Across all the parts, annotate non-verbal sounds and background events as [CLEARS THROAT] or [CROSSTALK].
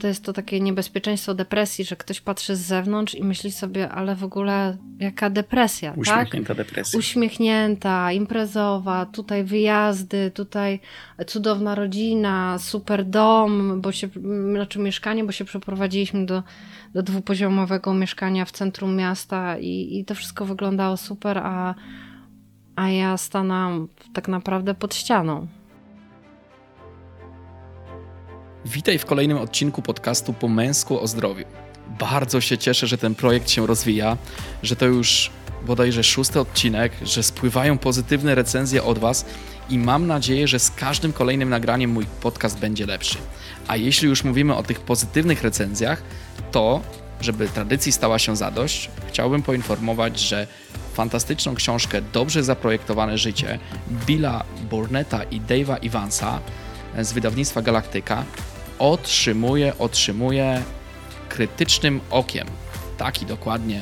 to jest to takie niebezpieczeństwo depresji, że ktoś patrzy z zewnątrz i myśli sobie, ale w ogóle jaka depresja, Uśmiechnięta tak? depresja. Uśmiechnięta, imprezowa, tutaj wyjazdy, tutaj cudowna rodzina, super dom, bo się, znaczy mieszkanie, bo się przeprowadziliśmy do, do dwupoziomowego mieszkania w centrum miasta i, i to wszystko wyglądało super, a, a ja stanęłam tak naprawdę pod ścianą. Witaj w kolejnym odcinku podcastu Po męsku o zdrowiu. Bardzo się cieszę, że ten projekt się rozwija, że to już bodajże szósty odcinek, że spływają pozytywne recenzje od Was i mam nadzieję, że z każdym kolejnym nagraniem mój podcast będzie lepszy. A jeśli już mówimy o tych pozytywnych recenzjach, to, żeby tradycji stała się zadość, chciałbym poinformować, że fantastyczną książkę Dobrze zaprojektowane życie Billa Burnetta i Dave'a Evansa z wydawnictwa Galaktyka otrzymuje, otrzymuje krytycznym okiem. Taki dokładnie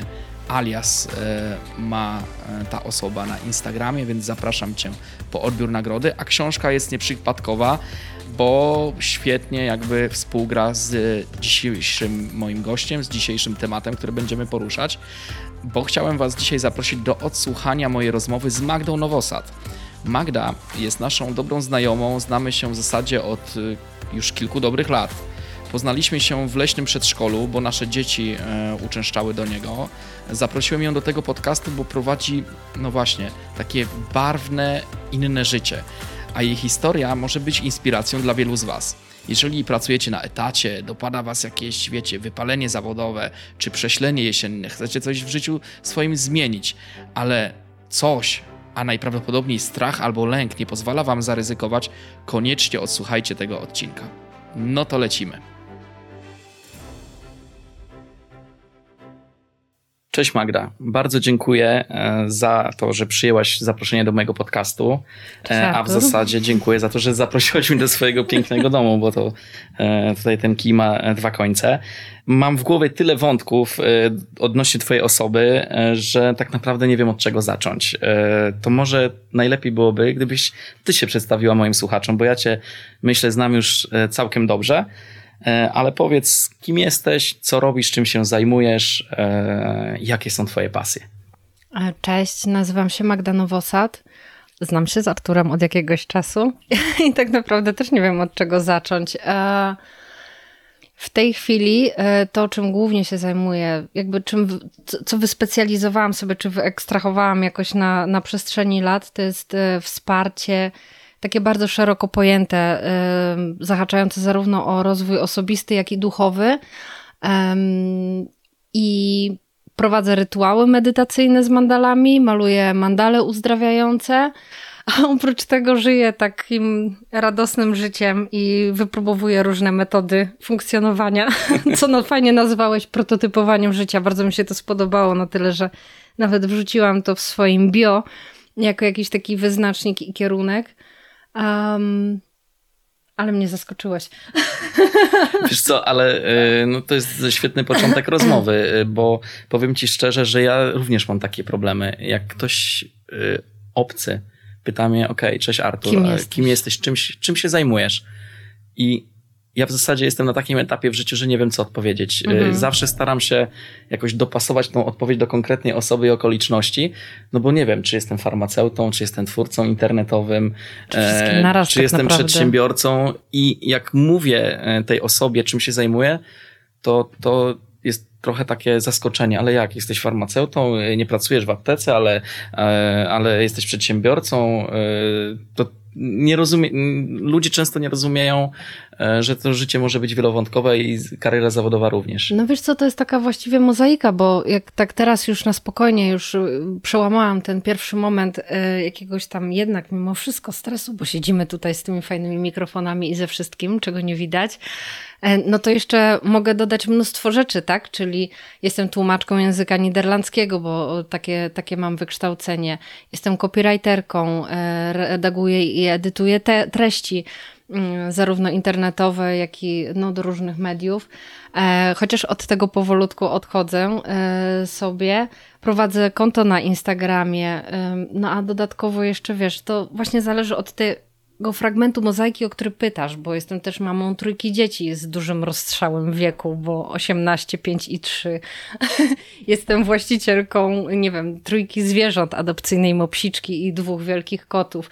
alias e, ma e, ta osoba na Instagramie, więc zapraszam Cię po odbiór nagrody. A książka jest nieprzypadkowa, bo świetnie jakby współgra z dzisiejszym moim gościem, z dzisiejszym tematem, który będziemy poruszać, bo chciałem Was dzisiaj zaprosić do odsłuchania mojej rozmowy z Magdą Nowosad. Magda jest naszą dobrą znajomą, znamy się w zasadzie od już kilku dobrych lat. Poznaliśmy się w leśnym przedszkolu, bo nasze dzieci e, uczęszczały do niego. Zaprosiłem ją do tego podcastu, bo prowadzi, no właśnie, takie barwne, inne życie. A jej historia może być inspiracją dla wielu z Was. Jeżeli pracujecie na etacie, dopada Was jakieś, wiecie, wypalenie zawodowe czy prześlenie jesienne, chcecie coś w życiu swoim zmienić, ale coś, a najprawdopodobniej strach albo lęk nie pozwala Wam zaryzykować, koniecznie odsłuchajcie tego odcinka. No to lecimy. Cześć Magda, bardzo dziękuję e, za to, że przyjęłaś zaproszenie do mojego podcastu, e, a w zasadzie dziękuję za to, że zaprosiłaś mnie do swojego [LAUGHS] pięknego domu, bo to e, tutaj ten kij ma dwa końce. Mam w głowie tyle wątków odnośnie twojej osoby, że tak naprawdę nie wiem od czego zacząć. To może najlepiej byłoby, gdybyś ty się przedstawiła moim słuchaczom, bo ja cię myślę znam już całkiem dobrze. E, ale powiedz, kim jesteś, co robisz, czym się zajmujesz, e, jakie są Twoje pasje? E, cześć, nazywam się Magda Nowosad. Znam się z Arturem od jakiegoś czasu [LAUGHS] i tak naprawdę też nie wiem od czego zacząć. W tej chwili to, czym głównie się zajmuję, jakby czym, co wyspecjalizowałam sobie, czy wyekstrahowałam jakoś na, na przestrzeni lat, to jest wsparcie takie bardzo szeroko pojęte, zahaczające zarówno o rozwój osobisty, jak i duchowy. I prowadzę rytuały medytacyjne z mandalami, maluję mandale uzdrawiające. A [LAUGHS] oprócz tego żyję takim radosnym życiem i wypróbowuję różne metody funkcjonowania, [LAUGHS] co no fajnie nazwałeś prototypowaniem życia. Bardzo mi się to spodobało na tyle, że nawet wrzuciłam to w swoim bio jako jakiś taki wyznacznik i kierunek. Um, ale mnie zaskoczyłeś. [LAUGHS] Wiesz co, ale e, no, to jest świetny początek [CLEARS THROAT] rozmowy, e, bo powiem ci szczerze, że ja również mam takie problemy. Jak ktoś e, obcy pyta mnie, okej, okay, cześć Artur, kim jesteś, kim jesteś czym, czym się zajmujesz? I ja w zasadzie jestem na takim etapie w życiu, że nie wiem, co odpowiedzieć. Y, mhm. Zawsze staram się jakoś dopasować tą odpowiedź do konkretnej osoby i okoliczności, no bo nie wiem, czy jestem farmaceutą, czy jestem twórcą internetowym, czy, e, naraz, czy tak jestem naprawdę. przedsiębiorcą i jak mówię e, tej osobie, czym się zajmuję, to, to jest trochę takie zaskoczenie, ale jak, jesteś farmaceutą, e, nie pracujesz w aptece, ale, ale jesteś przedsiębiorcą, to nie rozumie, ludzie często nie rozumieją, e, że to życie może być wielowątkowe i kariera zawodowa również. No wiesz co, to jest taka właściwie mozaika, bo jak tak teraz już na spokojnie już y, przełamałam ten pierwszy moment y, jakiegoś tam jednak mimo wszystko stresu, bo siedzimy tutaj z tymi fajnymi mikrofonami i ze wszystkim, czego nie widać, e, no to jeszcze mogę dodać mnóstwo rzeczy, tak? Czyli jestem tłumaczką języka niderlandzkiego, bo takie, takie mam wykształcenie. Jestem copywriterką, e, redaguję i edytuję te treści mm, zarówno internetowe, jak i no, do różnych mediów. E, chociaż od tego powolutku odchodzę sobie. Prowadzę konto na Instagramie, no a dodatkowo jeszcze wiesz, to właśnie zależy od tej fragmentu mozaiki, o który pytasz, bo jestem też mamą trójki dzieci z dużym rozstrzałem wieku, bo 18, 5 i 3. [LAUGHS] jestem właścicielką, nie wiem, trójki zwierząt adopcyjnej mopsiczki i dwóch wielkich kotów.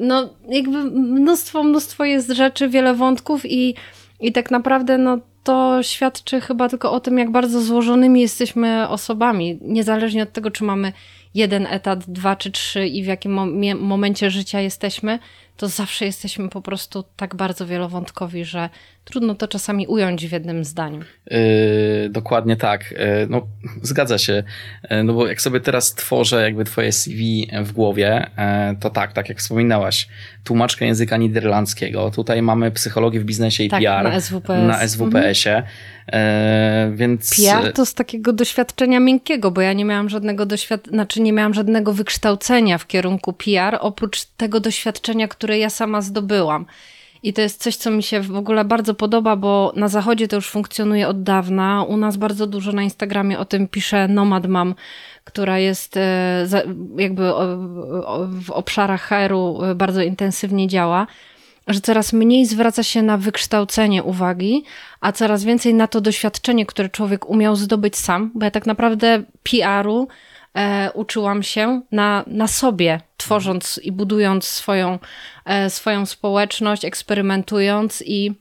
No, jakby mnóstwo, mnóstwo jest rzeczy, wiele wątków i, i tak naprawdę, no, to świadczy chyba tylko o tym, jak bardzo złożonymi jesteśmy osobami, niezależnie od tego, czy mamy jeden etat, dwa czy trzy i w jakim momencie życia jesteśmy, to zawsze jesteśmy po prostu tak bardzo wielowątkowi, że trudno to czasami ująć w jednym zdaniu. Yy, dokładnie tak. Yy, no, zgadza się. Yy, no bo jak sobie teraz tworzę jakby twoje CV w głowie, yy, to tak, tak jak wspominałaś, tłumaczka języka niderlandzkiego, tutaj mamy psychologię w biznesie i tak, PR na, SWPS. na SWPS-ie, yy, więc... PR to z takiego doświadczenia miękkiego, bo ja nie miałam żadnego doświadczenia, znaczy nie miałam żadnego wykształcenia w kierunku PR, oprócz tego doświadczenia, które ja sama zdobyłam. I to jest coś, co mi się w ogóle bardzo podoba, bo na zachodzie to już funkcjonuje od dawna. U nas bardzo dużo na Instagramie o tym pisze Nomad Mam, która jest e, jakby w obszarach HR-u e, bardzo intensywnie działa że coraz mniej zwraca się na wykształcenie uwagi, a coraz więcej na to doświadczenie, które człowiek umiał zdobyć sam, bo ja tak naprawdę PR-u e, uczyłam się na, na sobie, tworząc i budując swoją, e, swoją społeczność, eksperymentując i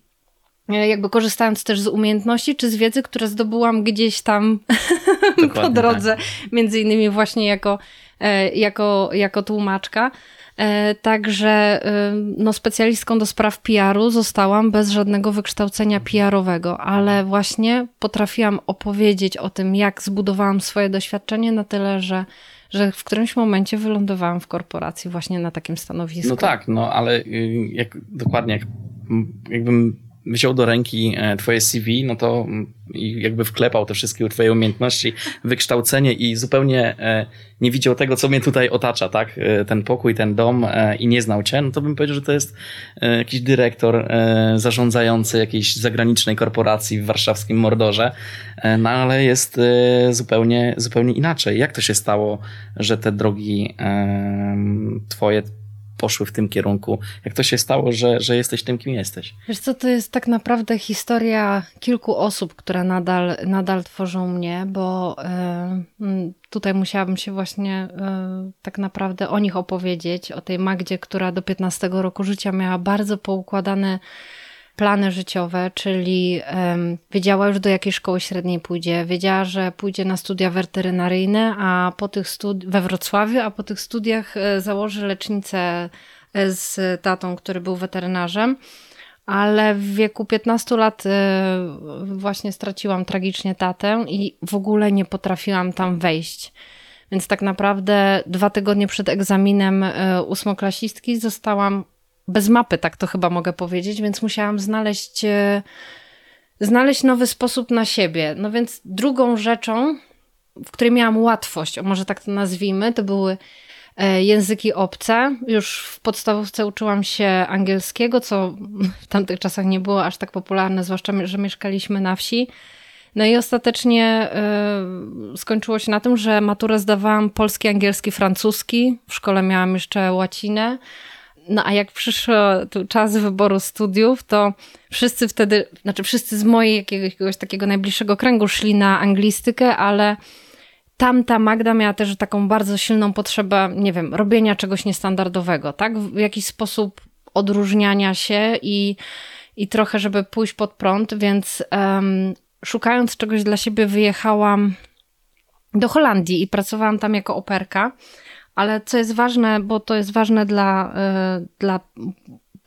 e, jakby korzystając też z umiejętności czy z wiedzy, które zdobyłam gdzieś tam [LAUGHS] po drodze, tak. między innymi właśnie jako, e, jako, jako tłumaczka. E, także no, specjalistką do spraw PR-u zostałam bez żadnego wykształcenia PR-owego, ale właśnie potrafiłam opowiedzieć o tym, jak zbudowałam swoje doświadczenie na tyle, że że w którymś momencie wylądowałam w korporacji właśnie na takim stanowisku. No tak, no ale y, jak, dokładnie, jak, jakbym wziął do ręki e, twoje CV, no to mm, jakby wklepał te wszystkie twoje umiejętności, wykształcenie i zupełnie e, nie widział tego, co mnie tutaj otacza, tak? E, ten pokój, ten dom i nie znał cię, no to bym powiedział, że to jest jakiś dyrektor zarządzający jakiejś zagranicznej korporacji w warszawskim Mordorze, no ale jest zupełnie, zupełnie inaczej. Jak to się stało, że te drogi twoje poszły w tym kierunku? Jak to się stało, że, że jesteś tym, kim jesteś? Wiesz co, to jest tak naprawdę historia kilku osób, które nadal, nadal tworzą mnie, bo y, tutaj musiałabym się właśnie y, tak naprawdę o nich opowiedzieć, o tej Magdzie, która do 15 roku życia miała bardzo poukładane plany życiowe, czyli um, wiedziała już do jakiej szkoły średniej pójdzie, wiedziała, że pójdzie na studia weterynaryjne, a po tych studi- we Wrocławiu, a po tych studiach e, założy lecznicę e, z tatą, który był weterynarzem. Ale w wieku 15 lat e, właśnie straciłam tragicznie tatę i w ogóle nie potrafiłam tam wejść. Więc tak naprawdę dwa tygodnie przed egzaminem ósmoklasistki zostałam bez mapy, tak to chyba mogę powiedzieć, więc musiałam znaleźć, e, znaleźć nowy sposób na siebie. No więc drugą rzeczą, w której miałam łatwość, może tak to nazwijmy, to były e, języki obce. Już w podstawówce uczyłam się angielskiego, co w tamtych czasach nie było aż tak popularne, zwłaszcza, że mieszkaliśmy na wsi. No i ostatecznie y, skończyło się na tym, że maturę zdawałam polski, angielski, francuski. W szkole miałam jeszcze łacinę. No a jak przyszło tu czas wyboru studiów, to wszyscy wtedy, znaczy wszyscy z mojej jakiegoś takiego najbliższego kręgu szli na anglistykę, ale tamta Magda miała też taką bardzo silną potrzebę, nie wiem, robienia czegoś niestandardowego, tak? W jakiś sposób odróżniania się i, i trochę, żeby pójść pod prąd, więc um, szukając czegoś dla siebie wyjechałam do Holandii i pracowałam tam jako operka. Ale co jest ważne, bo to jest ważne dla, y, dla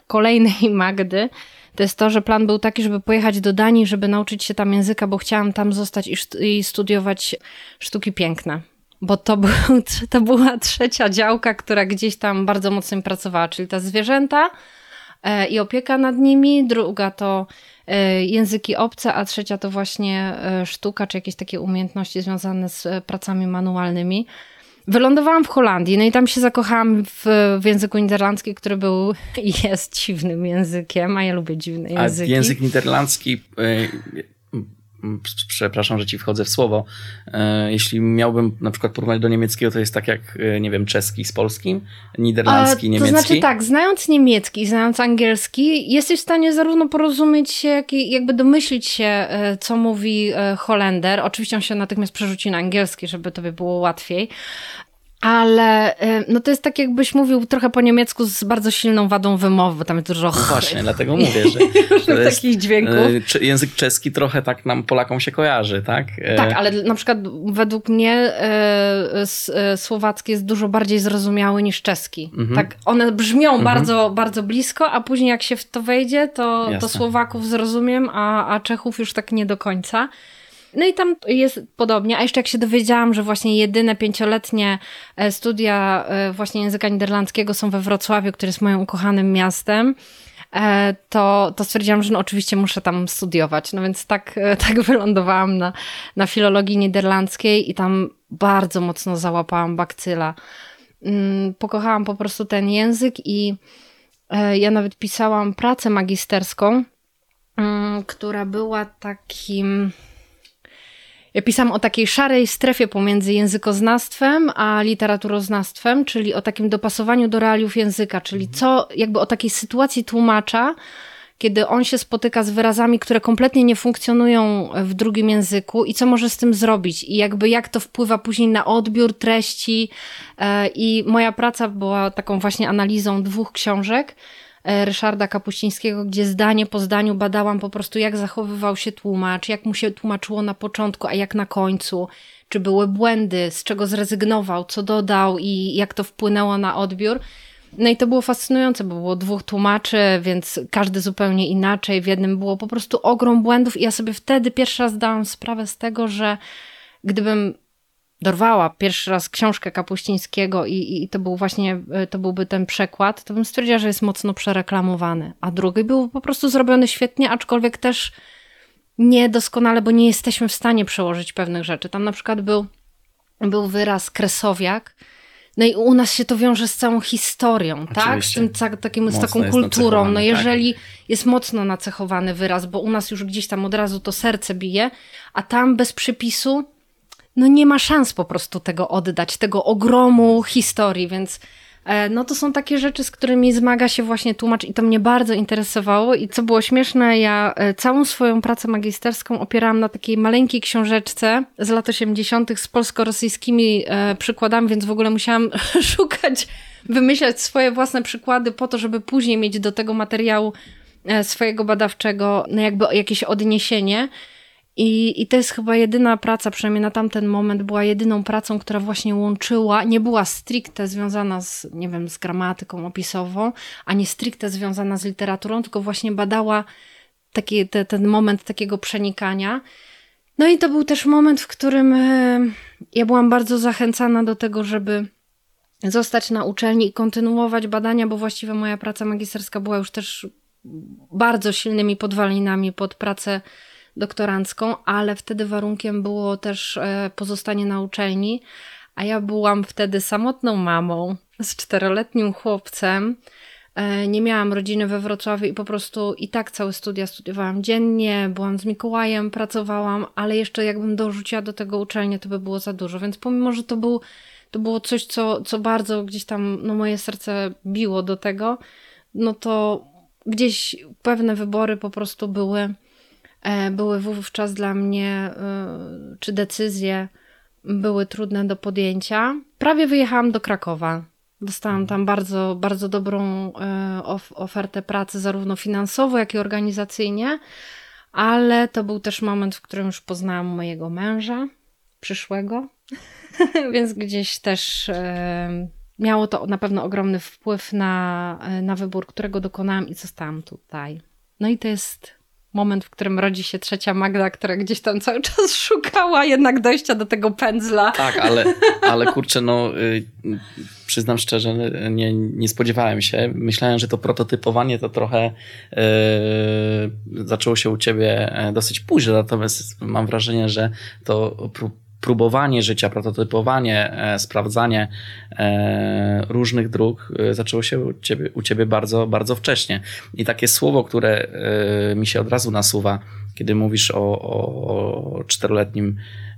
kolejnej [LAUGHS] Magdy, to jest to, że plan był taki, żeby pojechać do Danii, żeby nauczyć się tam języka, bo chciałam tam zostać i, studiować sztuki piękne. Bo to, był, [LAUGHS] to była trzecia działka, która gdzieś tam bardzo mocno pracowała, czyli ta zwierzęta e, i opieka nad nimi, druga to e, języki obce, a trzecia to właśnie e, sztuka, czy jakieś takie umiejętności związane z pracami manualnymi. Wylądowałam w Holandii, no i tam się zakochałam w, w języku niderlandzkim, który był i jest dziwnym językiem, a ja lubię dziwne języki. A język niderlandzki y, przepraszam, że ci wchodzę w słowo, e, jeśli miałbym na przykład porównać do niemieckiego, to jest tak jak, e, nie wiem, czeski z polskim, niderlandzki, A, niemiecki. To znaczy tak, znając niemiecki i znając angielski, jesteś w stanie zarówno porozumieć się, jak i jakby domyślić się, e, co mówi Holender. Oczywiście on się natychmiast przerzuci na angielski, żeby tobie było łatwiej. Ale no to jest tak, jakbyś mówił trochę po niemiecku z bardzo silną wadą wymowy, bo tam jest dużo. No właśnie, dlatego mówię, że. [LAUGHS] Różnych takich dźwięków. Język czeski trochę tak nam, Polakom, się kojarzy, tak? Tak, ale na przykład według mnie słowacki jest dużo bardziej zrozumiały niż czeski. Mhm. Tak, one brzmią mhm. bardzo, bardzo blisko, a później jak się w to wejdzie, to, to Słowaków zrozumiem, a, a Czechów już tak nie do końca. No i tam jest podobnie. A jeszcze jak się dowiedziałam, że właśnie jedyne pięcioletnie e, studia e, właśnie języka niderlandzkiego są we Wrocławiu, który jest moim ukochanym miastem, e, to, to stwierdziłam, że no oczywiście muszę tam studiować. No więc tak, [LAUGHS] tak wylądowałam na, na filologii niderlandzkiej i tam bardzo mocno załapałam bakcyla. Mm, pokochałam po prostu ten język i ja nawet pisałam pracę magisterską, mm, która była takim ja pisałam o takiej szarej strefie pomiędzy językoznawstwem a literaturoznawstwem, czyli o takim dopasowaniu do realiów języka, czyli co, jakby o takiej sytuacji tłumacza, kiedy on się spotyka z wyrazami, które kompletnie nie funkcjonują w drugim języku i co może z tym zrobić i jakby jak to wpływa później na odbiór treści. E, I moja praca była taką właśnie analizą dwóch książek Ryszarda Kapuścińskiego, gdzie zdanie po zdaniu badałam po prostu, jak zachowywał się tłumacz, jak mu się tłumaczyło na początku, a jak na końcu, czy były błędy, z czego zrezygnował, co dodał i jak to wpłynęło na odbiór. No i to było fascynujące, bo było dwóch tłumaczy, więc każdy zupełnie inaczej. W jednym było po prostu ogrom błędów, i ja sobie wtedy pierwszy raz dałam sprawę z tego, że gdybym dorwała pierwszy raz książkę Kapuścińskiego i, i to był właśnie, e, to byłby ten przekład, to bym stwierdziła, że jest mocno przereklamowany. A drugi był po prostu zrobiony świetnie, aczkolwiek też niedoskonale, bo nie jesteśmy w stanie przełożyć pewnych rzeczy. Tam na przykład był, był wyraz kresowiak, no i u nas się to wiąże z całą historią, tak? Z, tym, takim, z taką kulturą. No tak. jeżeli tak. jest mocno nacechowany wyraz, bo u nas już gdzieś tam od razu to serce bije, a tam bez przypisu no nie ma szans po prostu tego oddać, tego ogromu historii, więc e, no to są takie rzeczy, z którymi zmaga się właśnie tłumacz i to mnie bardzo interesowało i co było śmieszne, ja e, całą swoją pracę magisterską opierałam na takiej maleńkiej książeczce z lat 80. z polsko-rosyjskimi e, przykładami, więc w ogóle musiałam [LAUGHS] szukać, wymyślać swoje własne przykłady po to, żeby później mieć do tego materiału swojego badawczego no jakby jakieś odniesienie. I, I to jest chyba jedyna praca, przynajmniej na tamten moment, była jedyną pracą, która właśnie łączyła, nie była stricte związana z, nie wiem, z gramatyką opisową, ani stricte związana z literaturą, tylko właśnie badała taki, te, ten moment takiego przenikania. No i to był też moment, w którym e, ja byłam bardzo zachęcana do tego, żeby zostać na uczelni i kontynuować badania, bo właściwie moja praca magisterska była już też bardzo silnymi podwalinami pod pracę doktorancką, ale wtedy warunkiem było też e, pozostanie na uczelni, a ja byłam wtedy samotną mamą z czteroletnim chłopcem. E, nie miałam rodziny we Wrocławiu i po prostu i tak całe studia studiowałam dziennie, byłam z Mikołajem, pracowałam, ale jeszcze jakbym dorzuciła do tego uczelnię, to by było za dużo. Więc pomimo, że to, był, to było coś, co, co bardzo gdzieś tam no, moje serce biło do tego, no to gdzieś pewne wybory po prostu były były wówczas dla mnie, e, czy decyzje były trudne do podjęcia. Prawie wyjechałam do Krakowa. Dostałam mhm. tam bardzo, bardzo dobrą e, ofertę pracy, zarówno finansowo, jak i organizacyjnie, ale to był też moment, w którym już poznałam mojego męża, przyszłego, [LAUGHS] więc gdzieś też miało to na pewno ogromny wpływ na, na wybór, którego dokonałam i zostałam tutaj. No i to jest moment, w którym rodzi się trzecia Magda, która gdzieś tam cały czas [LAUGHS] szukała jednak dojścia do tego pędzla. Tak, ale, ale kurczę, no y, przyznam szczerze, nie, nie spodziewałem się. Myślałem, że to prototypowanie to trochę yy, zaczęło się u ciebie e, dosyć późno, natomiast mam wrażenie, że to próbowanie życia, prototypowanie, e, sprawdzanie e, różnych dróg e, zaczęło się u ciebie, u ciebie bardzo, bardzo wcześnie. I takie słowo, które mi się od razu nasuwa, kiedy mówisz o, o czteroletnim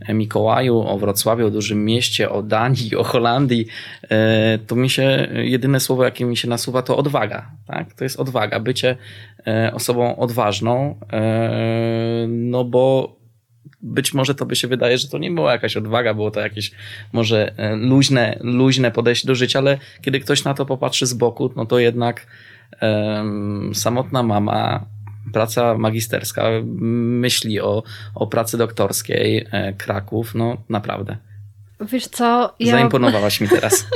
Mikołaju, o Wrocławiu, o dużym mieście, o Danii, o Holandii, to mi się jedyne słowo, jakie mi się nasuwa, to odwaga. Tak? To jest odwaga, bycie osobą odważną, no bo być może to by się wydaje, że to nie była jakaś odwaga, było to jakieś może luźne, luźne podejście do życia, ale kiedy ktoś na to popatrzy z boku, no to jednak um, samotna mama praca magisterska, myśli o, o pracy doktorskiej, e, Kraków, no naprawdę. Wiesz co? Ja... Zaimponowałaś mi teraz.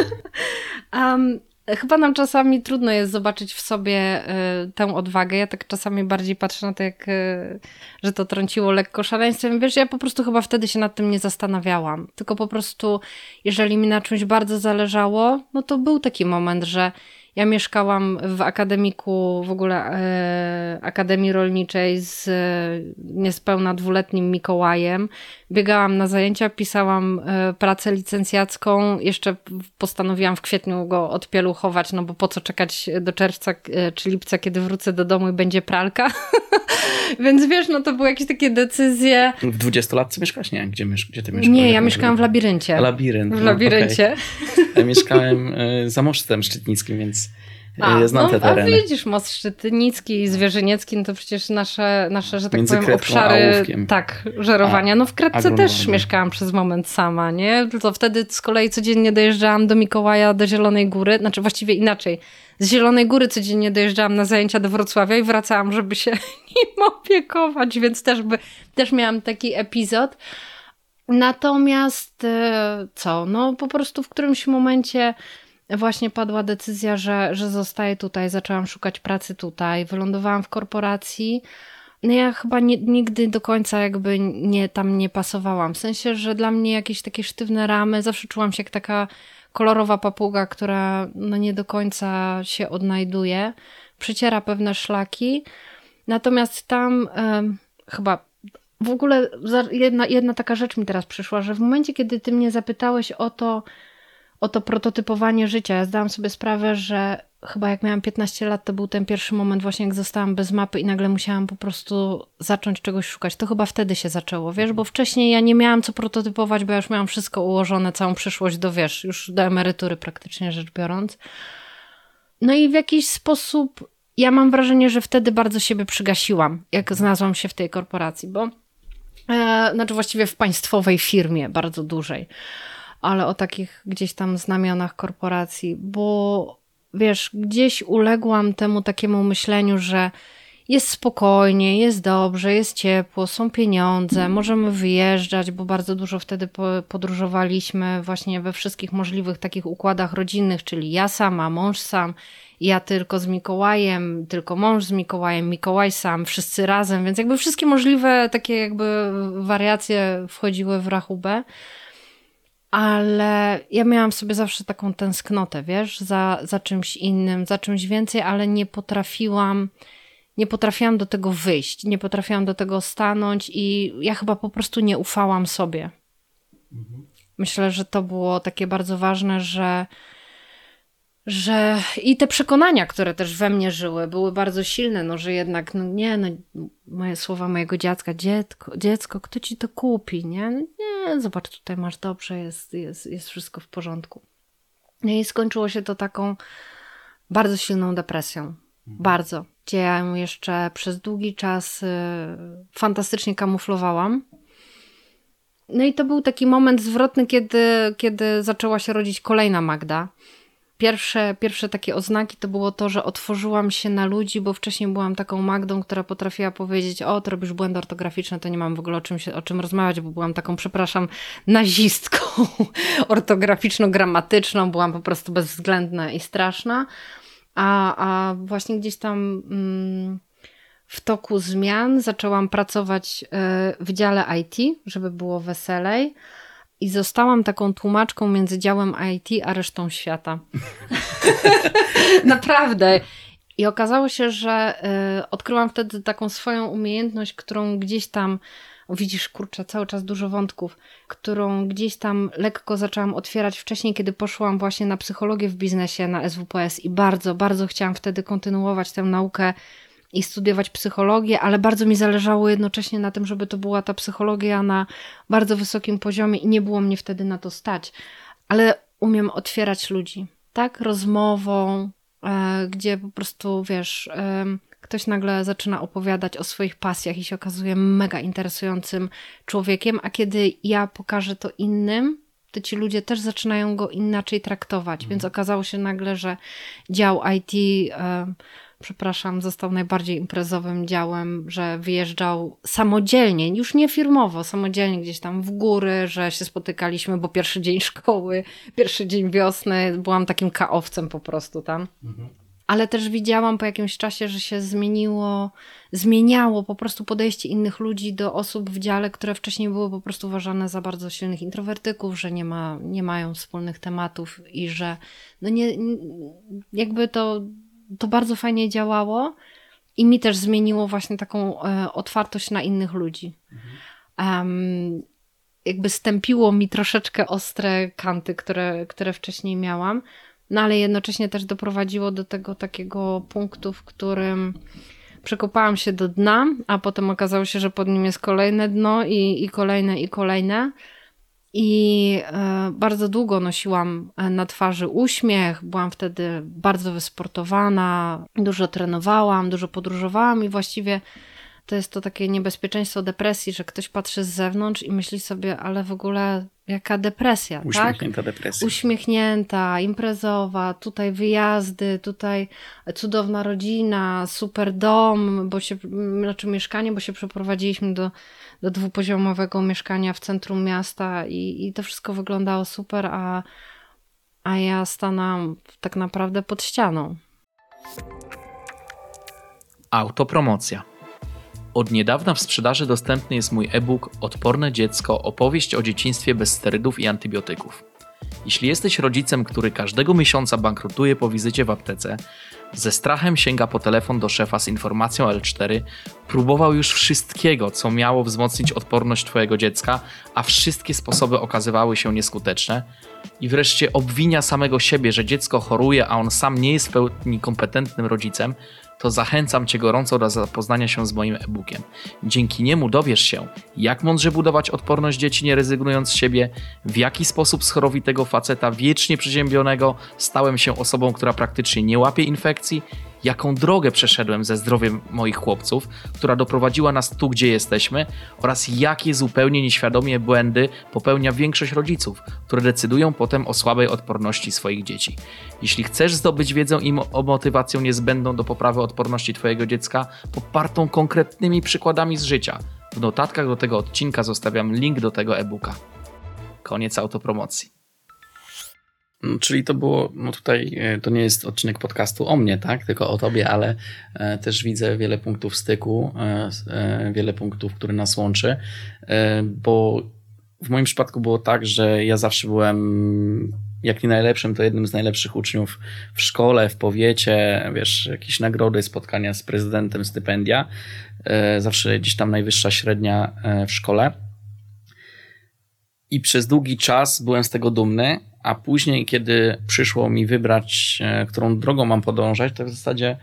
[LAUGHS] um, chyba nam czasami trudno jest zobaczyć w sobie y, tę odwagę. Ja tak czasami bardziej patrzę na to, jak, y, że to trąciło lekko szaleństwem. Wiesz, ja po prostu chyba wtedy się nad tym nie zastanawiałam. Tylko po prostu, jeżeli mi na czymś bardzo zależało, no to był taki moment, że ja mieszkałam w akademiku, w ogóle e, Akademii Rolniczej z e, niespełna dwuletnim Mikołajem. Biegałam na zajęcia, pisałam e, pracę licencjacką. Jeszcze postanowiłam w kwietniu go odpieluchować, no bo po co czekać do czerwca e, czy lipca, kiedy wrócę do domu i będzie pralka. [LAUGHS] Więc wiesz, no to były jakieś takie decyzje. W 20 lat mieszkasz? Nie, gdzie, gdzie ty mieszkasz? Nie, ja mieszkałam w labiryncie. Labirynt. W no, labiryncie. Okay. Ja mieszkałem e, za mosztem szczytnickim, więc a, ja znam no, te tereny. A widzisz, most szczytnicki i zwierzyniecki, no to przecież nasze, nasze że tak Między powiem, obszary tak, żerowania. No w Kratce też mieszkałam przez moment sama, nie? To wtedy z kolei codziennie dojeżdżałam do Mikołaja, do Zielonej Góry, znaczy właściwie inaczej. Z Zielonej Góry codziennie dojeżdżałam na zajęcia do Wrocławia i wracałam, żeby się [LAUGHS] nim opiekować, więc też, by, też miałam taki epizod. Natomiast e, co? No po prostu w którymś momencie właśnie padła decyzja, że, że zostaję tutaj, zaczęłam szukać pracy tutaj, wylądowałam w korporacji. No ja chyba nie, nigdy do końca jakby nie, tam nie pasowałam. W sensie, że dla mnie jakieś takie sztywne ramy, zawsze czułam się jak taka kolorowa papuga, która no nie do końca się odnajduje, przyciera pewne szlaki. Natomiast tam chyba w ogóle jedna, jedna taka rzecz mi teraz przyszła, że w momencie, kiedy ty mnie zapytałeś o to, o to prototypowanie życia. Ja zdałam sobie sprawę, że chyba jak miałam 15 lat, to był ten pierwszy moment właśnie, jak zostałam bez mapy i nagle musiałam po prostu zacząć czegoś szukać. To chyba wtedy się zaczęło, wiesz, bo wcześniej ja nie miałam co prototypować, bo ja już miałam wszystko ułożone, całą przyszłość do, wiesz, już do emerytury praktycznie rzecz biorąc. No i w jakiś sposób ja mam wrażenie, że wtedy bardzo siebie przygasiłam, jak znalazłam się w tej korporacji, bo e, znaczy właściwie w państwowej firmie bardzo dużej ale o takich gdzieś tam znamionach korporacji, bo wiesz, gdzieś uległam temu takiemu myśleniu, że jest spokojnie, jest dobrze, jest ciepło, są pieniądze, możemy wyjeżdżać, bo bardzo dużo wtedy podróżowaliśmy właśnie we wszystkich możliwych takich układach rodzinnych, czyli ja sama, mąż sam, ja tylko z Mikołajem, tylko mąż z Mikołajem, Mikołaj sam, wszyscy razem, więc jakby wszystkie możliwe takie jakby wariacje wchodziły w rachubę ale ja miałam sobie zawsze taką tęsknotę, wiesz, za, za czymś innym, za czymś więcej, ale nie potrafiłam, nie potrafiłam do tego wyjść, nie potrafiłam do tego stanąć i ja chyba po prostu nie ufałam sobie. Mhm. Myślę, że to było takie bardzo ważne, że że i te przekonania, które też we mnie żyły, były bardzo silne, no, że jednak, no nie, no, moje słowa mojego dziecka, dziecko, dziecko, kto ci to kupi, nie? No, nie, zobacz, tutaj masz dobrze, jest, jest, jest wszystko w porządku. No i skończyło się to taką bardzo silną depresją. Mhm. Bardzo. Gdzie ja ją jeszcze przez długi czas y, fantastycznie kamuflowałam. No i to był taki moment zwrotny, kiedy, kiedy zaczęła się rodzić kolejna Magda pierwsze, pierwsze takie oznaki to było to, że otworzyłam się na ludzi, bo wcześniej byłam taką Magdą, która potrafiła powiedzieć, o, to robisz błędy ortograficzne, to nie mam w ogóle o czym, się, o czym rozmawiać, bo byłam taką, przepraszam, nazistką [LAUGHS] ortograficzno-gramatyczną, byłam po prostu bezwzględna i straszna. A, a właśnie gdzieś tam mm, w toku zmian zaczęłam pracować y, w dziale IT, żeby było weselej i zostałam taką tłumaczką między działem IT a resztą świata. [LAUGHS] Naprawdę. I okazało się, że y, odkryłam wtedy taką swoją umiejętność, którą gdzieś tam, widzisz, kurczę, cały czas dużo wątków, którą gdzieś tam lekko zaczęłam otwierać wcześniej, kiedy poszłam właśnie na psychologię w biznesie na SWPS i bardzo, bardzo chciałam wtedy kontynuować tę naukę i studiować psychologię, ale bardzo mi zależało jednocześnie na tym, żeby to była ta psychologia na bardzo wysokim poziomie i nie było mnie wtedy na to stać. Ale umiem otwierać ludzi, tak? Rozmową, e, gdzie po prostu, wiesz, e, ktoś nagle zaczyna opowiadać o swoich pasjach i się okazuje mega interesującym człowiekiem, a kiedy ja pokażę to innym, to ci ludzie też zaczynają go inaczej traktować. Mhm. Więc okazało się nagle, że dział IT, e, przepraszam, został najbardziej imprezowym działem, że wyjeżdżał samodzielnie, już nie firmowo, samodzielnie gdzieś tam w góry, że się spotykaliśmy, bo pierwszy dzień [LAUGHS] szkoły, pierwszy dzień wiosny, byłam takim kaowcem po prostu tam. Mhm ale też widziałam po jakimś czasie, że się zmieniło, zmieniało po prostu podejście innych ludzi do osób w dziale, które wcześniej były po prostu uważane za bardzo silnych introwertyków, że nie, ma, nie mają wspólnych tematów i że no nie, jakby to, to bardzo fajnie działało i mi też zmieniło właśnie taką e, otwartość na innych ludzi. Um, jakby stępiło mi troszeczkę ostre kanty, które, które wcześniej miałam no ale jednocześnie też doprowadziło do tego takiego punktu, w którym przekopałam się do dna, a potem okazało się, że pod nim jest kolejne dno i, i kolejne, i kolejne. I e, bardzo długo nosiłam e, na twarzy uśmiech, byłam wtedy bardzo wysportowana, dużo trenowałam, dużo podróżowałam i właściwie to jest to takie niebezpieczeństwo depresji, że ktoś patrzy z zewnątrz i myśli sobie, ale w ogóle jaka depresja, tak? Uśmiechnięta tak? depresja. Uśmiechnięta, imprezowa, tutaj wyjazdy, tutaj cudowna rodzina, super dom, bo się, znaczy mieszkanie, bo się przeprowadziliśmy do, do dwupoziomowego mieszkania w centrum miasta i, i to wszystko wyglądało super, a, a ja stanęłam tak naprawdę pod ścianą. Autopromocja. Od niedawna w sprzedaży dostępny jest mój e-book Odporne dziecko opowieść o dzieciństwie bez sterydów i antybiotyków. Jeśli jesteś rodzicem, który każdego miesiąca bankrutuje po wizycie w aptece, ze strachem sięga po telefon do szefa z informacją L4, próbował już wszystkiego, co miało wzmocnić odporność Twojego dziecka, a wszystkie sposoby okazywały się nieskuteczne, i wreszcie obwinia samego siebie, że dziecko choruje, a on sam nie jest w pełni kompetentnym rodzicem, to zachęcam Cię gorąco do zapoznania się z moim e-bookiem. Dzięki niemu dowiesz się, jak mądrze budować odporność dzieci nie rezygnując z siebie, w jaki sposób z chorowitego faceta wiecznie przeziębionego stałem się osobą, która praktycznie nie łapie infekcji, jaką drogę przeszedłem ze zdrowiem moich chłopców, która doprowadziła nas tu, gdzie jesteśmy, oraz jakie zupełnie nieświadomie błędy popełnia większość rodziców, które decydują potem o słabej odporności swoich dzieci. Jeśli chcesz zdobyć wiedzę i o motywację niezbędną do poprawy odporności Twojego dziecka, popartą konkretnymi przykładami z życia, w notatkach do tego odcinka zostawiam link do tego e-booka. Koniec autopromocji. Mm, czyli to było, no tutaj e, to nie jest odcinek podcastu o mnie, tak, tylko o tobie, ale e, też widzę wiele punktów styku, e, wiele punktów, które nas łączy, bo w moim przypadku było tak, że ja zawsze byłem jak nie najlepszym, to jednym z najlepszych uczniów w szkole, w powiecie, wiesz, jakieś nagrody, spotkania z prezydentem, stypendia. Zawsze gdzieś tam najwyższa średnia w szkole. I przez długi czas byłem z tego dumny, a później, kiedy przyszło mi wybrać, e, którą drogą mam podążać, to w zasadzie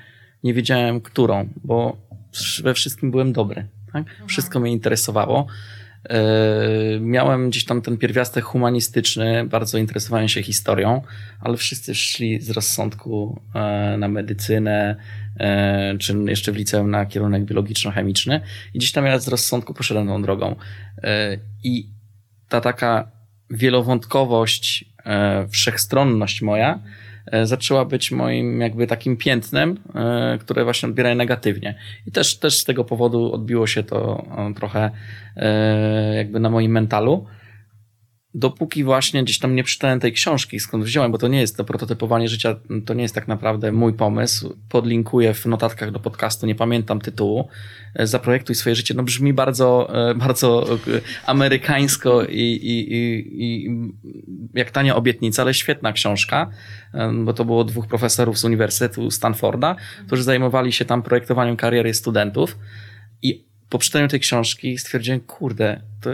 nie wiedziałem, którą, bo we wszystkim byłem dobry. Tak? Wszystko mnie interesowało. E, miałem gdzieś tam ten pierwiastek humanistyczny, bardzo interesowałem się historią, ale wszyscy szli z rozsądku e, na medycynę, czy jeszcze w liceum na kierunek biologiczno-chemiczny i gdzieś tam ja z rozsądku poszedłem tą drogą. I ta taka wielowątkowość wszechstronność moja e, zaczęła być moim jakby takim piętnem, e, które właśnie odbierają negatywnie. I też, też z tego powodu odbiło się to trochę jakby na moim mentalu dopóki właśnie gdzieś tam nie przeczytałem tej książki, skąd wziąłem, bo to nie jest to prototypowanie życia, to nie jest tak naprawdę mój pomysł. Podlinkuję w notatkach do podcastu, nie pamiętam tytułu. E, zaprojektuj swoje życie. No brzmi bardzo, e, bardzo e, amerykańsko i, i, i, i jak tania obietnica, ale świetna książka, bo to było dwóch profesorów z Uniwersytetu Stanforda, którzy zajmowali się tam projektowaniem kariery studentów i po przeczytaniu tej książki stwierdziłem, kurde, to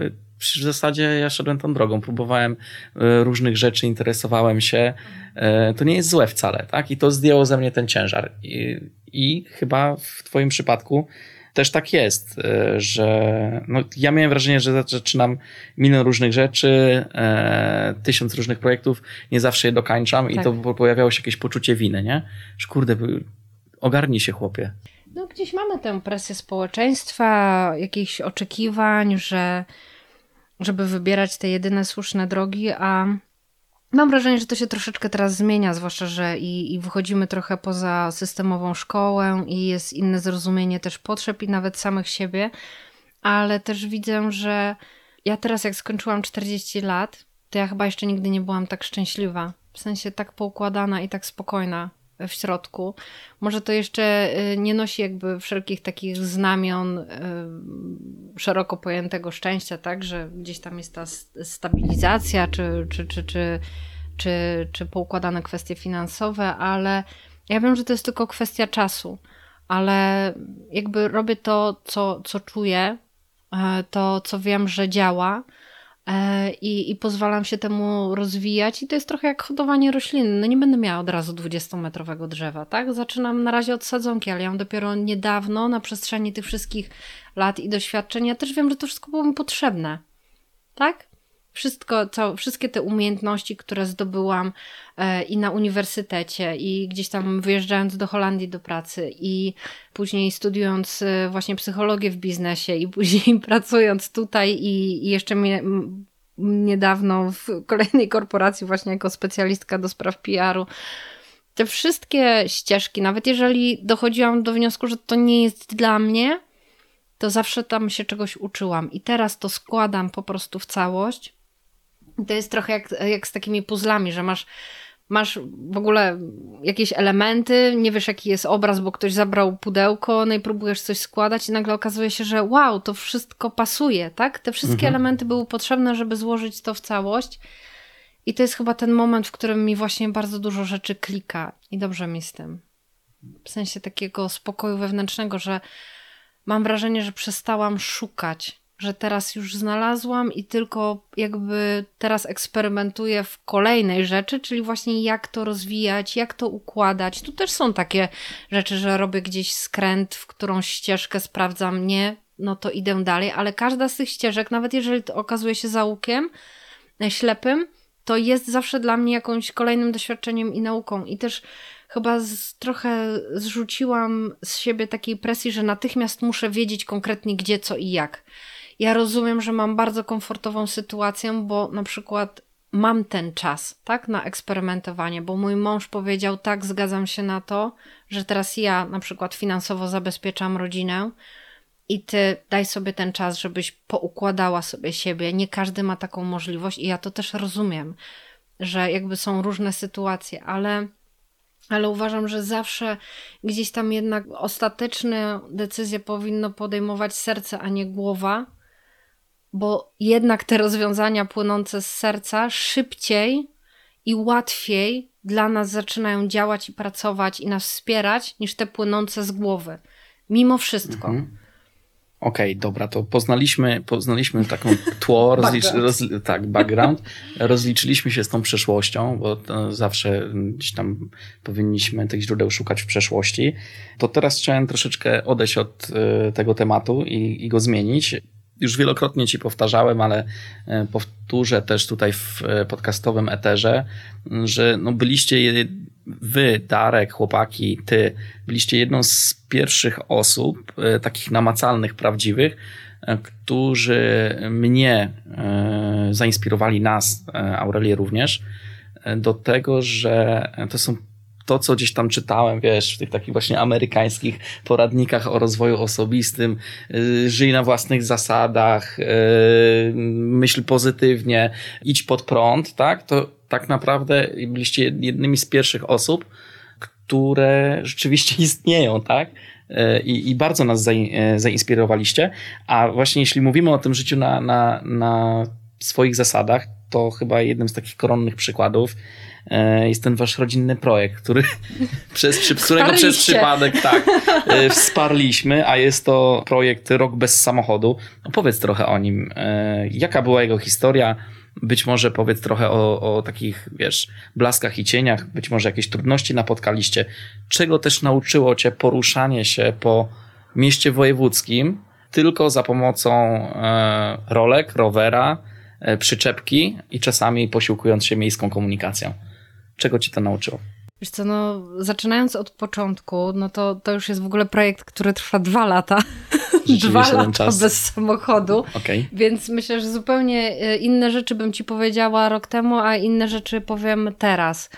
w zasadzie ja szedłem tą drogą, próbowałem e, różnych rzeczy, interesowałem się. E, to nie jest złe wcale, tak? I to zdjęło ze mnie ten ciężar. I, i chyba w Twoim przypadku też tak jest, e, że no, ja miałem wrażenie, że zaczynam milion różnych rzeczy, e, tysiąc różnych projektów, nie zawsze je dokańczam tak. i to pojawiało się jakieś poczucie winy, nie? Że kurde, ogarnij się chłopie. No gdzieś mamy tę presję społeczeństwa, jakichś oczekiwań, że żeby wybierać te jedyne słuszne drogi, a Mam wrażenie, że to się troszeczkę teraz zmienia, zwłaszcza, że i, i wychodzimy trochę poza systemową szkołę i jest inne zrozumienie też potrzeb i nawet samych siebie, ale też widzę, że ja teraz jak skończyłam 40 lat, to ja chyba jeszcze nigdy nie byłam tak szczęśliwa. W sensie tak poukładana i tak spokojna w środku. Może to jeszcze y, nie nosi jakby wszelkich takich znamion y, szeroko pojętego szczęścia, tak, że gdzieś tam jest ta stabilizacja, czy, czy, czy, czy, czy, czy poukładane kwestie finansowe, ale ja wiem, że to jest tylko kwestia czasu, ale jakby robię to, co, co czuję, e, to, co wiem, że działa i, i pozwalam się temu rozwijać. I to jest trochę jak hodowanie roślin. No nie będę miała od razu 20-metrowego drzewa, tak? Zaczynam na razie od sadzonki, ale ja mam dopiero niedawno, na przestrzeni tych wszystkich lat i doświadczeń, ja też wiem, że to wszystko było mi potrzebne, tak? Wszystko, co, wszystkie te umiejętności, które zdobyłam e, i na uniwersytecie, i gdzieś tam wyjeżdżając do Holandii do pracy, i później studiując e, właśnie psychologię w biznesie, i później [LAUGHS] pracując tutaj, i, i jeszcze mnie, niedawno w kolejnej korporacji, właśnie jako specjalistka do spraw PR-u. Te wszystkie ścieżki, nawet jeżeli dochodziłam do wniosku, że to nie jest dla mnie, to zawsze tam się czegoś uczyłam. I teraz to składam po prostu w całość to jest trochę jak, jak z takimi puzzlami, że masz, masz w ogóle jakieś elementy, nie wiesz jaki jest obraz, bo ktoś zabrał pudełko, no i próbujesz coś składać i nagle okazuje się, że wow, to wszystko pasuje, tak? Te wszystkie mhm. elementy były potrzebne, żeby złożyć to w całość. I to jest chyba ten moment, w którym mi właśnie bardzo dużo rzeczy klika i dobrze mi z tym. W sensie takiego spokoju wewnętrznego, że mam wrażenie, że przestałam szukać że teraz już znalazłam i tylko jakby teraz eksperymentuję w kolejnej rzeczy, czyli właśnie jak to rozwijać, jak to układać. Tu też są takie rzeczy, że robię gdzieś skręt, w którą ścieżkę sprawdzam, nie, no to idę dalej, ale każda z tych ścieżek, nawet jeżeli to okazuje się załukiem e, ślepym, to jest zawsze dla mnie jakimś kolejnym doświadczeniem i nauką. I też chyba z, trochę zrzuciłam z siebie takiej presji, że natychmiast muszę wiedzieć konkretnie gdzie, co i jak ja rozumiem, że mam bardzo komfortową sytuację, bo na przykład mam ten czas, tak, na eksperymentowanie, bo mój mąż powiedział, tak, zgadzam się na to, że teraz ja na przykład finansowo zabezpieczam rodzinę i ty daj sobie ten czas, żebyś poukładała sobie siebie. Nie każdy ma taką możliwość i ja to też rozumiem, że jakby są różne sytuacje, ale ale uważam, że zawsze gdzieś tam jednak ostateczne decyzje powinno podejmować serce, a nie głowa, bo jednak te rozwiązania płynące z serca szybciej i łatwiej dla nas zaczynają działać i pracować i nas wspierać, niż te płynące z głowy. Mimo wszystko. Mhm. Okej, okay, dobra, to poznaliśmy, poznaliśmy taką tło, [LAUGHS] rozlicz, roz, tak, background, rozliczyliśmy się z tą przeszłością, bo zawsze gdzieś tam powinniśmy tych źródeł szukać w przeszłości. To teraz chciałem troszeczkę odejść od y, tego tematu i, i go zmienić już wielokrotnie ci powtarzałem, ale e, powtórzę też tutaj w e, podcastowym eterze, że no byliście wy, Darek, chłopaki, ty, byliście jedną z pierwszych osób, e, takich namacalnych, prawdziwych, którzy mnie zainspirowali, nas, Aurelię również, do tego, że to są to, co gdzieś tam czytałem, wiesz, w tych takich właśnie amerykańskich poradnikach o rozwoju osobistym, yy, żyj na własnych zasadach, yy, myśl pozytywnie, idź pod prąd, tak? To tak naprawdę byliście jednymi z pierwszych osób, które rzeczywiście [LAUGHS] istnieją, tak? Yy, I, i bardzo nas yy, zainspirowaliście. A właśnie jeśli mówimy o tym życiu na, na, na swoich zasadach, to chyba jednym z takich koronnych przykładów jest ten wasz rodzinny projekt, który [LAUGHS] przez, którego przez przypadek tak [LAUGHS] e, wsparliśmy, a jest to projekt Rok bez samochodu. Opowiedz trochę o nim. E, jaka była jego historia? Być może powiedz trochę o, o takich, wiesz, blaskach i cieniach, być może jakieś trudności napotkaliście. Czego też nauczyło cię poruszanie się po mieście wojewódzkim tylko za pomocą e, rolek, rowera, e, przyczepki i czasami posiłkując się miejską komunikacją. Czego ci to nauczyło? Wiesz co, no zaczynając od początku, no to, to już jest w ogóle projekt, który trwa dwa lata. [LAUGHS] dwa lata czas. bez samochodu. Okay. Więc myślę, że zupełnie e, inne rzeczy bym ci powiedziała rok temu, a inne rzeczy powiem teraz.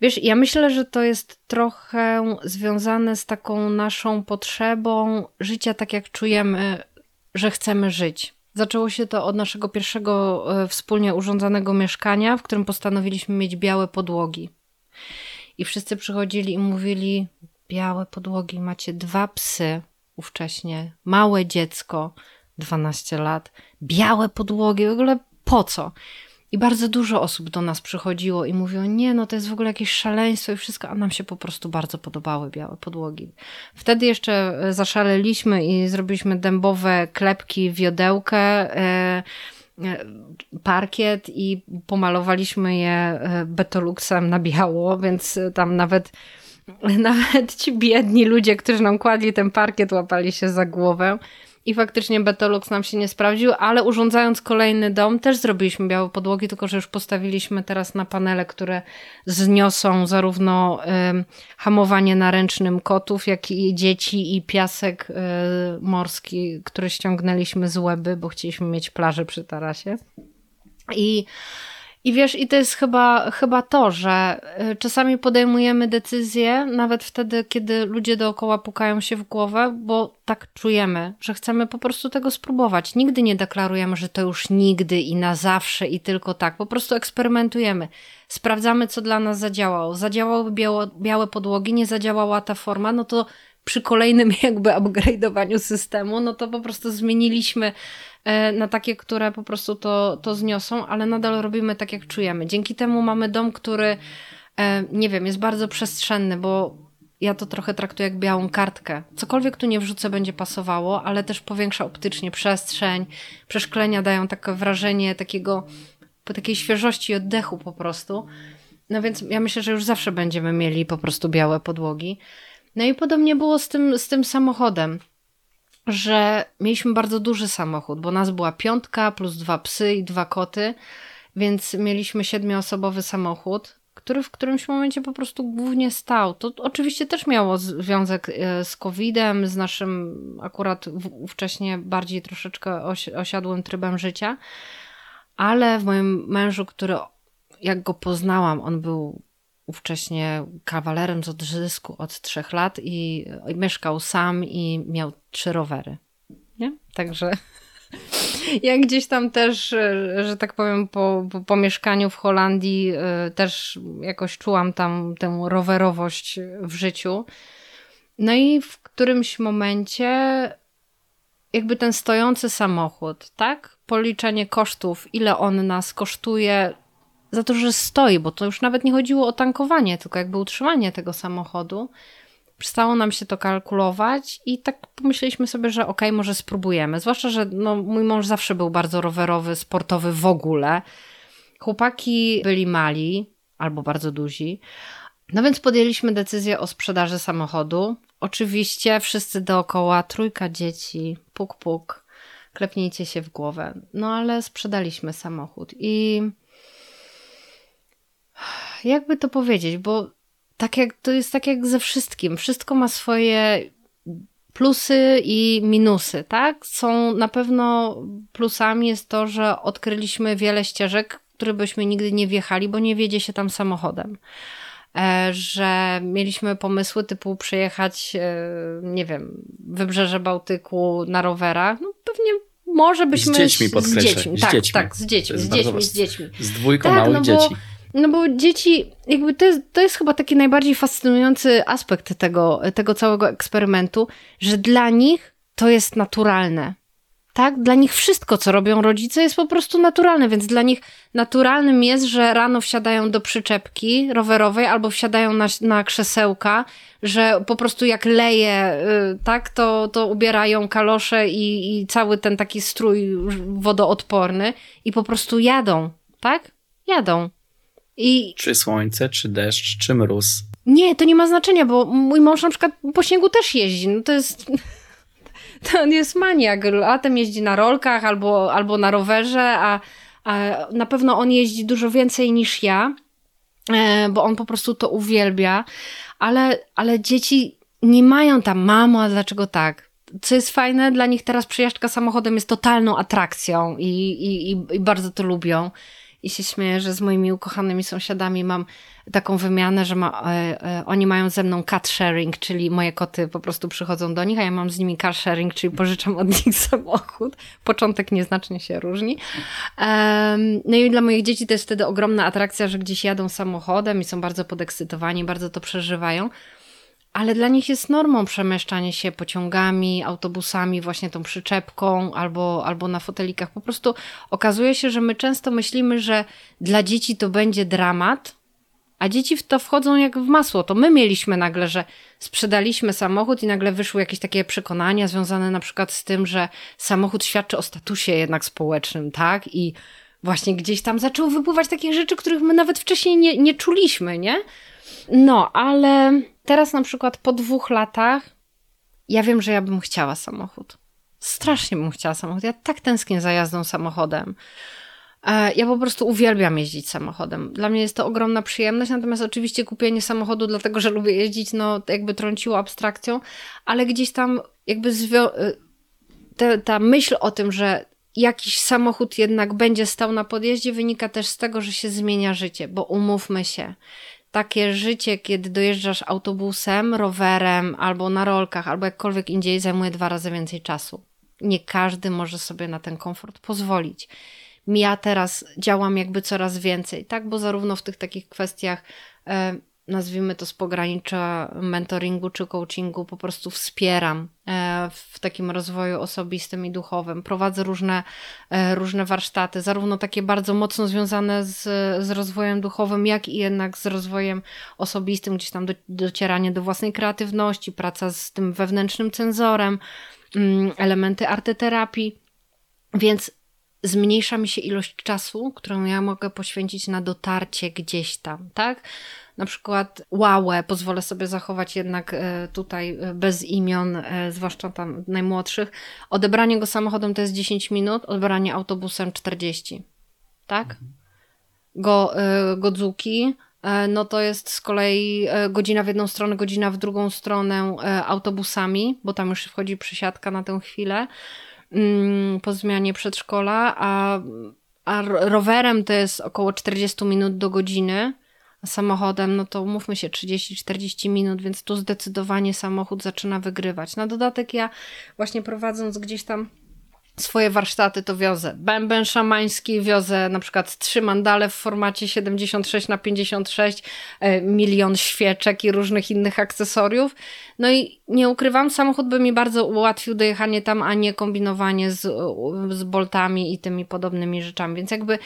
Wiesz, ja myślę, że to jest trochę związane z taką naszą potrzebą życia tak, jak czujemy, że chcemy żyć. Zaczęło się to od naszego pierwszego e, wspólnie urządzanego mieszkania, w którym postanowiliśmy mieć białe podłogi. I wszyscy przychodzili i mówili: Białe podłogi, macie dwa psy ówcześnie, małe dziecko, 12 lat, białe podłogi, w ogóle po co? I bardzo dużo osób do nas przychodziło i mówiło, nie, no to jest w ogóle jakieś szaleństwo i wszystko, a nam się po prostu bardzo podobały białe podłogi. Wtedy jeszcze e, zaszaleliśmy i zrobiliśmy dębowe klepki, wiodełkę, e, e, parkiet i pomalowaliśmy je betoluxem na biało, więc tam nawet [LAUGHS] nawet ci biedni ludzie, którzy nam kładli ten parkiet, łapali się za głowę. I faktycznie Betolux nam się nie sprawdził, ale urządzając kolejny dom też zrobiliśmy białe podłogi, tylko że już postawiliśmy teraz na panele, które zniosą zarówno y, hamowanie na ręcznym kotów, jak i dzieci i piasek y, morski, który ściągnęliśmy z łeby, bo chcieliśmy mieć plażę przy tarasie. I i wiesz, i to jest chyba, chyba to, że y, czasami podejmujemy decyzje, nawet wtedy, kiedy ludzie dookoła pukają się w głowę, bo tak czujemy, że chcemy po prostu tego spróbować. Nigdy nie deklarujemy, że to już nigdy i na zawsze i tylko tak. Po prostu eksperymentujemy. Sprawdzamy, co dla nas zadziałało. Zadziałały biało, białe podłogi, nie zadziałała ta forma, no to przy kolejnym [LAUGHS] jakby upgrade'owaniu systemu, no to po prostu zmieniliśmy E, na takie, które po prostu to, to zniosą, ale nadal robimy tak, jak czujemy. Dzięki temu mamy dom, który, e, nie wiem, jest bardzo przestrzenny, bo ja to trochę traktuję jak białą kartkę. Cokolwiek tu nie wrzucę, będzie pasowało, ale też powiększa optycznie przestrzeń. Przeszklenia dają takie wrażenie takiego, takiej świeżości i oddechu po prostu. No więc ja myślę, że już zawsze będziemy mieli po prostu białe podłogi. No i podobnie było z tym, z tym samochodem że mieliśmy bardzo duży samochód, bo nas była piątka plus dwa psy i dwa koty, więc mieliśmy siedmioosobowy samochód, który w którymś momencie po prostu głównie stał. To oczywiście też miało związek e, z COVID-em, z naszym akurat wcześniej bardziej troszeczkę osiadłym trybem życia, ale w moim mężu, który jak go poznałam, on był ówcześnie kawalerem z odzysku od trzech lat i, mieszkał sam i miał trzy rowery. Nie? Także [LAUGHS] ja gdzieś tam też, że tak powiem, po, po, po, mieszkaniu w Holandii y, też jakoś czułam tam tę rowerowość w życiu. No i w którymś momencie jakby ten stojący samochód, tak? Policzenie kosztów, ile on nas kosztuje, za to, że stoi, bo to już nawet nie chodziło o tankowanie, tylko jakby utrzymanie tego samochodu. Przestało nam się to kalkulować i tak pomyśleliśmy sobie, że okej, okay, może spróbujemy. Zwłaszcza, że no, mój mąż zawsze był bardzo rowerowy, sportowy w ogóle. Chłopaki byli mali albo bardzo duzi. No więc podjęliśmy decyzję o sprzedaży samochodu. Oczywiście wszyscy dookoła, trójka dzieci, puk puk, klepnijcie się w głowę. No ale sprzedaliśmy samochód i jakby to powiedzieć, bo tak jak to jest tak jak ze wszystkim. Wszystko ma swoje plusy i minusy, tak? Są na pewno plusami jest to, że odkryliśmy wiele ścieżek, które byśmy nigdy nie wjechali, bo nie wiedzie się tam samochodem. E, że mieliśmy pomysły typu przejechać, e, nie wiem, wybrzeże Bałtyku na rowerach. No pewnie może byśmy... Z dziećmi podkreślę. Z dziećmi, z tak, dziećmi. tak, z dziećmi, z dziećmi, z dziećmi. Z dwójką tak, małych no dzieci. Bo no bo dzieci, jakby to jest, to jest chyba taki najbardziej fascynujący aspekt tego, tego całego eksperymentu, że dla nich to jest naturalne. Tak? Dla nich wszystko, co robią rodzice, jest po prostu naturalne, więc dla nich naturalnym jest, że rano wsiadają do przyczepki rowerowej albo wsiadają na, na krzesełka, że po prostu jak leje, y, tak, to, to ubierają kalosze i, i cały ten taki strój wodoodporny i po prostu jadą, tak? Jadą. I... Czy słońce, czy deszcz, czy mróz. Nie, to nie ma znaczenia, bo mój mąż na przykład po śniegu też jeździ. No to jest [LAUGHS] to on jest maniak. Latem jeździ na rolkach albo, albo na rowerze, a, a na pewno on jeździ dużo więcej niż ja, e, bo on po prostu to uwielbia. Ale, ale dzieci nie mają tam, mamo, a dlaczego tak? Co jest fajne, dla nich teraz przejażdżka samochodem jest totalną atrakcją i, i, i bardzo to lubią i się śmieję, że z moimi ukochanymi sąsiadami mam taką wymianę, że ma, e, e, oni mają ze mną cat sharing, czyli moje koty po prostu przychodzą do nich, a ja mam z nimi car sharing, czyli pożyczam od nich [LAUGHS] samochód. Początek nieznacznie się różni. No i dla moich dzieci to jest wtedy ogromna atrakcja, że gdzieś jadą samochodem i są bardzo podekscytowani, bardzo to przeżywają ale dla nich jest normą przemieszczanie się pociągami, autobusami, właśnie tą przyczepką albo, albo na fotelikach. Po prostu okazuje się, że my często myślimy, że dla dzieci to będzie dramat, a dzieci w to wchodzą jak w masło. To my mieliśmy nagle, że sprzedaliśmy samochód i nagle wyszły jakieś takie przekonania związane na przykład z tym, że samochód świadczy o statusie jednak społecznym, tak? I właśnie gdzieś tam zaczęły wypływać takie rzeczy, których my nawet wcześniej nie, nie czuliśmy, nie? No, ale teraz na przykład po dwóch latach ja wiem, że ja bym chciała samochód. Strasznie bym chciała samochód. Ja tak tęsknię za jazdą samochodem. E, ja po prostu uwielbiam jeździć samochodem. Dla mnie jest to ogromna przyjemność, natomiast oczywiście kupienie samochodu, dlatego że lubię jeździć, no jakby trąciło abstrakcją, ale gdzieś tam jakby e, te, ta myśl o tym, że jakiś samochód jednak będzie stał na podjeździe, wynika też z tego, że się zmienia życie, bo umówmy się takie życie, kiedy dojeżdżasz autobusem, rowerem albo na rolkach, albo jakkolwiek indziej, zajmuje dwa razy więcej czasu. Nie każdy może sobie na ten komfort pozwolić. Ja teraz działam jakby coraz więcej, tak? Bo zarówno w tych takich kwestiach e, nazwijmy to z pogranicza mentoringu czy coachingu, po prostu wspieram e, w takim rozwoju osobistym i duchowym. Prowadzę różne, e, różne warsztaty, zarówno takie bardzo mocno związane z, z rozwojem duchowym, jak i jednak z rozwojem osobistym, gdzieś tam do, docieranie do własnej kreatywności, praca z tym wewnętrznym cenzorem, mm, elementy arteterapii. Więc zmniejsza mi się ilość czasu, którą ja mogę poświęcić na dotarcie gdzieś tam, tak? Na przykład łałę pozwolę sobie zachować jednak e, tutaj e, bez imion, e, zwłaszcza tam najmłodszych. Odebranie go samochodem to jest 10 minut, odebranie autobusem 40. Tak? Go, godzuki, no to jest z kolei godzina w jedną stronę, godzina w drugą stronę autobusami, bo tam już wchodzi przysiadka na tę chwilę mm, po zmianie przedszkola, a, a rowerem to jest około 40 minut do godziny samochodem, no to umówmy się 30-40 minut, więc tu zdecydowanie samochód zaczyna wygrywać. Na dodatek ja właśnie prowadząc gdzieś tam swoje warsztaty to wiozę bęben szamański, wiozę na przykład trzy mandale w formacie 76 na 56, e, milion świeczek i różnych innych akcesoriów. No i nie ukrywam, samochód by mi bardzo ułatwił dojechanie tam, a nie kombinowanie z, z boltami i tymi podobnymi rzeczami. Więc jakby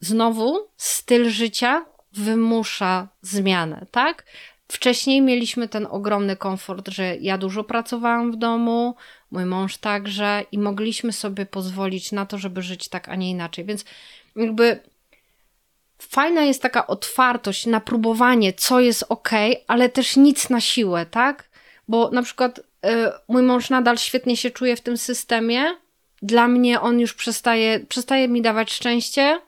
znowu styl życia wymusza zmianę, tak? Wcześniej mieliśmy ten ogromny komfort, że ja dużo pracowałam w domu, mój mąż także i mogliśmy sobie pozwolić na to, żeby żyć tak, a nie inaczej. Więc jakby fajna jest taka otwartość na próbowanie, co jest ok, ale też nic na siłę, tak? Bo na przykład y, mój mąż nadal świetnie się czuje w tym systemie. Dla mnie on już przestaje, przestaje mi dawać szczęście,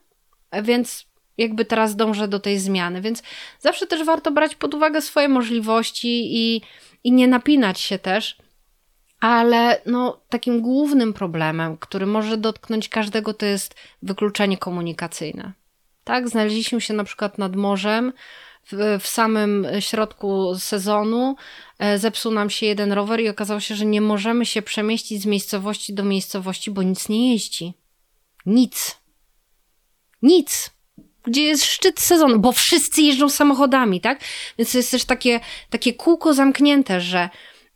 więc jakby teraz dążę do tej zmiany, więc zawsze też warto brać pod uwagę swoje możliwości i, i nie napinać się też. Ale no, takim głównym problemem, który może dotknąć każdego, to jest wykluczenie komunikacyjne. Tak, znaleźliśmy się na przykład nad morzem, w, w, samym środku sezonu e, zepsuł nam się jeden rower i okazało się, że nie możemy się przemieścić z miejscowości do miejscowości, bo nic nie jeździ. Nic. Nic gdzie jest szczyt sezonu, bo wszyscy jeżdżą samochodami, tak? Więc to jest też takie, takie kółko zamknięte, że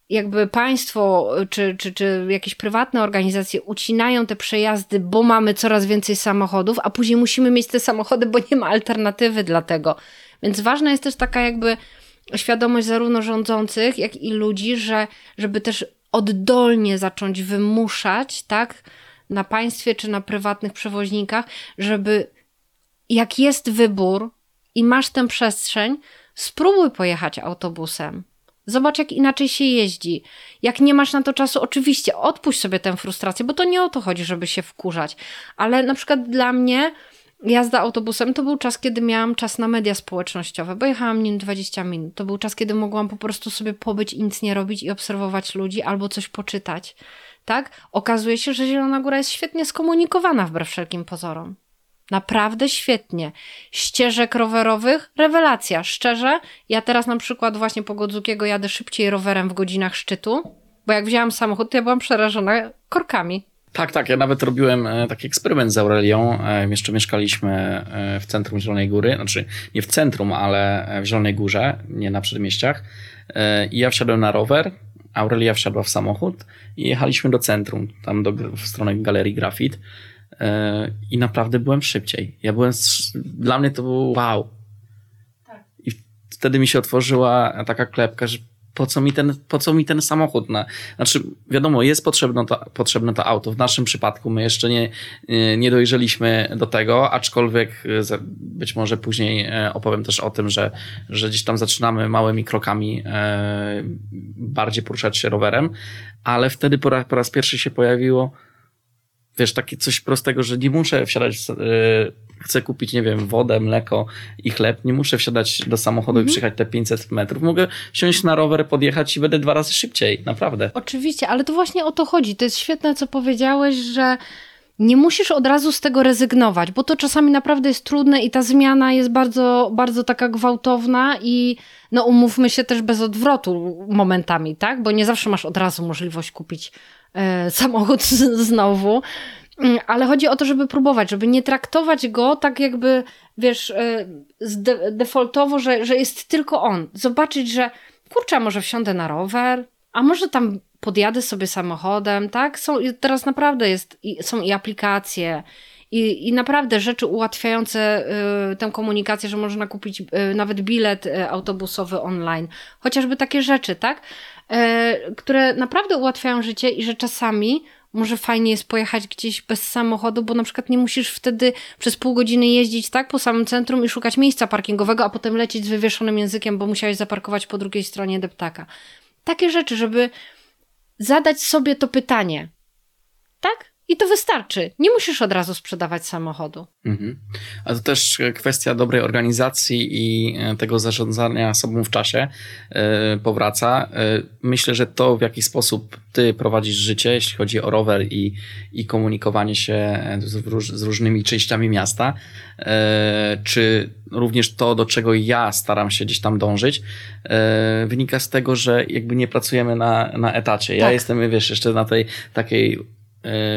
jakby państwo czy, czy, czy jakieś prywatne organizacje ucinają te przejazdy, bo mamy coraz więcej samochodów, a później musimy mieć te samochody, bo nie ma alternatywy dla tego. Więc ważna jest też taka jakby świadomość zarówno rządzących, jak i ludzi, że żeby też oddolnie zacząć wymuszać, tak, na państwie czy na prywatnych przewoźnikach, żeby jak jest wybór i masz tę przestrzeń, spróbuj pojechać autobusem. Zobacz, jak inaczej się jeździ. Jak nie masz na to czasu, oczywiście odpuść sobie tę frustrację, bo to nie o to chodzi, żeby się wkurzać. Ale na przykład dla mnie jazda autobusem to był czas, kiedy miałam czas na media społecznościowe, bo jechałam nim 20 minut. To był czas, kiedy mogłam po prostu sobie pobyć i nic nie robić i obserwować ludzi albo coś poczytać. Tak? Okazuje się, że Zielona Góra jest świetnie skomunikowana wbrew wszelkim pozorom. Naprawdę świetnie. Ścieżek rowerowych, rewelacja. Szczerze, ja teraz na przykład właśnie po Godzukiego jadę szybciej rowerem w godzinach szczytu, bo jak wzięłam samochód, to ja byłam przerażona korkami. Tak, tak. Ja nawet robiłem e, taki eksperyment z Aurelią. E, jeszcze mieszkaliśmy e, w centrum Zielonej Góry. Znaczy, nie w centrum, ale w Zielonej Górze, nie na przedmieściach. I ja wsiadłem na rower, Aurelia wsiadła w samochód i jechaliśmy do centrum, tam do, w stronę Galerii Grafit. I naprawdę byłem szybciej. Ja byłem, dla mnie to było wow. Tak. I wtedy mi się otworzyła taka klepka, że po co mi ten, po co mi ten samochód? Na, znaczy, wiadomo, jest potrzebne to, potrzebne to auto. W naszym przypadku my jeszcze nie, nie dojrzeliśmy do tego, aczkolwiek e, być może później e, opowiem też o tym, że, że gdzieś tam zaczynamy małymi krokami e, bardziej poruszać się rowerem, ale wtedy po raz, po raz pierwszy się pojawiło wiesz, takie coś prostego, że nie muszę wsiadać, w, chcę kupić, nie wiem, wodę, mleko i chleb, nie muszę wsiadać do samochodu mhm. i przyjechać te 500 metrów. Mogę wsiąść na rower, podjechać i będę dwa razy szybciej, naprawdę. Oczywiście, ale to właśnie o to chodzi. To jest świetne, co powiedziałeś, że nie musisz od razu z tego rezygnować, bo to czasami naprawdę jest trudne i ta zmiana jest bardzo, bardzo taka gwałtowna i no umówmy się też bez odwrotu momentami, tak? Bo nie zawsze masz od razu możliwość kupić samochód znowu. Mm, ale chodzi o to, żeby próbować, żeby nie traktować go tak jakby, wiesz, e, defaultowo, że, że jest tylko on. Zobaczyć, że kurczę, może wsiądę na rower, a może tam podjadę sobie samochodem, tak? Są, teraz naprawdę jest, są i aplikacje, i, i naprawdę rzeczy ułatwiające y, tę komunikację, że można kupić y, nawet bilet y, autobusowy online. Chociażby takie rzeczy, tak? Y, które naprawdę ułatwiają życie i że czasami może fajnie jest pojechać gdzieś bez samochodu, bo na przykład nie musisz wtedy przez pół godziny jeździć tak po samym centrum i szukać miejsca parkingowego, a potem lecieć z wywieszonym językiem, bo musiałeś zaparkować po drugiej stronie deptaka. Takie rzeczy, żeby zadać sobie to pytanie. Tak? I to wystarczy. Nie musisz od razu sprzedawać samochodu. Mhm. A to też kwestia dobrej organizacji i e, tego zarządzania sobą w czasie yy, powraca. Yy, myślę, że to, w jaki sposób ty prowadzisz życie, jeśli chodzi o rower i, i komunikowanie się z, róż, z różnymi częściami miasta, czy również to, do czego ja staram się gdzieś tam dążyć, wynika z tego, że jakby nie pracujemy na, na etacie. Ja tak. jestem, wiesz, jeszcze na tej takiej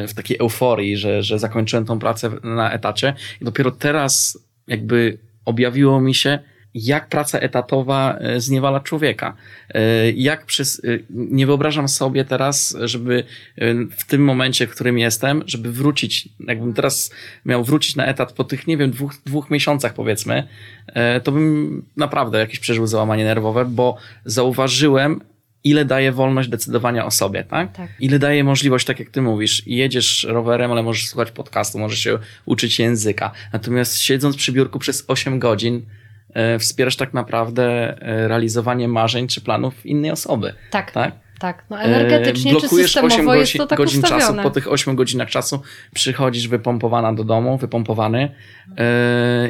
w takiej euforii, że, że zakończyłem tą pracę na etacie i dopiero teraz jakby objawiło mi się, jak praca etatowa e, zniewala człowieka. E, jak przez, e, nie wyobrażam sobie teraz, żeby w tym momencie, w którym jestem, żeby wrócić, jakbym teraz miał wrócić na etat po tych, nie wiem, dwóch, dwóch miesiącach powiedzmy, to bym naprawdę jakieś przeżył załamanie nerwowe, bo zauważyłem, ile daje wolność decydowania o sobie, tak? tak? Ile daje możliwość, tak jak ty mówisz, jedziesz rowerem, ale możesz słuchać podcastu, możesz się uczyć języka. Natomiast siedząc przy biurku przez 8 godzin, e, wspierasz tak naprawdę e, realizowanie marzeń czy planów innej osoby. Tak. tak? Tak, no energetycznie Blokujesz czy 8 godzin, jest to tak godzin czasu. Po tych 8 godzinach czasu przychodzisz wypompowana do domu, wypompowany.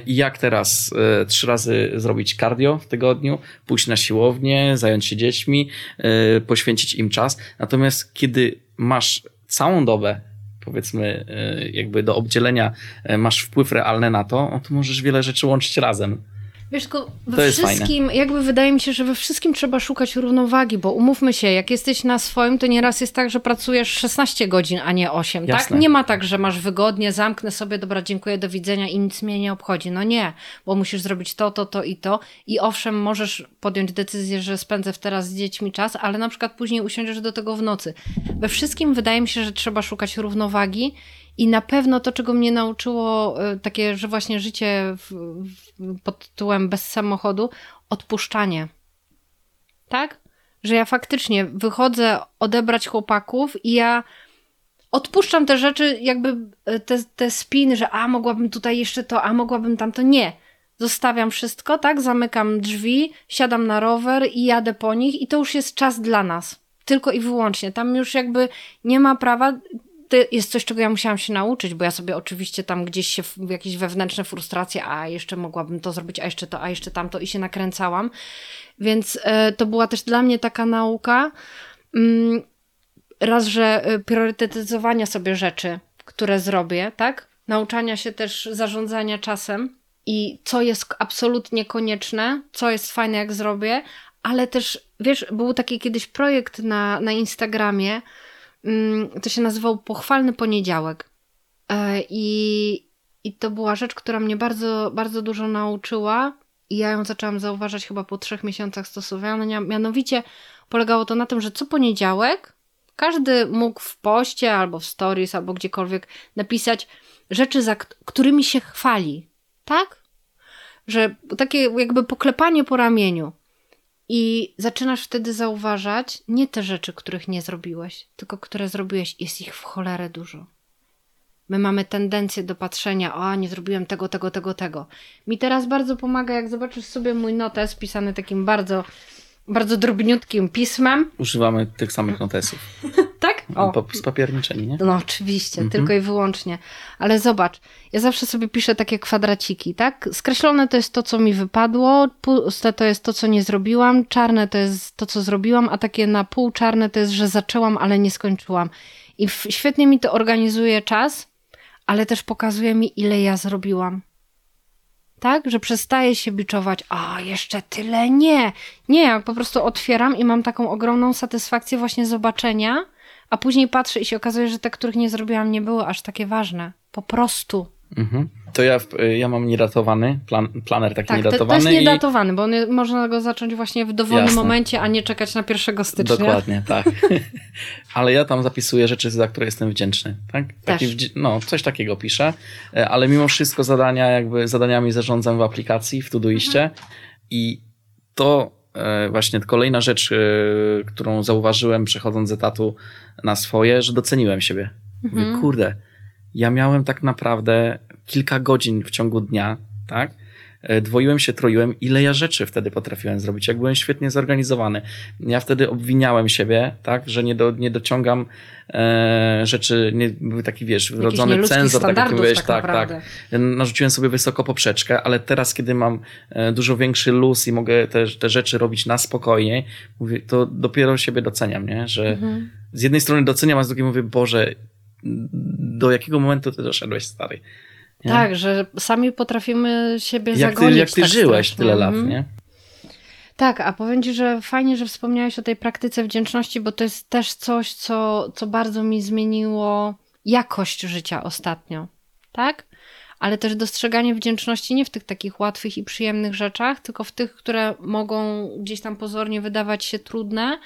I jak teraz? E, trzy razy zrobić cardio w tygodniu, pójść na siłownię, zająć się dziećmi, e, poświęcić im czas. Natomiast kiedy masz całą dobę powiedzmy, e, jakby do obdzielenia masz wpływ realny na to, to możesz wiele rzeczy łączyć razem. Wiesz, tylko we wszystkim, fajne. jakby wydaje mi się, że we wszystkim trzeba szukać równowagi, bo umówmy się, jak jesteś na swoim, to nieraz jest tak, że pracujesz 16 godzin, a nie 8, tak? Jasne. tak? Nie ma tak, że masz wygodnie, zamknę sobie, dobra, dziękuję, do widzenia i nic mnie nie obchodzi. No nie, bo musisz zrobić to, to, to i to i owszem, możesz podjąć decyzję, że spędzę teraz z dziećmi czas, ale na przykład później usiądziesz do tego w nocy. We wszystkim wydaje mi się, że trzeba szukać równowagi i na pewno to, czego mnie nauczyło e, takie, że właśnie życie w, w, pod tytułem bez samochodu, odpuszczanie. Tak? Że ja faktycznie wychodzę odebrać chłopaków i ja odpuszczam te rzeczy, jakby e, te, te spiny, że a mogłabym tutaj jeszcze to, a mogłabym tamto. Nie. Zostawiam wszystko, tak? Zamykam drzwi, siadam na rower i jadę po nich, i to już jest czas dla nas. Tylko i wyłącznie. Tam już jakby nie ma prawa to jest coś, czego ja musiałam się nauczyć, bo ja sobie oczywiście tam gdzieś się jakieś wewnętrzne frustracje, a jeszcze mogłabym to zrobić, a jeszcze to, a jeszcze tamto i się nakręcałam. Więc e, to była też dla mnie taka nauka. Mm, raz, że e, priorytetyzowania sobie rzeczy, które zrobię, tak? Nauczania się też zarządzania czasem i co jest absolutnie konieczne, co jest fajne, jak zrobię, ale też, wiesz, był taki kiedyś projekt na, na Instagramie, to się nazywał Pochwalny Poniedziałek. E, I, I to była rzecz, która mnie bardzo, bardzo dużo nauczyła. I ja ją zaczęłam zauważać chyba po trzech miesiącach stosowania. Mianowicie polegało to na tym, że co poniedziałek każdy mógł w poście albo w stories, albo gdziekolwiek napisać rzeczy, za którymi się chwali. Tak? Że takie jakby poklepanie po ramieniu. I zaczynasz wtedy zauważać nie te rzeczy, których nie zrobiłeś, tylko które zrobiłeś. Jest ich w cholerę dużo. My mamy tendencję do patrzenia, o, nie zrobiłem tego, tego, tego, tego. Mi teraz bardzo pomaga, jak zobaczysz sobie mój notes pisany takim bardzo bardzo drobniutkim pismem. Używamy tych samych notesów. [LAUGHS] tak? O. Spapierniczeni, nie? No oczywiście, mhm. tylko i wyłącznie. Ale zobacz, ja zawsze sobie piszę takie kwadraciki, tak? Skreślone to jest to, co mi wypadło, puste to jest to, co nie zrobiłam, czarne to jest to, co zrobiłam, a takie na pół czarne to jest, że zaczęłam, ale nie skończyłam. I świetnie mi to organizuje czas, ale też pokazuje mi, ile ja zrobiłam tak? Że przestaję się biczować, a jeszcze tyle nie. Nie, jak po prostu otwieram i mam taką ogromną satysfakcję właśnie zobaczenia, a później patrzę i się okazuje, że te, których nie zrobiłam, nie były aż takie ważne. Po prostu. Mhm. To ja, ja mam niedatowany, plan, planer taki tak, niedatowany. To, to jest niedatowany, i... bo on, można go zacząć właśnie w dowolnym Jasne. momencie, a nie czekać na 1 stycznia. Dokładnie, tak. [LAUGHS] [LAUGHS] ale ja tam zapisuję rzeczy, za które jestem wdzięczny. Tak? Taki, no, coś takiego piszę, e, ale mimo wszystko zadania, jakby zadaniami zarządzam w aplikacji, w Todoiście mhm. i to e, właśnie kolejna rzecz, e, którą zauważyłem przechodząc z etatu na swoje, że doceniłem siebie. Mówię, mhm. kurde, ja miałem tak naprawdę kilka godzin w ciągu dnia, tak? E, dwoiłem się, troiłem, ile ja rzeczy wtedy potrafiłem zrobić, jak byłem świetnie zorganizowany. Ja wtedy obwiniałem siebie, tak, że nie, do, nie dociągam e, rzeczy, nie, był taki, wiesz, wrodzony cenzor, tak jak mówiłeś, tak, tak, tak. Narzuciłem sobie wysoko poprzeczkę, ale teraz, kiedy mam e, dużo większy luz i mogę te, te rzeczy robić na spokojnie, mówię, to dopiero siebie doceniam, nie, że mhm. z jednej strony doceniam, a z drugiej mówię, Boże, do jakiego momentu ty doszedłeś, stary? Nie? Tak, że sami potrafimy siebie jak zagonić. Ty, jak ty tak żyłeś strasznie. tyle lat, mhm. nie? Tak, a powiem Ci, że fajnie, że wspomniałeś o tej praktyce wdzięczności, bo to jest też coś, co, co bardzo mi zmieniło jakość życia ostatnio. Tak? Ale też dostrzeganie wdzięczności nie w tych takich łatwych i przyjemnych rzeczach, tylko w tych, które mogą gdzieś tam pozornie wydawać się trudne,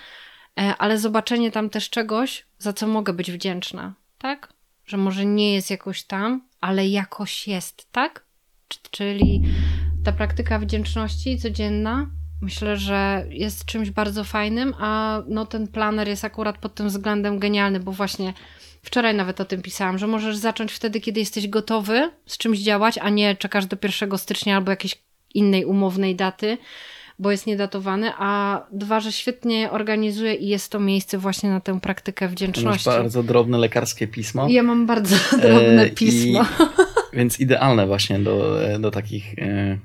e, ale zobaczenie tam też czegoś, za co mogę być wdzięczna tak? Że może nie jest jakoś tam, ale jakoś jest, tak? Czyli ta praktyka wdzięczności codzienna, myślę, że jest czymś bardzo fajnym, a no ten planer jest akurat pod tym względem genialny, bo właśnie wczoraj nawet o tym pisałam, że możesz zacząć wtedy, kiedy jesteś gotowy z czymś działać, a nie czekasz do 1 stycznia albo jakiejś innej umownej daty, bo jest niedatowany, a dwa, że świetnie organizuje i jest to miejsce właśnie na tę praktykę wdzięczności. Masz bardzo drobne lekarskie pismo. Ja mam bardzo drobne e, pismo. I, [LAUGHS] więc idealne właśnie do, do takich e,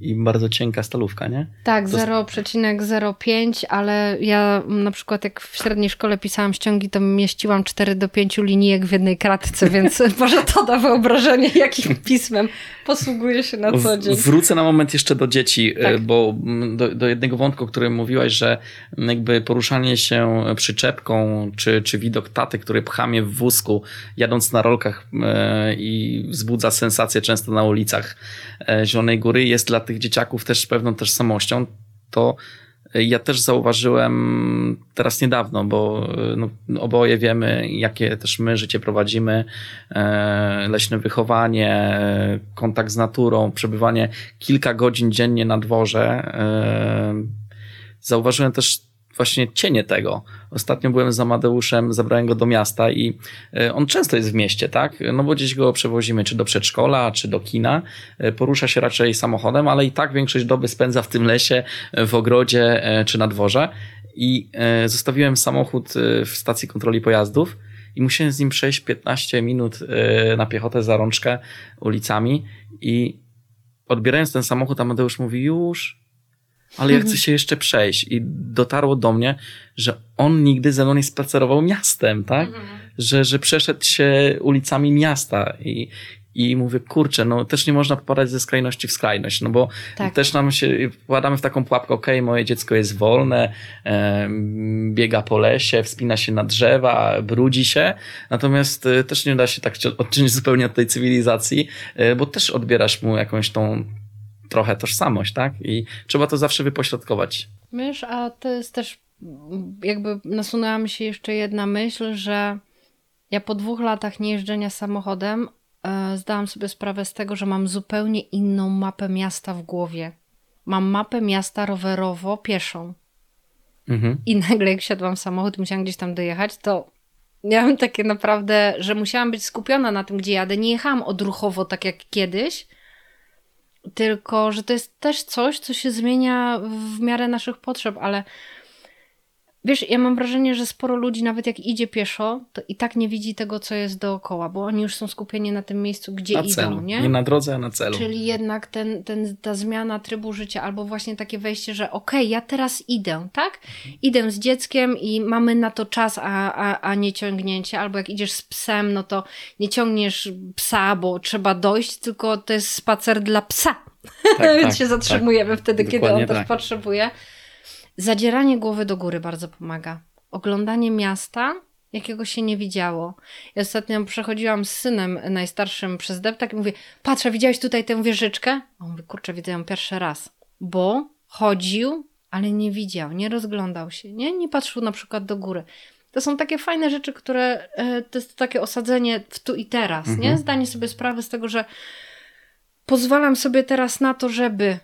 i bardzo cienka stalówka, nie? Tak, To- 0,05, ale ja na przykład jak w średniej szkole pisałam ściągi, to mieściłam 4 do 5 linijek w jednej kratce, [LAUGHS] więc może to da wyobrażenie, jakim [LAUGHS] pismem posługuje się na co dzień. Wrócę na moment jeszcze do dzieci, Tak. e, bo mm, do, do jednego wątku, o którym mówiłaś, że mm, jakby poruszanie się przyczepką, czy, czy widok taty, który pcha mnie w wózku, jadąc na rolkach e, i wzbudza sensację często na ulicach e, Zielonej Góry, jest dla tych dzieciaków też pewną tożsamością, to ja też zauważyłem teraz niedawno, bo e, no, oboje wiemy, jakie też my życie prowadzimy, e, leśne wychowanie, e, kontakt z naturą, przebywanie kilka godzin dziennie na dworze. E, zauważyłem też właśnie cienie tego. Ostatnio byłem z Amadeuszem, zabrałem go do miasta i e, on często jest w mieście, tak? No bo gdzieś go przewozimy, czy do przedszkola, czy do kina. E, Porusza się raczej samochodem, ale i tak większość doby spędza w tym lesie, e, w ogrodzie, czy na dworze. I zostawiłem samochód w stacji kontroli pojazdów i musiałem z nim przejść 15 minut na piechotę za rączkę ulicami i odbierając ten samochód, Amadeusz mówi już, ale ja chcę się jeszcze przejść. I dotarło do mnie, że on nigdy ze mną nie spacerował miastem, tak? Że, że przeszedł się ulicami miasta i, i mówię, kurczę, no też nie można popadać ze skrajności w skrajność, no bo Tak. też nam się, wkładamy w taką pułapkę, okej, moje dziecko jest wolne, em, biega po lesie, wspina się na drzewa, brudzi się, natomiast e, też nie da się tak odciąć zupełnie od tej cywilizacji, e, bo też odbierasz mu jakąś tą trochę tożsamość, tak? I trzeba to zawsze wypośrodkować. Wiesz, a to jest też jakby nasunęła mi się jeszcze jedna myśl, że ja po dwóch latach niejeżdżenia samochodem e, zdałam sobie sprawę z tego, że mam zupełnie inną mapę miasta w głowie. Mam mapę miasta rowerowo pieszą. Mhm. I nagle jak siadłam w samochód i musiałam gdzieś tam dojechać, to miałam takie naprawdę, że musiałam być skupiona na tym, gdzie jadę. Nie jechałam odruchowo tak jak kiedyś, tylko że to jest też coś, co się zmienia w miarę naszych potrzeb, ale wiesz, ja mam wrażenie, że sporo ludzi, nawet jak idzie pieszo, to i tak nie widzi tego, co jest dookoła, bo oni już są skupieni na tym miejscu, gdzie Na idą, celu. nie? Nie na drodze, a na celu. Czyli jednak ten, ten, ta zmiana trybu życia, albo właśnie takie wejście, że okej, ja teraz idę, tak? Idę z dzieckiem i mamy na to czas, a, a, a nie ciągnięcie. Albo jak idziesz z psem, no to nie ciągniesz psa, bo trzeba dojść, tylko to jest spacer dla psa. Tak, [LAUGHS] Więc tak, się zatrzymujemy wtedy, kiedy on Dokładnie też tak. potrzebuje. Zadzieranie głowy do góry bardzo pomaga. Oglądanie miasta, jakiego się nie widziało. Ja ostatnio przechodziłam z synem najstarszym przez deptak i mówię, patrzę, widziałeś tutaj tę wieżyczkę? A on mówi, kurczę, widzę ją pierwszy raz. Bo chodził, ale nie widział, nie rozglądał się, nie, nie patrzył na przykład do góry. To są takie fajne rzeczy, które e, to jest takie osadzenie w tu i teraz, nie? Mhm. Zdanie sobie sprawy z tego, że pozwalam sobie teraz na to, żeby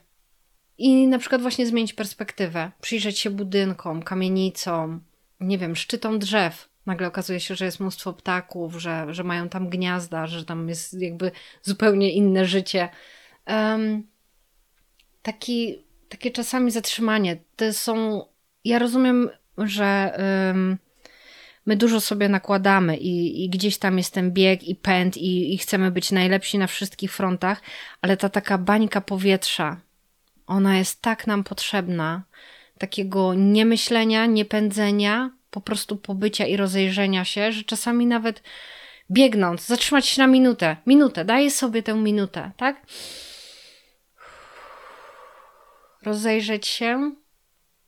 i na przykład właśnie zmienić perspektywę, przyjrzeć się budynkom, kamienicom, nie wiem, szczytom drzew. Nagle okazuje się, że jest mnóstwo ptaków, że, że mają tam gniazda, że tam jest jakby zupełnie inne życie. Em, taki, takie czasami zatrzymanie. To są. Ja rozumiem, że em, my dużo sobie nakładamy i, i gdzieś tam jest ten bieg i pęd i, i chcemy być najlepsi na wszystkich frontach, ale ta taka bańka powietrza, ona jest tak nam potrzebna, takiego niemyślenia, niepędzenia, po prostu pobycia i rozejrzenia się, że czasami nawet biegnąc, zatrzymać się na minutę, minutę, daję sobie tę minutę, tak? Rozejrzeć się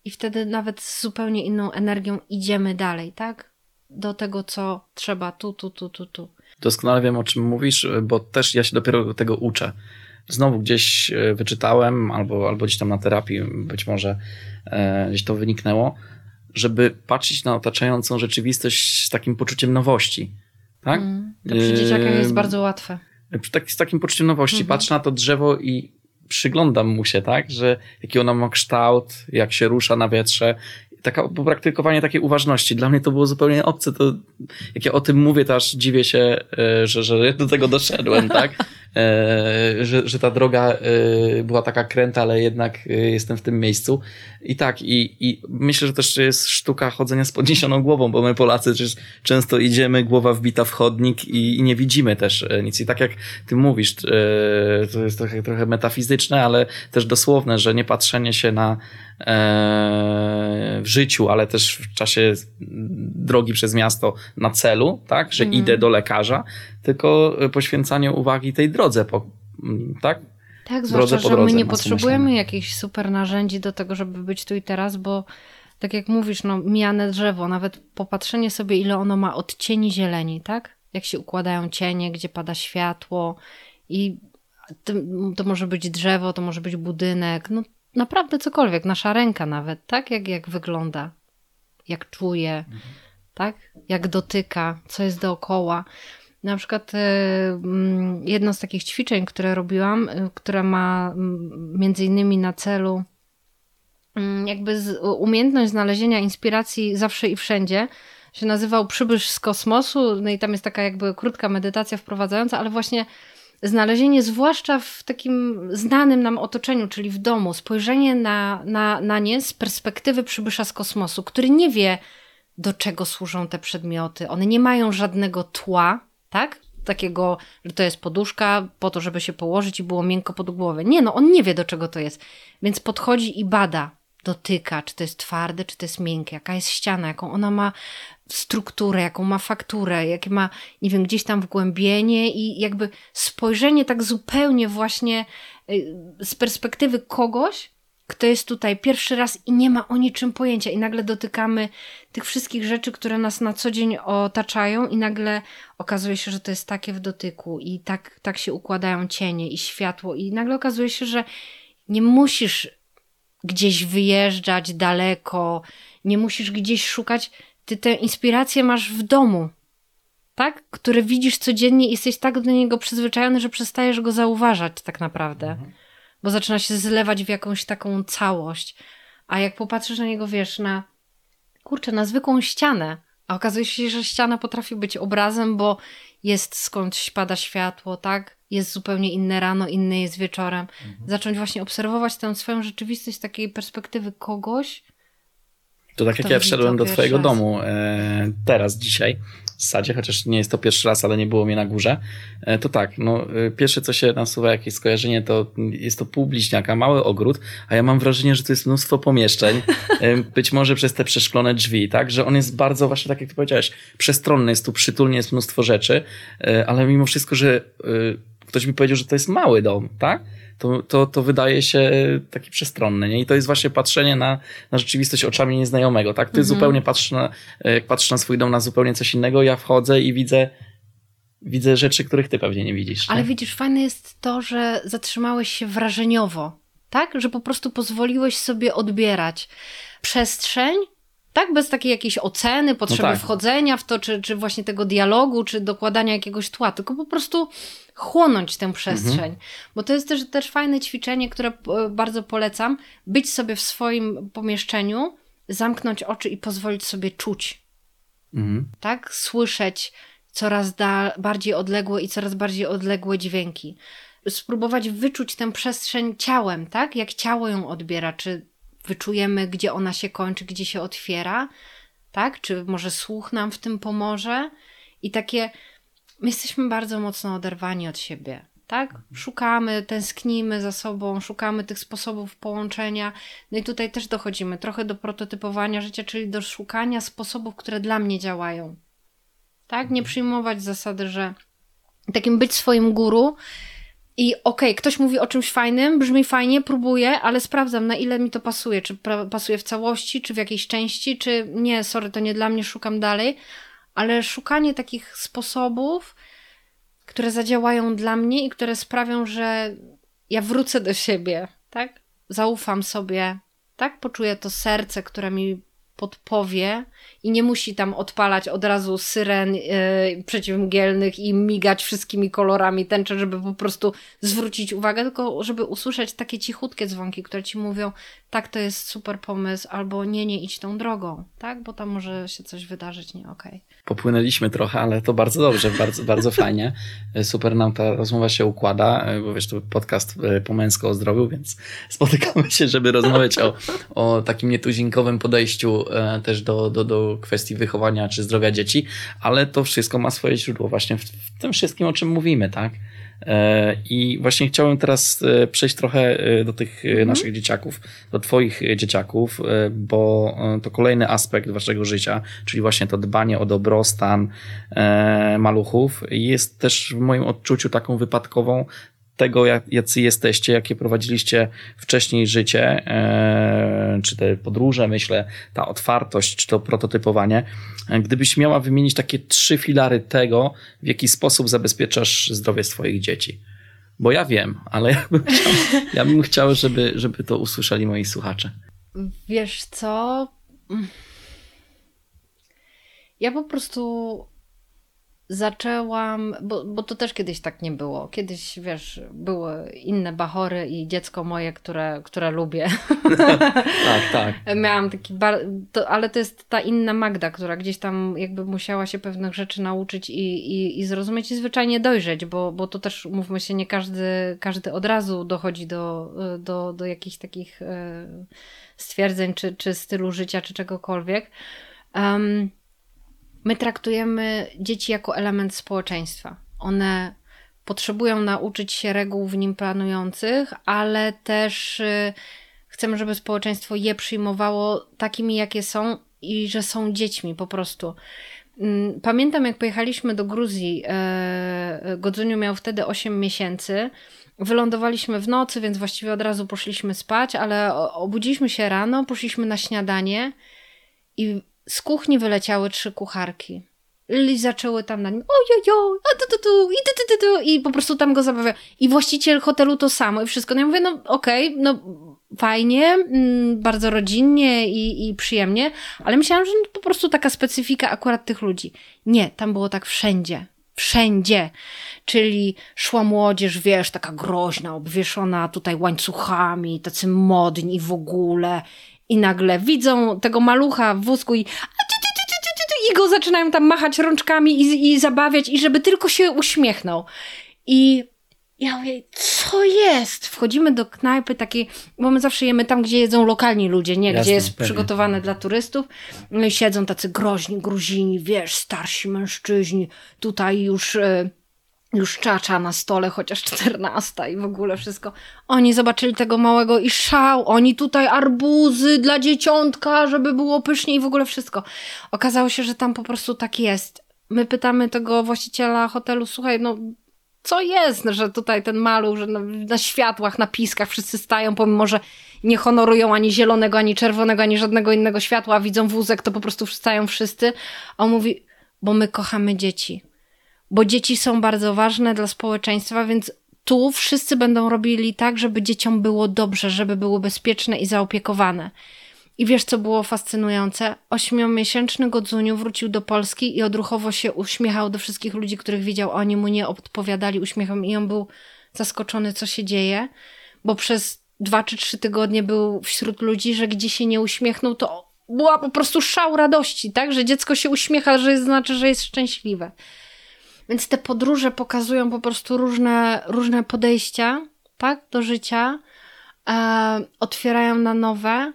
i wtedy nawet z zupełnie inną energią idziemy dalej, tak? Do tego, co trzeba tu, tu, tu, tu, tu. Doskonale wiem, o czym mówisz, bo też ja się dopiero tego uczę. Znowu gdzieś e, wyczytałem, albo, albo gdzieś tam na terapii być może e, gdzieś to wyniknęło, żeby patrzeć na otaczającą rzeczywistość z takim poczuciem nowości. Tak? Mm, to przy dzieciakach jest bardzo łatwe. tak, z takim poczuciem nowości. Mhm. Patrzę na to drzewo i przyglądam mu się, tak, że jaki ono ma kształt, jak się rusza na wietrze. Taka, praktykowanie takiej uważności. Dla mnie to było zupełnie obce. To, jak ja o tym mówię, to aż dziwię się, e, że, że do tego doszedłem, [LAUGHS] tak? e, że, że ta droga e, była taka kręta, ale jednak jestem w tym miejscu. I tak, i, i myślę, że też jest sztuka chodzenia z podniesioną głową, bo my Polacy często idziemy, głowa wbita w chodnik i, i nie widzimy też nic. I tak jak ty mówisz, to jest trochę, trochę metafizyczne, ale też dosłowne, że nie patrzenie się na w życiu, ale też w czasie drogi przez miasto na celu, tak, że Mhm. idę do lekarza, tylko poświęcanie uwagi tej drodze, po, tak? Tak, zwłaszcza, po że my nie potrzebujemy myślenia. jakichś super narzędzi do tego, żeby być tu i teraz, bo tak jak mówisz, no mijane drzewo, nawet popatrzenie sobie, ile ono ma odcieni zieleni, tak? Jak się układają cienie, gdzie pada światło i to, to może być drzewo, to może być budynek, no naprawdę cokolwiek, nasza ręka nawet, tak? Jak, jak wygląda, jak czuje, tak? Jak dotyka, co jest dookoła. Na przykład e, mm, jedno z takich ćwiczeń, które robiłam, e, które ma mm, między innymi na celu mm, jakby umiejętność znalezienia inspiracji zawsze i wszędzie, się nazywał Przybysz z kosmosu, no i tam jest taka jakby krótka medytacja wprowadzająca, ale właśnie znalezienie zwłaszcza w takim znanym nam otoczeniu, czyli w domu, spojrzenie na, na, na nie z perspektywy przybysza z kosmosu, który nie wie, do czego służą te przedmioty. One nie mają żadnego tła, tak? Takiego, że to jest poduszka po to, żeby się położyć i było miękko pod głowę. Nie, no on nie wie, do czego to jest. Więc podchodzi i bada, dotyka, czy to jest twarde, czy to jest miękkie, jaka jest ściana, jaką ona ma strukturę, jaką ma fakturę, jakie ma, nie wiem, gdzieś tam wgłębienie i jakby spojrzenie tak zupełnie właśnie y, z perspektywy kogoś, kto jest tutaj pierwszy raz i nie ma o niczym pojęcia, i nagle dotykamy tych wszystkich rzeczy, które nas na co dzień otaczają, i nagle okazuje się, że to jest takie w dotyku, i tak, tak się układają cienie i światło, i nagle okazuje się, że nie musisz gdzieś wyjeżdżać daleko, nie musisz gdzieś szukać, ty tę inspirację masz w domu, tak? Które widzisz codziennie i jesteś tak do niego przyzwyczajony, że przestajesz go zauważać tak naprawdę bo zaczyna się zlewać w jakąś taką całość. A jak popatrzysz na niego, wiesz, na kurczę, na zwykłą ścianę, a okazuje się, że ściana potrafi być obrazem, bo jest skądś pada światło, tak? Jest zupełnie inne rano, inne jest wieczorem. Zacząć właśnie obserwować tę swoją rzeczywistość z takiej perspektywy kogoś. To tak jak ja wszedłem do twojego raz? domu e, teraz, dzisiaj, w sadzie, chociaż nie jest to pierwszy raz, ale nie było mnie na górze, e, to tak, no e, pierwsze co się nasuwa jakieś skojarzenie, to jest to pół bliźniaka, mały ogród, a ja mam wrażenie, że to jest mnóstwo pomieszczeń, e, być może przez te przeszklone drzwi, tak, że on jest bardzo właśnie, tak jak ty powiedziałeś, przestronny, jest tu przytulnie, jest mnóstwo rzeczy, ale mimo wszystko, że ktoś mi powiedział, że to jest mały dom, tak? To, to, to wydaje się taki przestronny, nie? I to jest właśnie patrzenie na, na rzeczywistość oczami nieznajomego, tak? Ty Mhm. zupełnie patrzysz na, jak patrzysz na swój dom na zupełnie coś innego, ja wchodzę i widzę, widzę rzeczy, których ty pewnie nie widzisz. Ale nie? widzisz, fajne jest to, że zatrzymałeś się wrażeniowo, tak? Że po prostu pozwoliłeś sobie odbierać przestrzeń, tak? Bez takiej jakiejś oceny, potrzeby tak. wchodzenia w to, czy, czy właśnie tego dialogu, czy dokładania jakiegoś tła, tylko po prostu chłonąć tę przestrzeń. Bo to jest też, też fajne ćwiczenie, które e, bardzo polecam. Być sobie w swoim pomieszczeniu, zamknąć oczy i pozwolić sobie czuć Mhm. tak? Słyszeć coraz bardziej odległe i coraz bardziej odległe dźwięki. Spróbować wyczuć tę przestrzeń ciałem, tak? Jak ciało ją odbiera, czy wyczujemy, gdzie ona się kończy, gdzie się otwiera, tak? Czy może słuch nam w tym pomoże? I takie, my jesteśmy bardzo mocno oderwani od siebie, tak? Szukamy, tęsknimy za sobą, szukamy tych sposobów połączenia. No i tutaj też dochodzimy trochę do prototypowania życia, czyli do szukania sposobów, które dla mnie działają. Tak? Nie przyjmować zasady, że takim być swoim guru i okej, ktoś mówi o czymś fajnym, brzmi fajnie, próbuję, ale sprawdzam, na ile mi to pasuje. Czy pasuje w całości, czy w jakiejś części, czy nie, sorry, to nie dla mnie, szukam dalej. Ale szukanie takich sposobów, które zadziałają dla mnie i które sprawią, że ja wrócę do siebie, tak? Zaufam sobie, tak? Poczuję to serce, które mi podpowie i nie musi tam odpalać od razu syren yy, przeciwmgielnych i migać wszystkimi kolorami tęczy, żeby po prostu zwrócić uwagę, tylko żeby usłyszeć takie cichutkie dzwonki, które ci mówią, tak, to jest super pomysł, albo nie, nie idź tą drogą, tak? Bo tam może się coś wydarzyć nie okej. Popłynęliśmy trochę, ale to bardzo dobrze, bardzo, bardzo fajnie. Super nam ta rozmowa się układa, bo wiesz, to podcast e, po męsko o zdrowiu, więc [LAUGHS] spotykamy się, żeby rozmawiać o, o takim nietuzinkowym podejściu e, też do, do, do kwestii wychowania czy zdrowia dzieci, ale to wszystko ma swoje źródło właśnie w, w tym wszystkim, o czym mówimy, tak? E, I właśnie chciałem teraz e, przejść trochę e, do tych mhm. naszych dzieciaków, do Twoich dzieciaków, bo to kolejny aspekt Waszego życia, czyli właśnie to dbanie o dobrostan maluchów, jest też w moim odczuciu taką wypadkową tego, jak, jacy jesteście, jakie prowadziliście wcześniej życie, e, czy te podróże, myślę, ta otwartość, czy to prototypowanie. Gdybyś miała wymienić takie trzy filary tego, w jaki sposób zabezpieczasz zdrowie swoich dzieci. Bo ja wiem, ale ja bym chciał, ja bym chciał żeby, żeby to usłyszeli moi słuchacze. Wiesz co? Ja po prostu zaczęłam, bo, bo to też kiedyś tak nie było. Kiedyś, wiesz, były inne bachory i dziecko moje, które, które lubię. [LAUGHS] tak, tak. Miałam taki, bar... to, ale to jest ta inna Magda, która gdzieś tam jakby musiała się pewnych rzeczy nauczyć i, i, i zrozumieć i zwyczajnie dojrzeć, bo, bo to też, mówmy się, nie każdy, każdy od razu dochodzi do, do, do jakichś takich e, stwierdzeń, czy, czy stylu życia, czy czegokolwiek. Um, My traktujemy dzieci jako element społeczeństwa. One potrzebują nauczyć się reguł w nim planujących, ale też y, chcemy, żeby społeczeństwo je przyjmowało takimi, jakie są i że są dziećmi po prostu. Mm, pamiętam, jak pojechaliśmy do Gruzji, e, Godzuniu miał wtedy 8 miesięcy. Wylądowaliśmy w nocy, więc właściwie od razu poszliśmy spać, ale obudziliśmy się rano, poszliśmy na śniadanie i z kuchni wyleciały trzy kucharki. I zaczęły tam na nim ojojo, a tu, tu, tu, i tu, tu, tu, i po prostu tam go zabawiają. I właściciel hotelu to samo i wszystko. No ja mówię, no okej, okay, no fajnie, mm, bardzo rodzinnie i, i przyjemnie, ale myślałam, że no, po prostu taka specyfika akurat tych ludzi. Nie, tam było tak wszędzie. Wszędzie. Czyli szła młodzież, wiesz, taka groźna, obwieszona tutaj łańcuchami, tacy modni w ogóle i nagle widzą tego malucha w wózku i i go zaczynają tam machać rączkami i, i zabawiać i żeby tylko się uśmiechnął. I ja mówię, co jest? Wchodzimy do knajpy takiej, bo my zawsze jemy tam, gdzie jedzą lokalni ludzie, nie Jasne, gdzie jest pewnie. przygotowane dla turystów. No i siedzą tacy groźni Gruzini, wiesz, starsi mężczyźni, tutaj już... Y już czacza na stole, chociaż czternasta i w ogóle wszystko. Oni zobaczyli tego małego i szał, oni tutaj arbuzy dla dzieciątka, żeby było pysznie i w ogóle wszystko. Okazało się, że tam po prostu tak jest. My pytamy tego właściciela hotelu, słuchaj, no co jest, że tutaj ten maluch, że na, na światłach, na piskach wszyscy stają, pomimo, że nie honorują ani zielonego, ani czerwonego, ani żadnego innego światła, widzą wózek, to po prostu stają wszyscy. A on mówi, bo my kochamy dzieci bo dzieci są bardzo ważne dla społeczeństwa, więc tu wszyscy będą robili tak, żeby dzieciom było dobrze, żeby były bezpieczne i zaopiekowane. I wiesz, co było fascynujące? Ośmiomiesięczny Godzuniu wrócił do Polski i odruchowo się uśmiechał do wszystkich ludzi, których widział. Oni mu nie odpowiadali uśmiechem i on był zaskoczony, co się dzieje, bo przez dwa czy trzy tygodnie był wśród ludzi, że gdzie się nie uśmiechnął, to była po prostu szał radości, tak? Że dziecko się uśmiecha, że znaczy, że jest szczęśliwe. Więc te podróże pokazują po prostu różne, różne podejścia, tak, do życia, e, otwierają na nowe.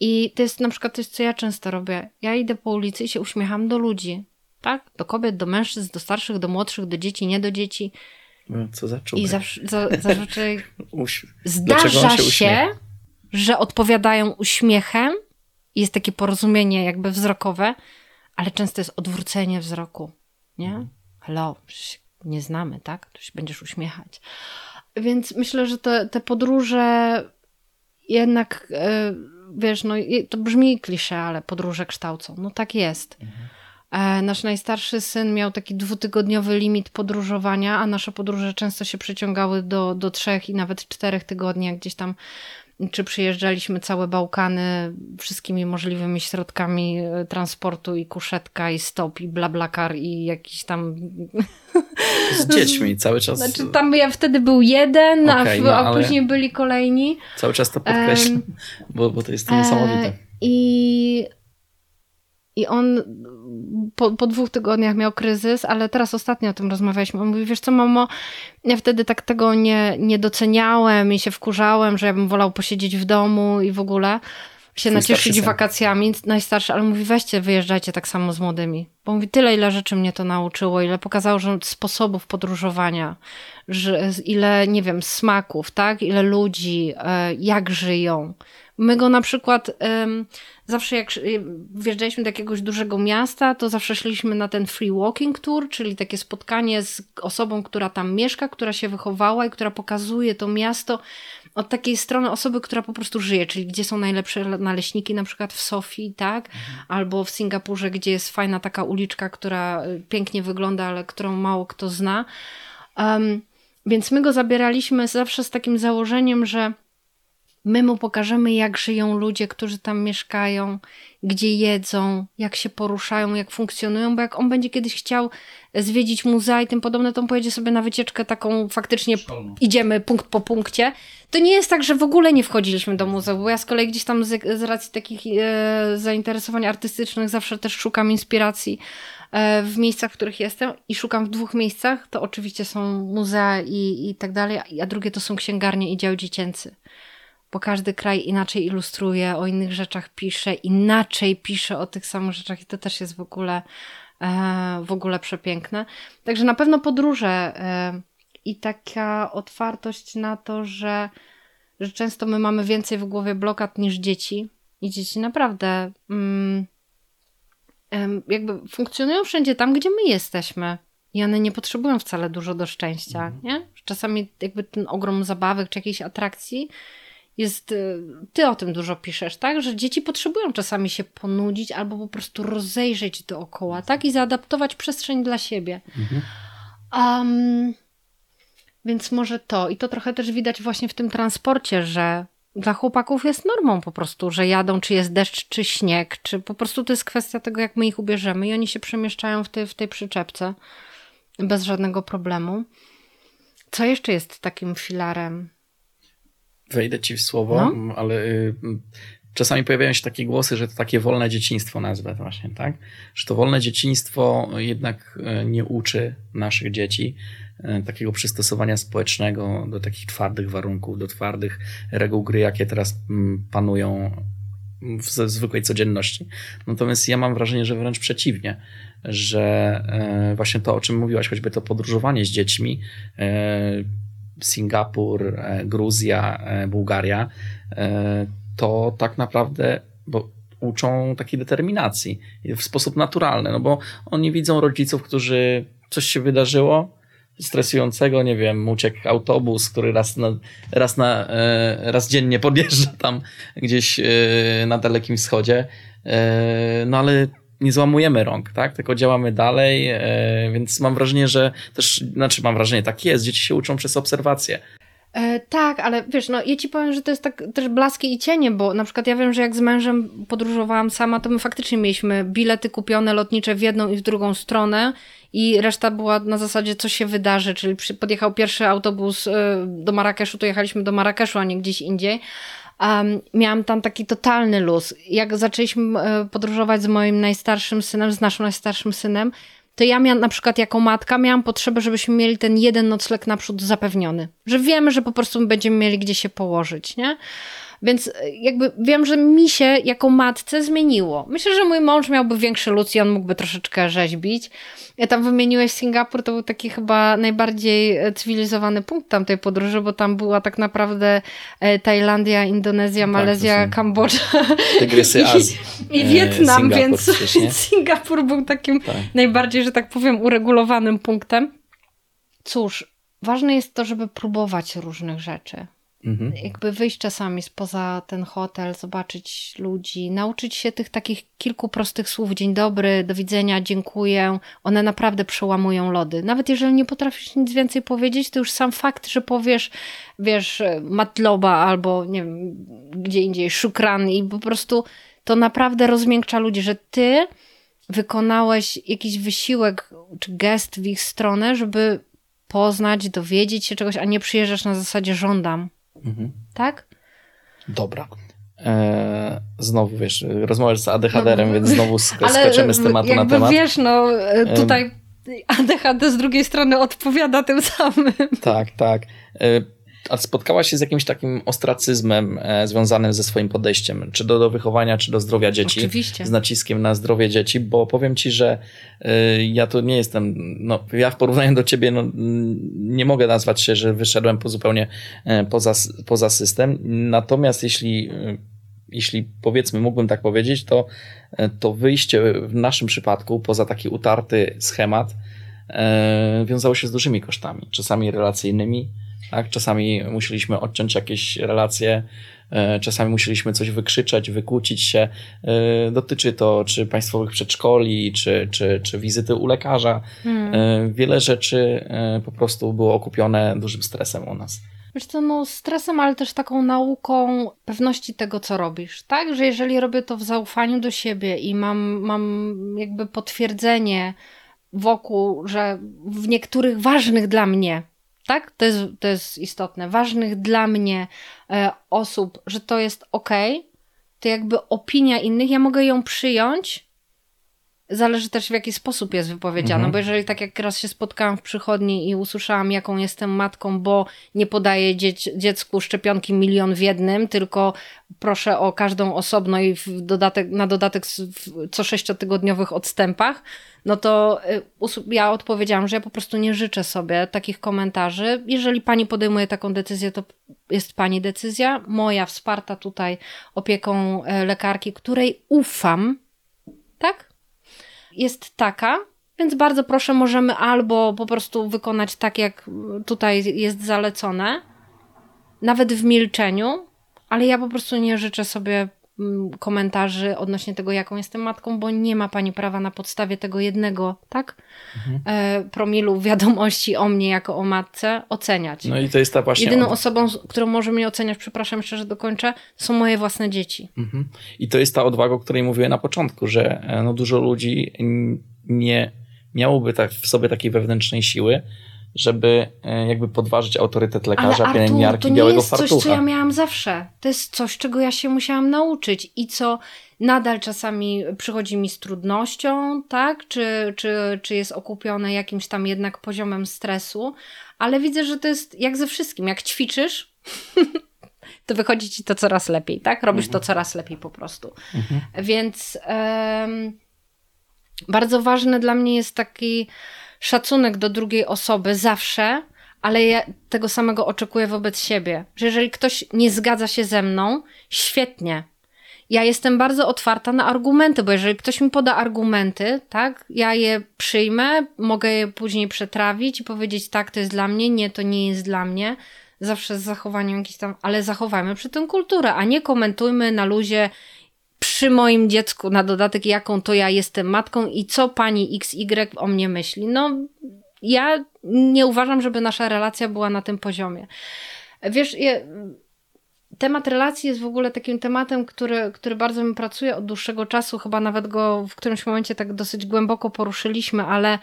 I to jest na przykład coś, co ja często robię. Ja idę po ulicy i się uśmiecham do ludzi, tak? Do kobiet, do mężczyzn, do starszych, do młodszych, do dzieci, nie do dzieci. No, co za człowiek. I zawsze, za, zazwyczaj [LAUGHS] zdarza się, się, że odpowiadają uśmiechem i jest takie porozumienie jakby wzrokowe, ale często jest odwrócenie wzroku, nie? Hello, nie znamy, tak? To się będziesz uśmiechać. Więc myślę, że te, te podróże jednak, e, wiesz, no to brzmi klisze, ale podróże kształcą. No tak jest. Mhm. E, nasz najstarszy syn miał taki dwutygodniowy limit podróżowania, a nasze podróże często się przeciągały do, do trzech i nawet czterech tygodni, jak gdzieś tam czy przyjeżdżaliśmy całe Bałkany wszystkimi możliwymi środkami e, transportu i kuszetka i stop i blablakar i jakiś tam... Z dziećmi cały czas. Znaczy tam ja wtedy był jeden, okay, a, no, a później byli kolejni. Cały czas to podkreślam, um, bo, bo to jest to niesamowite. I, I on po, po dwóch tygodniach miał kryzys, ale teraz ostatnio o tym rozmawialiśmy. On mówi, wiesz co mamo, ja wtedy tak tego nie, nie doceniałem i się wkurzałem, że ja bym wolał posiedzieć w domu i w ogóle się nacieszyć wakacjami, najstarszy, ale mówi, weźcie, wyjeżdżajcie tak samo z młodymi. Bo mówi, tyle, ile rzeczy mnie to nauczyło, ile pokazało, że sposobów podróżowania, że ile, nie wiem, smaków, tak? Ile ludzi, e, jak żyją. My go na przykład zawsze jak wjeżdżaliśmy do jakiegoś dużego miasta, to zawsze szliśmy na ten free walking tour, czyli takie spotkanie z osobą, która tam mieszka, która się wychowała i która pokazuje to miasto od takiej strony osoby, która po prostu żyje, czyli gdzie są najlepsze naleśniki, na przykład w Sofii, tak? Mhm. Albo w Singapurze, gdzie jest fajna taka uliczka, która y, pięknie wygląda, ale którą mało kto zna. Um, więc my go zabieraliśmy zawsze z takim założeniem, że My mu pokażemy, jak żyją ludzie, którzy tam mieszkają, gdzie jedzą, jak się poruszają, jak funkcjonują, bo jak on będzie kiedyś chciał zwiedzić muzea i tym podobne, to on pojedzie sobie na wycieczkę taką faktycznie Szalno. idziemy punkt po punkcie. To nie jest tak, że w ogóle nie wchodziliśmy do muzeum, bo ja z kolei gdzieś tam z, z racji takich e, zainteresowań artystycznych zawsze też szukam inspiracji e, w miejscach, w których jestem i szukam w dwóch miejscach. To oczywiście są muzea i, i tak dalej, a drugie to są księgarnie i dział dziecięcy bo każdy kraj inaczej ilustruje, o innych rzeczach pisze, inaczej pisze o tych samych rzeczach i to też jest w ogóle, e, w ogóle przepiękne. Także na pewno podróże e, i taka otwartość na to, że, że często my mamy więcej w głowie blokad niż dzieci i dzieci naprawdę mm, jakby funkcjonują wszędzie tam, gdzie my jesteśmy. I one nie potrzebują wcale dużo do szczęścia, mhm. nie? Czasami jakby ten ogrom zabawek czy jakiejś atrakcji jest, y, ty o tym dużo piszesz, tak? Że dzieci potrzebują czasami się ponudzić albo po prostu rozejrzeć dookoła, tak? I zaadaptować przestrzeń dla siebie. Mhm. Um, więc może to. I to trochę też widać właśnie w tym transporcie, że dla chłopaków jest normą po prostu, że jadą, czy jest deszcz, czy śnieg, czy po prostu to jest kwestia tego, jak my ich ubierzemy i oni się przemieszczają w tej, w tej przyczepce bez żadnego problemu. Co jeszcze jest takim filarem wejdę ci w słowo, no. ale y, czasami pojawiają się takie głosy, że to takie wolne dzieciństwo nazwę właśnie, tak? Że to wolne dzieciństwo jednak y, nie uczy naszych dzieci y, takiego przystosowania społecznego do takich twardych warunków, do twardych reguł gry, jakie teraz panują w zwykłej codzienności. Natomiast ja mam wrażenie, że wręcz przeciwnie, że właśnie to, o czym mówiłaś, choćby to podróżowanie z dziećmi, Singapur, e, Gruzja, e, Bułgaria, e, to tak naprawdę, bo uczą takiej determinacji w sposób naturalny, no bo oni widzą rodziców, którzy coś się wydarzyło, stresującego, nie wiem, uciekł autobus, który raz na, raz na raz dziennie [LAUGHS] podjeżdża tam gdzieś na Dalekim Wschodzie. No ale nie złamujemy rąk, tak? Tylko działamy dalej, e, więc mam wrażenie, że też, znaczy mam wrażenie, tak jest, dzieci się uczą przez obserwację. E, tak, ale wiesz, no ja ci powiem, że to jest tak też blaski i cienie, bo na przykład ja wiem, że jak z mężem podróżowałam sama, to my faktycznie mieliśmy bilety kupione lotnicze w jedną i w drugą stronę i reszta była na zasadzie, co się wydarzy, czyli podjechał pierwszy autobus e, do Marrakeszu, to jechaliśmy do Marrakeszu, a nie gdzieś indziej um, miałam tam taki totalny luz. Jak zaczęliśmy e, podróżować z moim najstarszym synem, z naszym najstarszym synem, to ja miałam na przykład jako matka miałam potrzebę, żebyśmy mieli ten jeden nocleg naprzód zapewniony. Że wiemy, że po prostu będziemy mieli gdzie się położyć, nie? Więc e, jakby wiem, że mi się jako matce zmieniło. Myślę, że mój mąż miałby większy luz i on mógłby troszeczkę rzeźbić. Ja tam wymieniłeś Singapur, to był taki chyba najbardziej e, cywilizowany punkt tamtej podróży, bo tam była tak naprawdę e, Tajlandia, Indonezja, tak, Malezja, Kambodża. Tygrysy [LAUGHS] Azji. I Wietnam, Singapur, więc [LAUGHS] Singapur był takim tak. najbardziej, że tak powiem, uregulowanym punktem. Cóż, ważne jest to, żeby próbować różnych rzeczy. Mhm. Jakby wyjść czasami spoza ten hotel, zobaczyć ludzi, nauczyć się tych takich kilku prostych słów: dzień dobry, do widzenia, dziękuję. One naprawdę przełamują lody. Nawet jeżeli nie potrafisz nic więcej powiedzieć, to już sam fakt, że powiesz, wiesz, matloba albo nie wiem, gdzie indziej, szukran i po prostu to naprawdę rozmiękcza ludzi, że ty wykonałeś jakiś wysiłek czy gest w ich stronę, żeby poznać, dowiedzieć się czegoś, a nie przyjeżdżasz na zasadzie żądam. Mhm. Tak? Dobra. E, znowu, wiesz, rozmawiasz z ADHD-em, no, więc znowu skaczemy [LAUGHS] z tematu na temat. wiesz, no e, tutaj ADHD z drugiej strony odpowiada tym samym. Tak, tak. E, a spotkałaś się z jakimś takim ostracyzmem e, związanym ze swoim podejściem, czy do, do wychowania, czy do zdrowia dzieci? Oczywiście. Z naciskiem na zdrowie dzieci, bo powiem ci, że y, ja to nie jestem, no ja w porównaniu do ciebie no, nie mogę nazwać się, że wyszedłem po zupełnie y, poza, poza system. Natomiast jeśli, y, jeśli powiedzmy mógłbym tak powiedzieć, to, to wyjście w naszym przypadku poza taki utarty schemat wiązało się z dużymi kosztami, czasami relacyjnymi, tak? Czasami musieliśmy odciąć jakieś relacje, e, czasami musieliśmy coś wykrzyczeć, wykłócić się. E, dotyczy to czy państwowych przedszkoli, czy, czy, czy wizyty u lekarza. Hmm. E, wiele rzeczy po prostu było okupione dużym stresem u nas. Wiesz co, no stresem, ale też taką nauką pewności tego, co robisz, tak? Że jeżeli robię to w zaufaniu do siebie i mam, mam jakby potwierdzenie wokół, że w niektórych ważnych dla mnie tak? To jest, to jest istotne. Ważnych dla mnie e, osób, że to jest ok, to jakby opinia innych, ja mogę ją przyjąć. Zależy też w jaki sposób jest wypowiedziana, mhm. bo jeżeli tak jak raz się spotkałam w przychodni i usłyszałam, jaką jestem matką, bo nie podaję dziec dziecku szczepionki milion w jednym, tylko proszę o każdą osobno i dodatek, na dodatek w co sześciotygodniowych odstępach, no to y, ja odpowiedziałam, że ja po prostu nie życzę sobie takich komentarzy. Jeżeli pani podejmuje taką decyzję, to jest pani decyzja. Moja wsparta tutaj opieką e, lekarki, której ufam, tak? Jest taka, więc bardzo proszę, możemy albo po prostu wykonać tak, jak tutaj jest zalecone, nawet w milczeniu, ale ja po prostu nie życzę sobie komentarzy odnośnie tego, jaką jestem matką, bo nie ma pani prawa na podstawie tego jednego, tak? Mhm. E, promilu wiadomości o mnie jako o matce oceniać. No i to jest ta właśnie. Jedyną osobą, którą może mnie oceniać, przepraszam, jeszcze, że dokończę, są moje własne dzieci. Mhm. I to jest ta odwaga, o której mówiłem na początku, że e, no, dużo ludzi nie miałoby tak w sobie takiej wewnętrznej siły, żeby e, jakby podważyć autorytet lekarza, Ale pielęgniarki, to białego nie jest fartucha. coś, co ja miałam zawsze. To jest coś, czego ja się musiałam nauczyć i co nadal czasami przychodzi mi z trudnością, tak? Czy, czy, czy jest okupione jakimś tam jednak poziomem stresu, ale widzę, że to jest jak ze wszystkim. Jak ćwiczysz, [LAUGHS] to wychodzi ci to coraz lepiej, tak? Robisz mhm. to coraz lepiej po prostu. Mhm. Więc um, bardzo ważne dla mnie jest taki szacunek do drugiej osoby zawsze, ale ja tego samego oczekuję wobec siebie. Że jeżeli ktoś nie zgadza się ze mną, świetnie. Ja jestem bardzo otwarta na argumenty, bo jeżeli ktoś mi poda argumenty, tak, ja je przyjmę, mogę je później przetrawić i powiedzieć, tak, to jest dla mnie, nie, to nie jest dla mnie. Zawsze z zachowaniem jakiś tam, ale zachowajmy przy tym kulturę, a nie komentujmy na luzie przy moim dziecku na dodatek, jaką to ja jestem matką i co pani XY o mnie myśli. No, ja nie uważam, żeby nasza relacja była na tym poziomie. Wiesz, je, temat relacji jest w ogóle takim tematem, który, który bardzo mi pracuje od dłuższego czasu. Chyba nawet go w którymś momencie tak dosyć głęboko poruszyliśmy, ale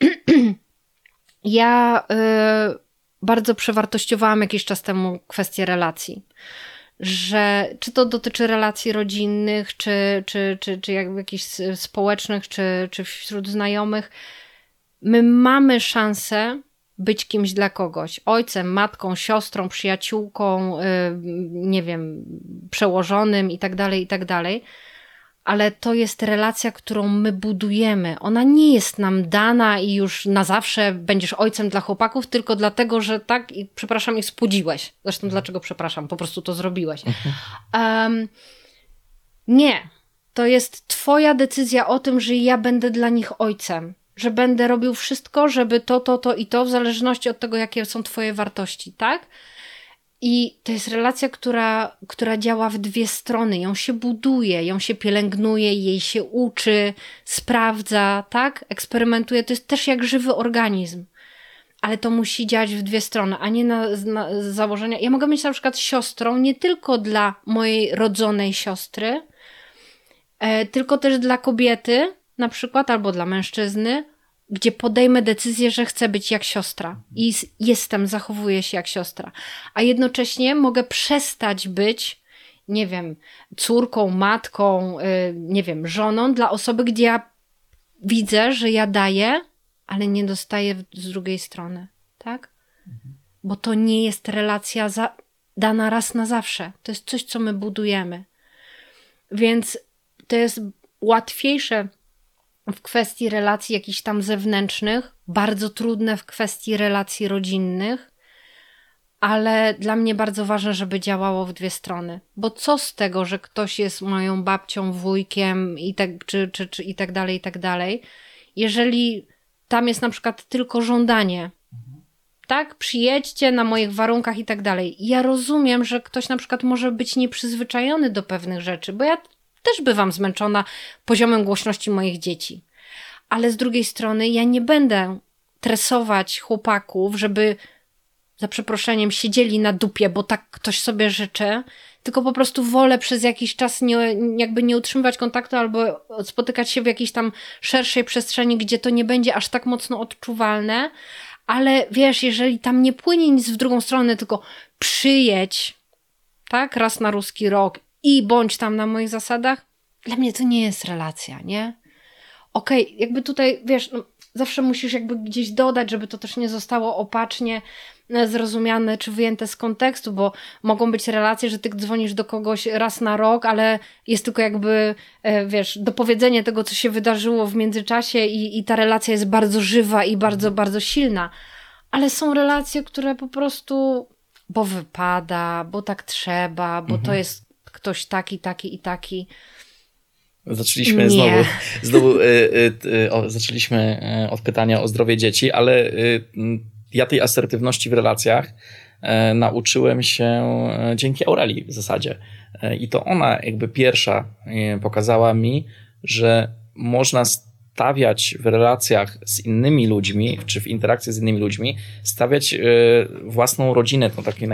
[CLEARS THROAT] ja y, bardzo przewartościowałam jakiś czas temu kwestię relacji że czy to dotyczy relacji rodzinnych, czy, czy, czy, czy jakichś społecznych, czy, czy wśród znajomych, my mamy szansę być kimś dla kogoś. Ojcem, matką, siostrą, przyjaciółką, yy, nie wiem, przełożonym i tak ale to jest relacja, którą my budujemy. Ona nie jest nam dana i już na zawsze będziesz ojcem dla chłopaków, tylko dlatego, że tak, i przepraszam, ich spłudziłeś. Zresztą mhm. dlaczego przepraszam, po prostu to zrobiłeś. Um, nie. To jest Twoja decyzja o tym, że ja będę dla nich ojcem. Że będę robił wszystko, żeby to, to, to i to, w zależności od tego, jakie są Twoje wartości, tak? I to jest relacja, która, która działa w dwie strony. Ją się buduje, ją się pielęgnuje, jej się uczy, sprawdza, tak? Eksperymentuje. To jest też jak żywy organizm. Ale to musi działać w dwie strony, a nie na, na założenia. Ja mogę być na przykład siostrą nie tylko dla mojej rodzonej siostry, e, tylko też dla kobiety, na przykład, albo dla mężczyzny, gdzie podejmę decyzję, że chcę być jak siostra i jestem, zachowuję się jak siostra, a jednocześnie mogę przestać być nie wiem, córką, matką, y, nie wiem, żoną dla osoby, gdzie ja widzę, że ja daję, ale nie dostaję z drugiej strony, tak? Bo to nie jest relacja za, dana raz na zawsze. To jest coś, co my budujemy. Więc to jest łatwiejsze w kwestii relacji jakichś tam zewnętrznych, bardzo trudne w kwestii relacji rodzinnych, ale dla mnie bardzo ważne, żeby działało w dwie strony. Bo co z tego, że ktoś jest moją babcią, wujkiem i tak, czy, czy, czy i tak dalej, i tak dalej, jeżeli tam jest na przykład tylko żądanie, tak, przyjedźcie na moich warunkach i tak dalej. Ja rozumiem, że ktoś na przykład może być nieprzyzwyczajony do pewnych rzeczy, bo ja też bywam zmęczona poziomem głośności moich dzieci. Ale z drugiej strony ja nie będę tresować chłopaków, żeby za przeproszeniem siedzieli na dupie, bo tak ktoś sobie życzy, tylko po prostu wolę przez jakiś czas nie, jakby nie utrzymywać kontaktu albo spotykać się w jakiejś tam szerszej przestrzeni, gdzie to nie będzie aż tak mocno odczuwalne, ale wiesz, jeżeli tam nie płynie nic w drugą stronę, tylko przyjedź, tak, raz na ruski rok i bądź tam na moich zasadach, dla mnie to nie jest relacja, nie? Okej, okay, jakby tutaj, wiesz, no, zawsze musisz jakby gdzieś dodać, żeby to też nie zostało opacznie e, zrozumiane czy wyjęte z kontekstu, bo mogą być relacje, że ty dzwonisz do kogoś raz na rok, ale jest tylko jakby, e, wiesz, dopowiedzenie tego, co się wydarzyło w międzyczasie i, i ta relacja jest bardzo żywa i bardzo, bardzo silna. Ale są relacje, które po prostu, bo wypada, bo tak trzeba, bo mhm. to jest ktoś taki, taki i taki. Zaczęliśmy Nie. znowu, znowu y, y, y, zaczęliśmy y, od pytania o zdrowie dzieci, ale y, ja tej asertywności w relacjach y, nauczyłem się dzięki Aurelii w zasadzie. I to ona jakby pierwsza pokazała mi, że można stawiać w relacjach z innymi ludźmi, czy w interakcji z innymi ludźmi, stawiać e, własną rodzinę, to taki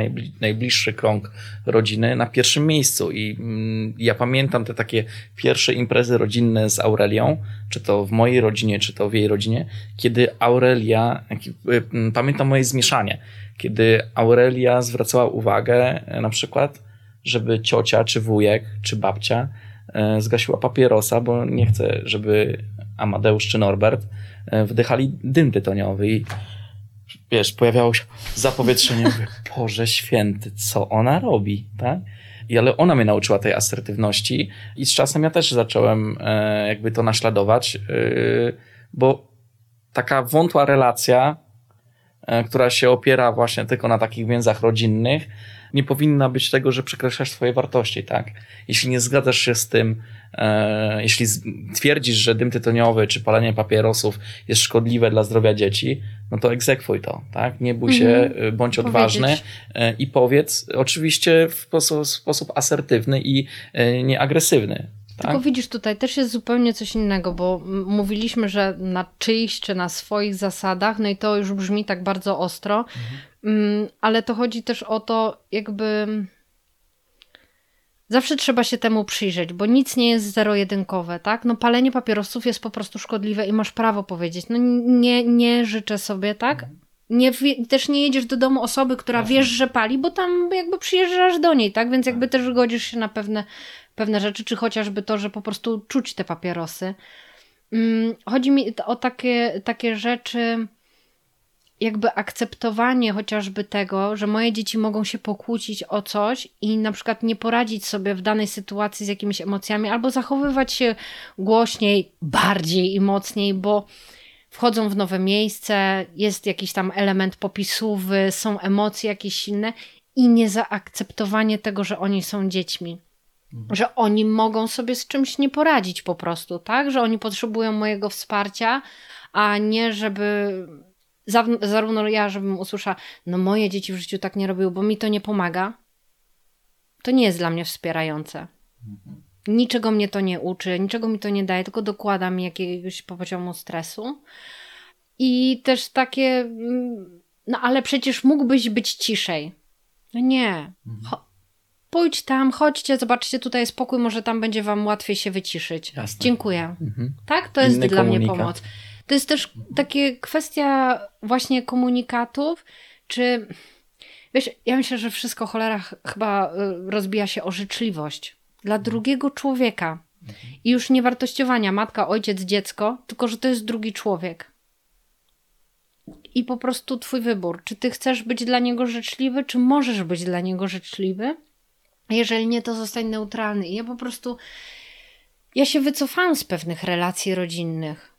najbliższy krąg rodziny na pierwszym miejscu. I mm, ja pamiętam te takie pierwsze imprezy rodzinne z Aurelią, czy to w mojej rodzinie, czy to w jej rodzinie, kiedy Aurelia, e, pamiętam moje zmieszanie, kiedy Aurelia zwracała uwagę e, na przykład, żeby ciocia, czy wujek, czy babcia zgasiła papierosa, bo nie chce, żeby Amadeusz czy Norbert, e, wdychali dym tytoniowy i wiesz, pojawiało się zapowietrzenie, mówię, [LAUGHS] Boże święty, co ona robi, tak? I ale ona mnie nauczyła tej asertywności i z czasem ja też zacząłem e, jakby to naśladować, e, bo taka wątła relacja, e, która się opiera właśnie tylko na takich więzach rodzinnych, nie powinna być tego, że przekreślasz swoje wartości, tak? Jeśli nie zgadzasz się z tym, jeśli twierdzisz, że dym tytoniowy czy palenie papierosów jest szkodliwe dla zdrowia dzieci, no to egzekwuj to, tak? Nie bój się, mhm. bądź odważny e, i powiedz, oczywiście w sposób, w sposób asertywny i e, nieagresywny. Tak? Tylko widzisz, tutaj też jest zupełnie coś innego, bo mówiliśmy, że na czyichś czy na swoich zasadach, no i to już brzmi tak bardzo ostro, mhm. Mm, ale to chodzi też o to, jakby. Zawsze trzeba się temu przyjrzeć, bo nic nie jest zero-jedynkowe, tak? No palenie papierosów jest po prostu szkodliwe i masz prawo powiedzieć. No nie, nie życzę sobie, tak? Mhm. Nie, też nie jedziesz do domu osoby, która Jasne. wiesz, że pali, bo tam jakby przyjeżdżasz do niej, tak? Więc jakby tak. też godzisz się na pewne, pewne rzeczy, czy chociażby to, że po prostu czuć te papierosy. Mm, chodzi mi o takie, takie rzeczy jakby akceptowanie chociażby tego, że moje dzieci mogą się pokłócić o coś i na przykład nie poradzić sobie w danej sytuacji z jakimiś emocjami, albo zachowywać się głośniej, bardziej i mocniej, bo wchodzą w nowe miejsce, jest jakiś tam element popisówy, są emocje jakieś silne i nie zaakceptowanie tego, że oni są dziećmi. Mhm. Że oni mogą sobie z czymś nie poradzić po prostu, tak? Że oni potrzebują mojego wsparcia, a nie żeby zarówno ja, żebym usłyszała, no moje dzieci w życiu tak nie robiły, bo mi to nie pomaga, to nie jest dla mnie wspierające. Mhm. Niczego mnie to nie uczy, niczego mi to nie daje, tylko dokłada mi jakiegoś poziomu stresu. I też takie, mm, no ale przecież mógłbyś być ciszej. No nie. Mhm. pójdź tam, chodźcie, zobaczcie, tutaj jest pokój, może tam będzie wam łatwiej się wyciszyć. Jasne. Dziękuję. Mhm. Tak? To jest Inny dla komunikat. mnie pomoc. To jest też takie kwestia właśnie komunikatów, czy Wiesz, ja myślę, że wszystko cholera chyba y, rozbija się o życzliwość dla drugiego człowieka. I już nie wartościowania matka, ojciec, dziecko, tylko że to jest drugi człowiek. I po prostu twój wybór. Czy ty chcesz być dla niego życzliwy, czy możesz być dla niego życzliwy? Jeżeli nie, to zostań neutralny. I ja po prostu. Ja się wycofałam z pewnych relacji rodzinnych,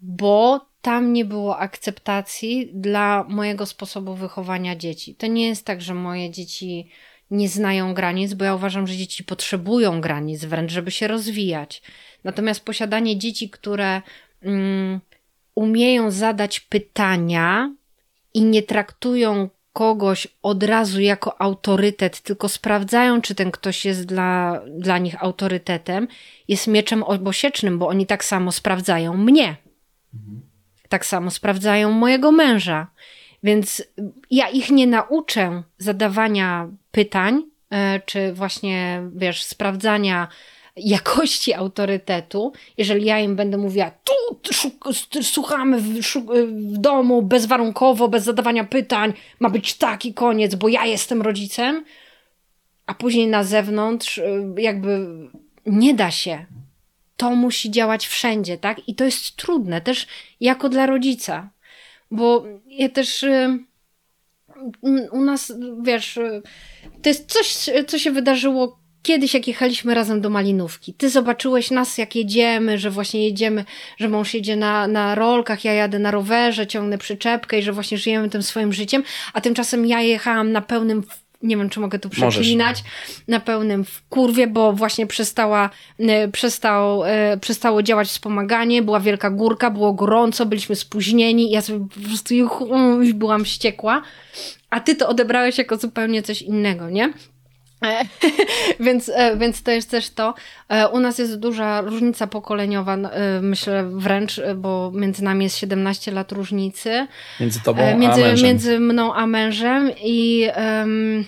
bo tam nie było akceptacji dla mojego sposobu wychowania dzieci. To nie jest tak, że moje dzieci nie znają granic, bo ja uważam, że dzieci potrzebują granic wręcz, żeby się rozwijać. Natomiast posiadanie dzieci, które mm, umieją zadać pytania i nie traktują kogoś od razu jako autorytet, tylko sprawdzają, czy ten ktoś jest dla, dla nich autorytetem, jest mieczem obosiecznym, bo oni tak samo sprawdzają mnie. Tak samo sprawdzają mojego męża. Więc ja ich nie nauczę zadawania pytań, e, czy właśnie, wiesz, sprawdzania jakości autorytetu, jeżeli ja im będę mówiła, tu słuchamy w, w, domu bezwarunkowo, bez zadawania pytań, ma być taki koniec, bo ja jestem rodzicem, a później na zewnątrz e, jakby nie da się. To musi działać wszędzie, tak? I to jest trudne też jako dla rodzica, bo ja też y, u nas, wiesz, y, to jest coś, co się wydarzyło kiedyś, jak jechaliśmy razem do Malinówki. Ty zobaczyłeś nas, jak jedziemy, że właśnie jedziemy, że mąż jedzie na, na rolkach, ja jadę na rowerze, ciągnę przyczepkę i że właśnie żyjemy tym swoim życiem, a tymczasem ja jechałam na pełnym nie wiem, czy mogę tu przeklinać, Możesz. na pełnym w kurwie, bo właśnie przestała, e, przestał, e, przestało działać wspomaganie, była wielka górka, było gorąco, byliśmy spóźnieni, ja sobie po prostu już byłam wściekła, a ty to odebrałeś jako zupełnie coś innego, nie? [LAUGHS] E, więc, więc to jest też to. U nas jest duża różnica pokoleniowa, myślę wręcz, bo między nami jest 17 lat różnicy. Między tobą między, a mężem. Między mną a mężem i, um,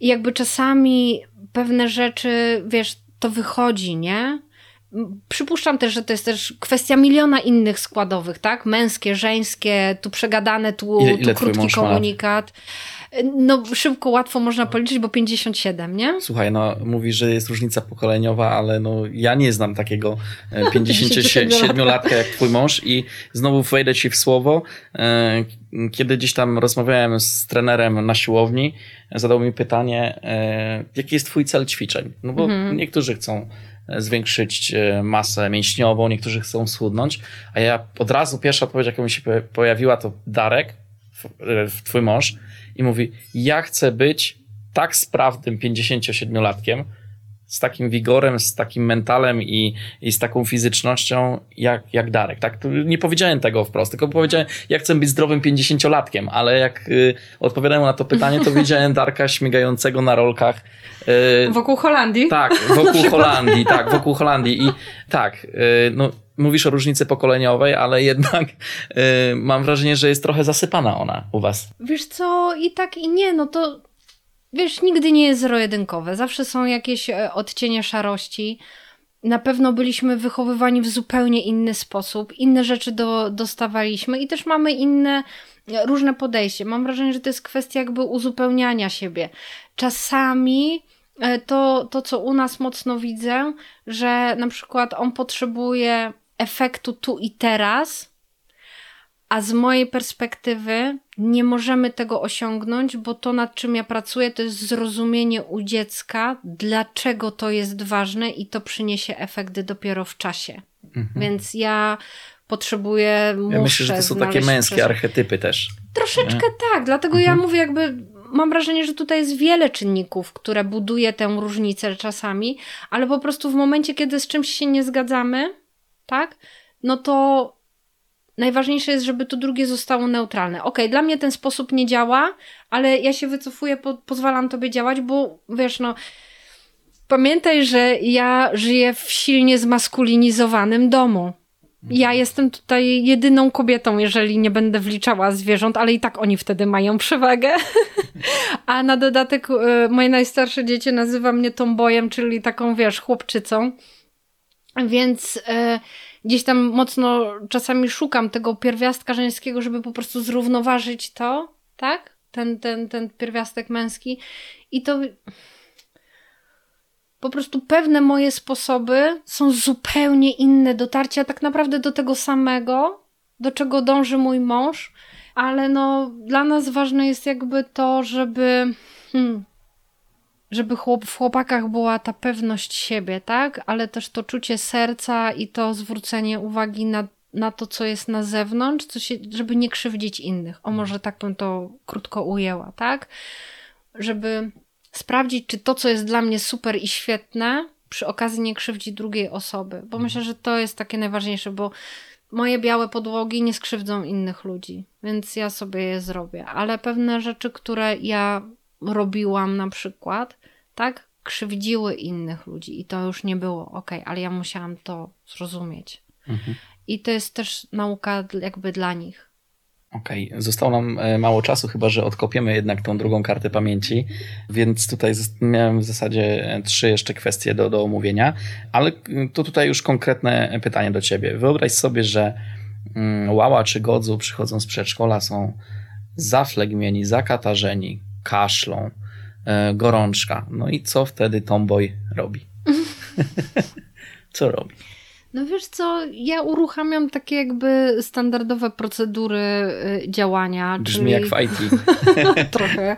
jakby czasami pewne rzeczy, wiesz, to wychodzi, nie? Przypuszczam też, że to jest też kwestia miliona innych składowych, tak? Męskie, żeńskie, tu przegadane, tu, ile, ile tu krótki komunikat. Ma? No szybko, łatwo można policzyć, bo 57, nie? Słuchaj, no mówisz, że jest różnica pokoleniowa, ale no ja nie znam takiego [LAUGHS] 57-latka jak twój mąż i znowu wejdę ci w słowo. E, kiedy gdzieś tam rozmawiałem z trenerem na siłowni, zadał mi pytanie, e, jaki jest twój cel ćwiczeń? No bo mhm. niektórzy chcą zwiększyć e, masę mięśniową, niektórzy chcą schudnąć, a ja od razu pierwsza odpowiedź, jaka mi się pojawiła, to Darek, twój mąż, i mówi: Ja chcę być tak sprawnym 57-latkiem, z takim wigorem, z takim mentalem i, i z taką fizycznością jak, jak Darek. Tak? Nie powiedziałem tego wprost, tylko powiedziałem, ja chcę być zdrowym 50-latkiem, ale jak y, odpowiadałem na to pytanie, to widziałem Darka śmigającego na rolkach. Y, wokół Holandii? Tak, wokół [LAUGHS] Holandii, tak, wokół Holandii. I tak, y, no, mówisz o różnicy pokoleniowej, ale jednak y, mam wrażenie, że jest trochę zasypana ona u was. Wiesz co, i tak i nie, no to wiesz, nigdy nie jest zero-jedynkowe. Zawsze są jakieś e, odcienie szarości. Na pewno byliśmy wychowywani w zupełnie inny sposób, inne rzeczy do, dostawaliśmy i też mamy inne, e, różne podejście. Mam wrażenie, że to jest kwestia jakby uzupełniania siebie. Czasami e, to, to co u nas mocno widzę, że na przykład on potrzebuje efektu tu i teraz, a z mojej perspektywy nie możemy tego osiągnąć, bo to, nad czym ja pracuję, to jest zrozumienie u dziecka, dlaczego to jest ważne i to przyniesie efekty dopiero w czasie. Mhm. Więc ja potrzebuję. Ja myślę, że to są takie męskie archetypy też. Troszeczkę nie? tak, dlatego mhm. ja mówię, jakby mam wrażenie, że tutaj jest wiele czynników, które buduje tę różnicę czasami, ale po prostu w momencie, kiedy z czymś się nie zgadzamy, tak, no to najważniejsze jest, żeby to drugie zostało neutralne. Ok, dla mnie ten sposób nie działa, ale ja się wycofuję, po, pozwalam tobie działać, bo wiesz, no. Pamiętaj, że ja żyję w silnie zmaskulinizowanym domu. Ja jestem tutaj jedyną kobietą, jeżeli nie będę wliczała zwierząt, ale i tak oni wtedy mają przewagę. [LAUGHS] A na dodatek y, moje najstarsze dziecię nazywa mnie tombojem, czyli taką, wiesz, chłopczycą. Więc y, gdzieś tam mocno czasami szukam tego pierwiastka żeńskiego, żeby po prostu zrównoważyć to, tak? ten, ten, ten pierwiastek męski. I to po prostu pewne moje sposoby są zupełnie inne dotarcia tak naprawdę do tego samego, do czego dąży mój mąż, ale no dla nas ważne jest jakby to, żeby hmm, żeby chłop, w chłopakach była ta pewność siebie, tak? Ale też to czucie serca i to zwrócenie uwagi na, na to, co jest na zewnątrz, co się, żeby nie krzywdzić innych. O, może tak bym to krótko ujęła, tak? Żeby sprawdzić, czy to, co jest dla mnie super i świetne, przy okazji nie krzywdzi drugiej osoby. Bo mhm. myślę, że to jest takie najważniejsze, bo moje białe podłogi nie skrzywdzą innych ludzi, więc ja sobie je zrobię. Ale pewne rzeczy, które ja robiłam na przykład, tak, krzywdziły innych ludzi i to już nie było ok, ale ja musiałam to zrozumieć. Mhm. I to jest też nauka jakby dla nich. Okej, okay. zostało nam e, mało czasu, chyba że odkopiemy jednak tą drugą kartę pamięci, więc tutaj miałem w zasadzie e, trzy jeszcze kwestie do, do omówienia, ale to tutaj już konkretne pytanie do ciebie. Wyobraź sobie, że mm, Łała czy Godzu przychodzą z przedszkola, są zaflegmieni, zakatarzeni, kaszlą, e, gorączka. No i co wtedy Tomboy robi? [LAUGHS] co robi? No wiesz co, ja uruchamiam takie jakby standardowe procedury y, działania. Brzmi czyli... jak w IT. [LAUGHS] Trochę.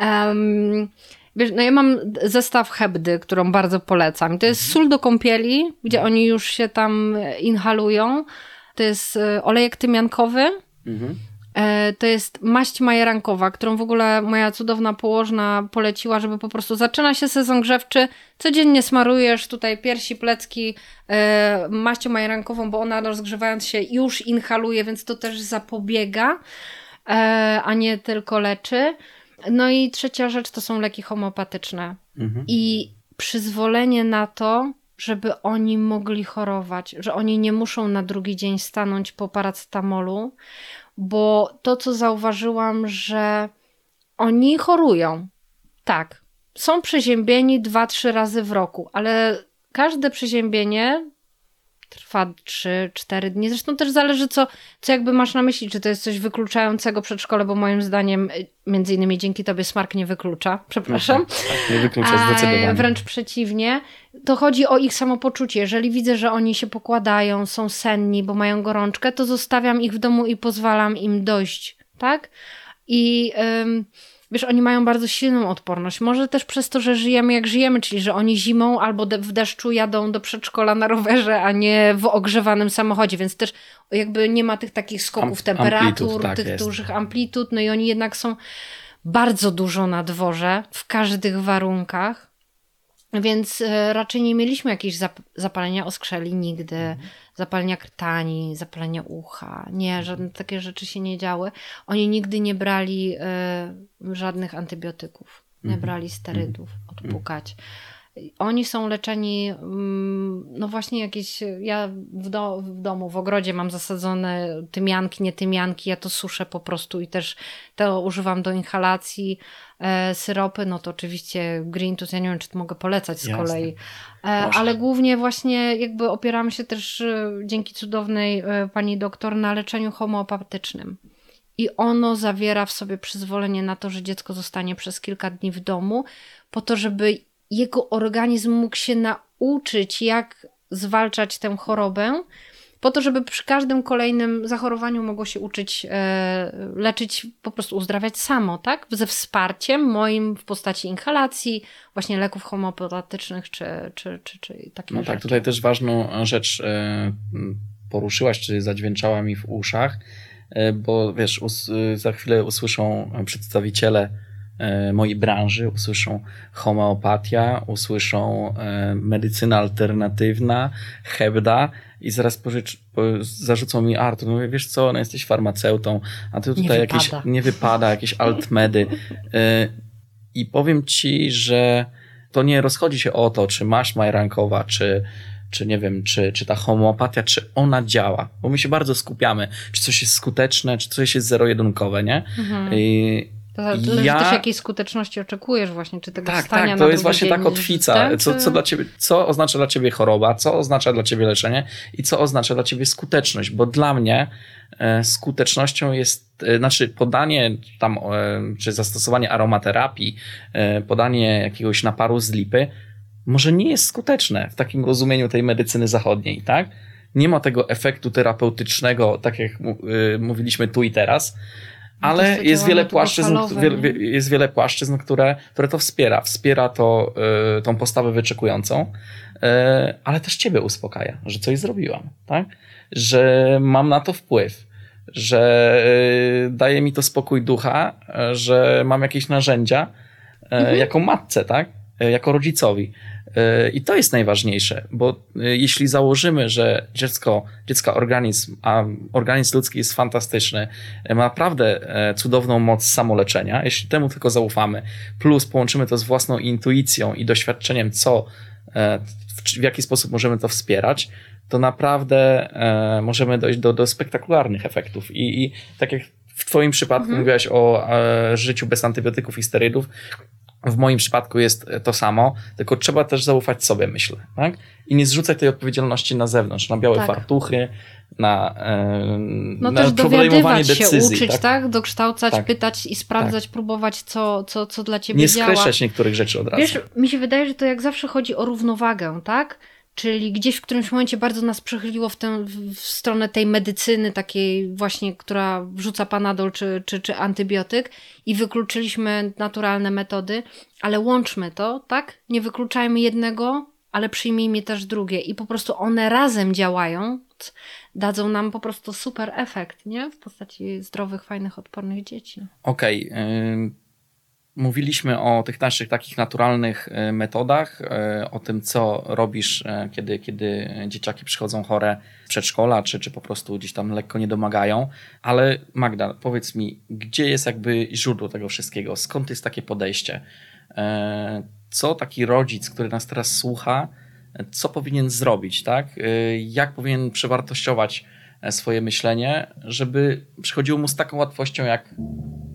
Um, wiesz, no ja mam zestaw Hebdy, którą bardzo polecam. To jest sól do kąpieli, gdzie oni już się tam inhalują. To jest y, olejek tymiankowy. Mhm. E, to jest maść majerankowa, którą w ogóle moja cudowna położna poleciła, żeby po prostu zaczyna się sezon grzewczy, codziennie smarujesz tutaj piersi, plecki e, maścią majerankową, bo ona rozgrzewając się już inhaluje, więc to też zapobiega, e, a nie tylko leczy. No i trzecia rzecz to są leki homeopatyczne. Mhm. I przyzwolenie na to, żeby oni mogli chorować, że oni nie muszą na drugi dzień stanąć po paracetamolu, bo to, co zauważyłam, że oni chorują. Tak, są przeziębieni dwa, trzy razy w roku, ale każde przeziębienie trwa 3-4 dni. Zresztą też zależy, co, co jakby masz na myśli, czy to jest coś wykluczającego przedszkole, bo moim zdaniem y, między innymi dzięki tobie smark nie wyklucza. Przepraszam. Tak, nie wyklucza zdecydowanie. Wręcz przeciwnie. To chodzi o ich samopoczucie. Jeżeli widzę, że oni się pokładają, są senni, bo mają gorączkę, to zostawiam ich w domu i pozwalam im dojść, tak? I... Ym, wiesz, oni mają bardzo silną odporność. Może też przez to, że żyjemy jak żyjemy, czyli że oni zimą albo w deszczu jadą do przedszkola na rowerze, a nie w ogrzewanym samochodzie, więc też jakby nie ma tych takich skoków temperatur, tak tych jest. dużych amplitud, no i oni jednak są bardzo dużo na dworze, w każdych warunkach. Więc e, raczej nie mieliśmy jakichś zapalenia oskrzeli nigdy. Mhm zapalenia krtani, zapalenia ucha. Nie, żadne takie rzeczy się nie działy. Oni nigdy nie brali y, żadnych antybiotyków, nie mhm. brali sterydów, mhm. odpukać. Oni są leczeni, mm, no właśnie jakieś, ja w, do, w, domu, w ogrodzie mam zasadzone tymianki, nie tymianki, ja to suszę po prostu i też to używam do inhalacji. E, syropy, no to oczywiście green tooth, ja nie wiem, czy to mogę polecać z Jasne. kolei, e, ale głównie właśnie jakby opieramy się też e, dzięki cudownej pani doktor na leczeniu homeopatycznym. I ono zawiera w sobie przyzwolenie na to, że dziecko zostanie przez kilka dni w domu, po to, żeby jego organizm mógł się nauczyć, jak zwalczać tę chorobę, po to, żeby przy każdym kolejnym zachorowaniu mogło się uczyć e, leczyć, po prostu uzdrawiać samo, tak? Ze wsparciem moim w postaci inhalacji, właśnie leków homeopatycznych czy, czy, czy, czy takich No tak, tutaj też ważną rzecz e, poruszyłaś, czy zadźwięczała mi w uszach, e, bo wiesz, za chwilę usłyszą przedstawiciele mojej branży, usłyszą homeopatia, usłyszą e, medycyna alternatywna, hebda i zaraz pożycz, po, zarzucą mi Artur, no wiesz co, no jesteś farmaceutą, a ty tutaj nie jakieś, wypada. nie wypada, jakieś altmedy. E, I powiem ci, że to nie rozchodzi się o to, czy masz majrankowa, czy, czy nie wiem, czy, czy ta homeopatia, czy ona działa, bo my się bardzo skupiamy, czy coś jest skuteczne, czy coś jest zero-jedynkowe, nie? Mhm. I To zależy ja... też jakiej skuteczności oczekujesz właśnie, czy tego tak, stania tak, to jest właśnie ta kotwica, co, co, dla ciebie, co oznacza dla ciebie choroba, co oznacza dla ciebie leczenie i co oznacza dla ciebie skuteczność, bo dla mnie e, skutecznością jest, e, znaczy podanie tam, e, czy zastosowanie aromaterapii, podanie jakiegoś naparu z lipy, może nie jest skuteczne w takim rozumieniu tej medycyny zachodniej, tak? Nie ma tego efektu terapeutycznego, tak jak mówiliśmy tu i teraz, no ale jest wiele płaszczyzn, wie, jest wiele płaszczyzn, które, które to wspiera. Wspiera to, y, tą postawę wyczekującą, y, ale też ciebie uspokaja, że coś zrobiłam, tak? Że mam na to wpływ, że y, daje mi to spokój ducha, że mam jakieś narzędzia mhm. jako matce, tak? Jako rodzicowi. E, I to jest najważniejsze, bo e, jeśli założymy, że dziecko, dziecka organizm, a organizm ludzki jest fantastyczny, e, ma naprawdę cudowną moc samoleczenia, jeśli temu tylko zaufamy, plus połączymy to z własną intuicją i doświadczeniem, co, w jaki sposób możemy to wspierać, to naprawdę możemy dojść do, do spektakularnych efektów. I, I tak jak w Twoim przypadku mhm. mówiłaś o życiu bez antybiotyków i sterydów, w moim przypadku jest to samo, tylko trzeba też zaufać sobie, myślę. Tak? I nie zrzucać tej odpowiedzialności na zewnątrz, na białe tak. fartuchy, na, e, no na też podejmowanie decyzji. się, uczyć, tak? tak? Dokształcać, tak. pytać i sprawdzać, tak. próbować, co, co, co dla ciebie nie działa. Nie skreślać niektórych rzeczy od razu. Wiesz, mi się wydaje, że to jak zawsze chodzi o równowagę, tak? Czyli gdzieś w którymś momencie bardzo nas przechyliło w, tę, w stronę tej medycyny, takiej właśnie, która wrzuca panadol czy, czy, czy antybiotyk i wykluczyliśmy naturalne metody, ale łączmy to, tak? Nie wykluczajmy jednego, ale przyjmijmy też drugie i po prostu one razem działają, dadzą nam po prostu super efekt, nie? W postaci zdrowych, fajnych, odpornych dzieci. Okej. Okay. Mówiliśmy o tych naszych takich naturalnych e, metodach, e, o tym, co robisz, e, kiedy, kiedy dzieciaki przychodzą chore z przedszkola, czy, czy po prostu gdzieś tam lekko nie domagają. Ale Magda, powiedz mi, gdzie jest jakby źródło tego wszystkiego? Skąd jest takie podejście? Co taki rodzic, który nas teraz słucha, co powinien zrobić, tak? Jak powinien przewartościować swoje myślenie, żeby przychodziło mu z taką łatwością jak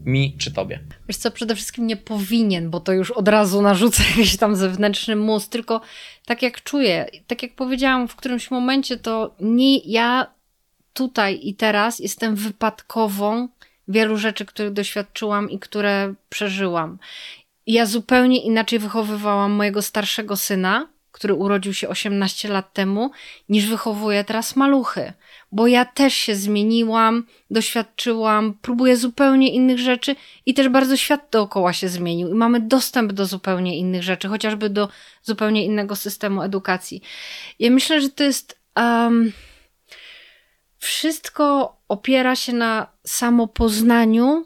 mi czy tobie? Wiesz co, przede wszystkim nie powinien, bo to już od razu narzuca [LAUGHS] jakiś tam zewnętrzny mus, tylko tak jak czuję, tak jak powiedziałam w którymś momencie, to nie ja tutaj i teraz jestem wypadkową wielu rzeczy, których doświadczyłam i które przeżyłam. Ja zupełnie inaczej wychowywałam mojego starszego syna, który urodził się 18 lat temu, niż wychowuję teraz maluchy bo ja też się zmieniłam, doświadczyłam, próbuję zupełnie innych rzeczy i też bardzo świat dookoła się zmienił i mamy dostęp do zupełnie innych rzeczy, chociażby do zupełnie innego systemu edukacji. Ja myślę, że to jest. Um, wszystko opiera się na samopoznaniu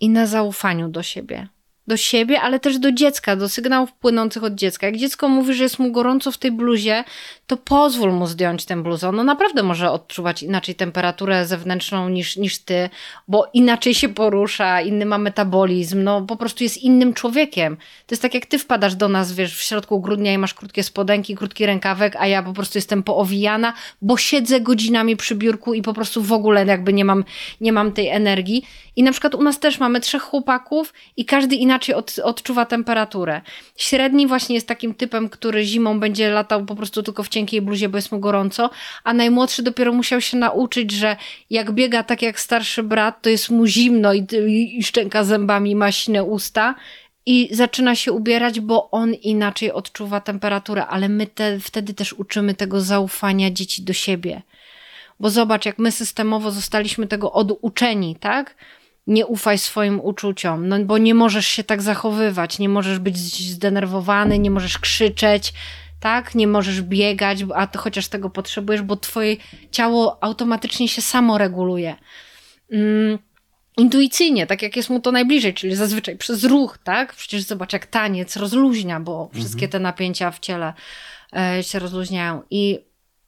i na zaufaniu do siebie do siebie, ale też do dziecka, do sygnałów płynących od dziecka. Jak dziecko mówi, że jest mu gorąco w tej bluzie, to pozwól mu zdjąć tę bluzę. Ono naprawdę może odczuwać inaczej temperaturę zewnętrzną niż, niż ty, bo inaczej się porusza, inny ma metabolizm, no po prostu jest innym człowiekiem. To jest tak jak ty wpadasz do nas, wiesz, w środku grudnia i masz krótkie spodenki, krótki rękawek, a ja po prostu jestem poowijana, bo siedzę godzinami przy biurku i po prostu w ogóle jakby nie mam, nie mam tej energii. I na przykład u nas też mamy trzech chłopaków i każdy inaczej od, odczuwa temperaturę. Średni właśnie jest takim typem, który zimą będzie latał po prostu tylko w cienkiej bluzie, bo jest mu gorąco, a najmłodszy dopiero musiał się nauczyć, że jak biega tak jak starszy brat, to jest mu zimno i, i, i szczęka zębami, ma sine usta i zaczyna się ubierać, bo on inaczej odczuwa temperaturę, ale my te, wtedy też uczymy tego zaufania dzieci do siebie. Bo zobacz, jak my systemowo zostaliśmy tego oduczeni, tak? Nie ufaj swoim uczuciom, no bo nie możesz się tak zachowywać, nie możesz być zdenerwowany, nie możesz krzyczeć, tak? Nie możesz biegać, a to chociaż tego potrzebujesz, bo twoje ciało automatycznie się samo reguluje. Mm, intuicyjnie, tak jak jest mu to najbliżej, czyli zazwyczaj przez ruch, tak? Przecież zobacz, jak taniec rozluźnia, bo mhm. wszystkie te napięcia w ciele e, się rozluźniają. I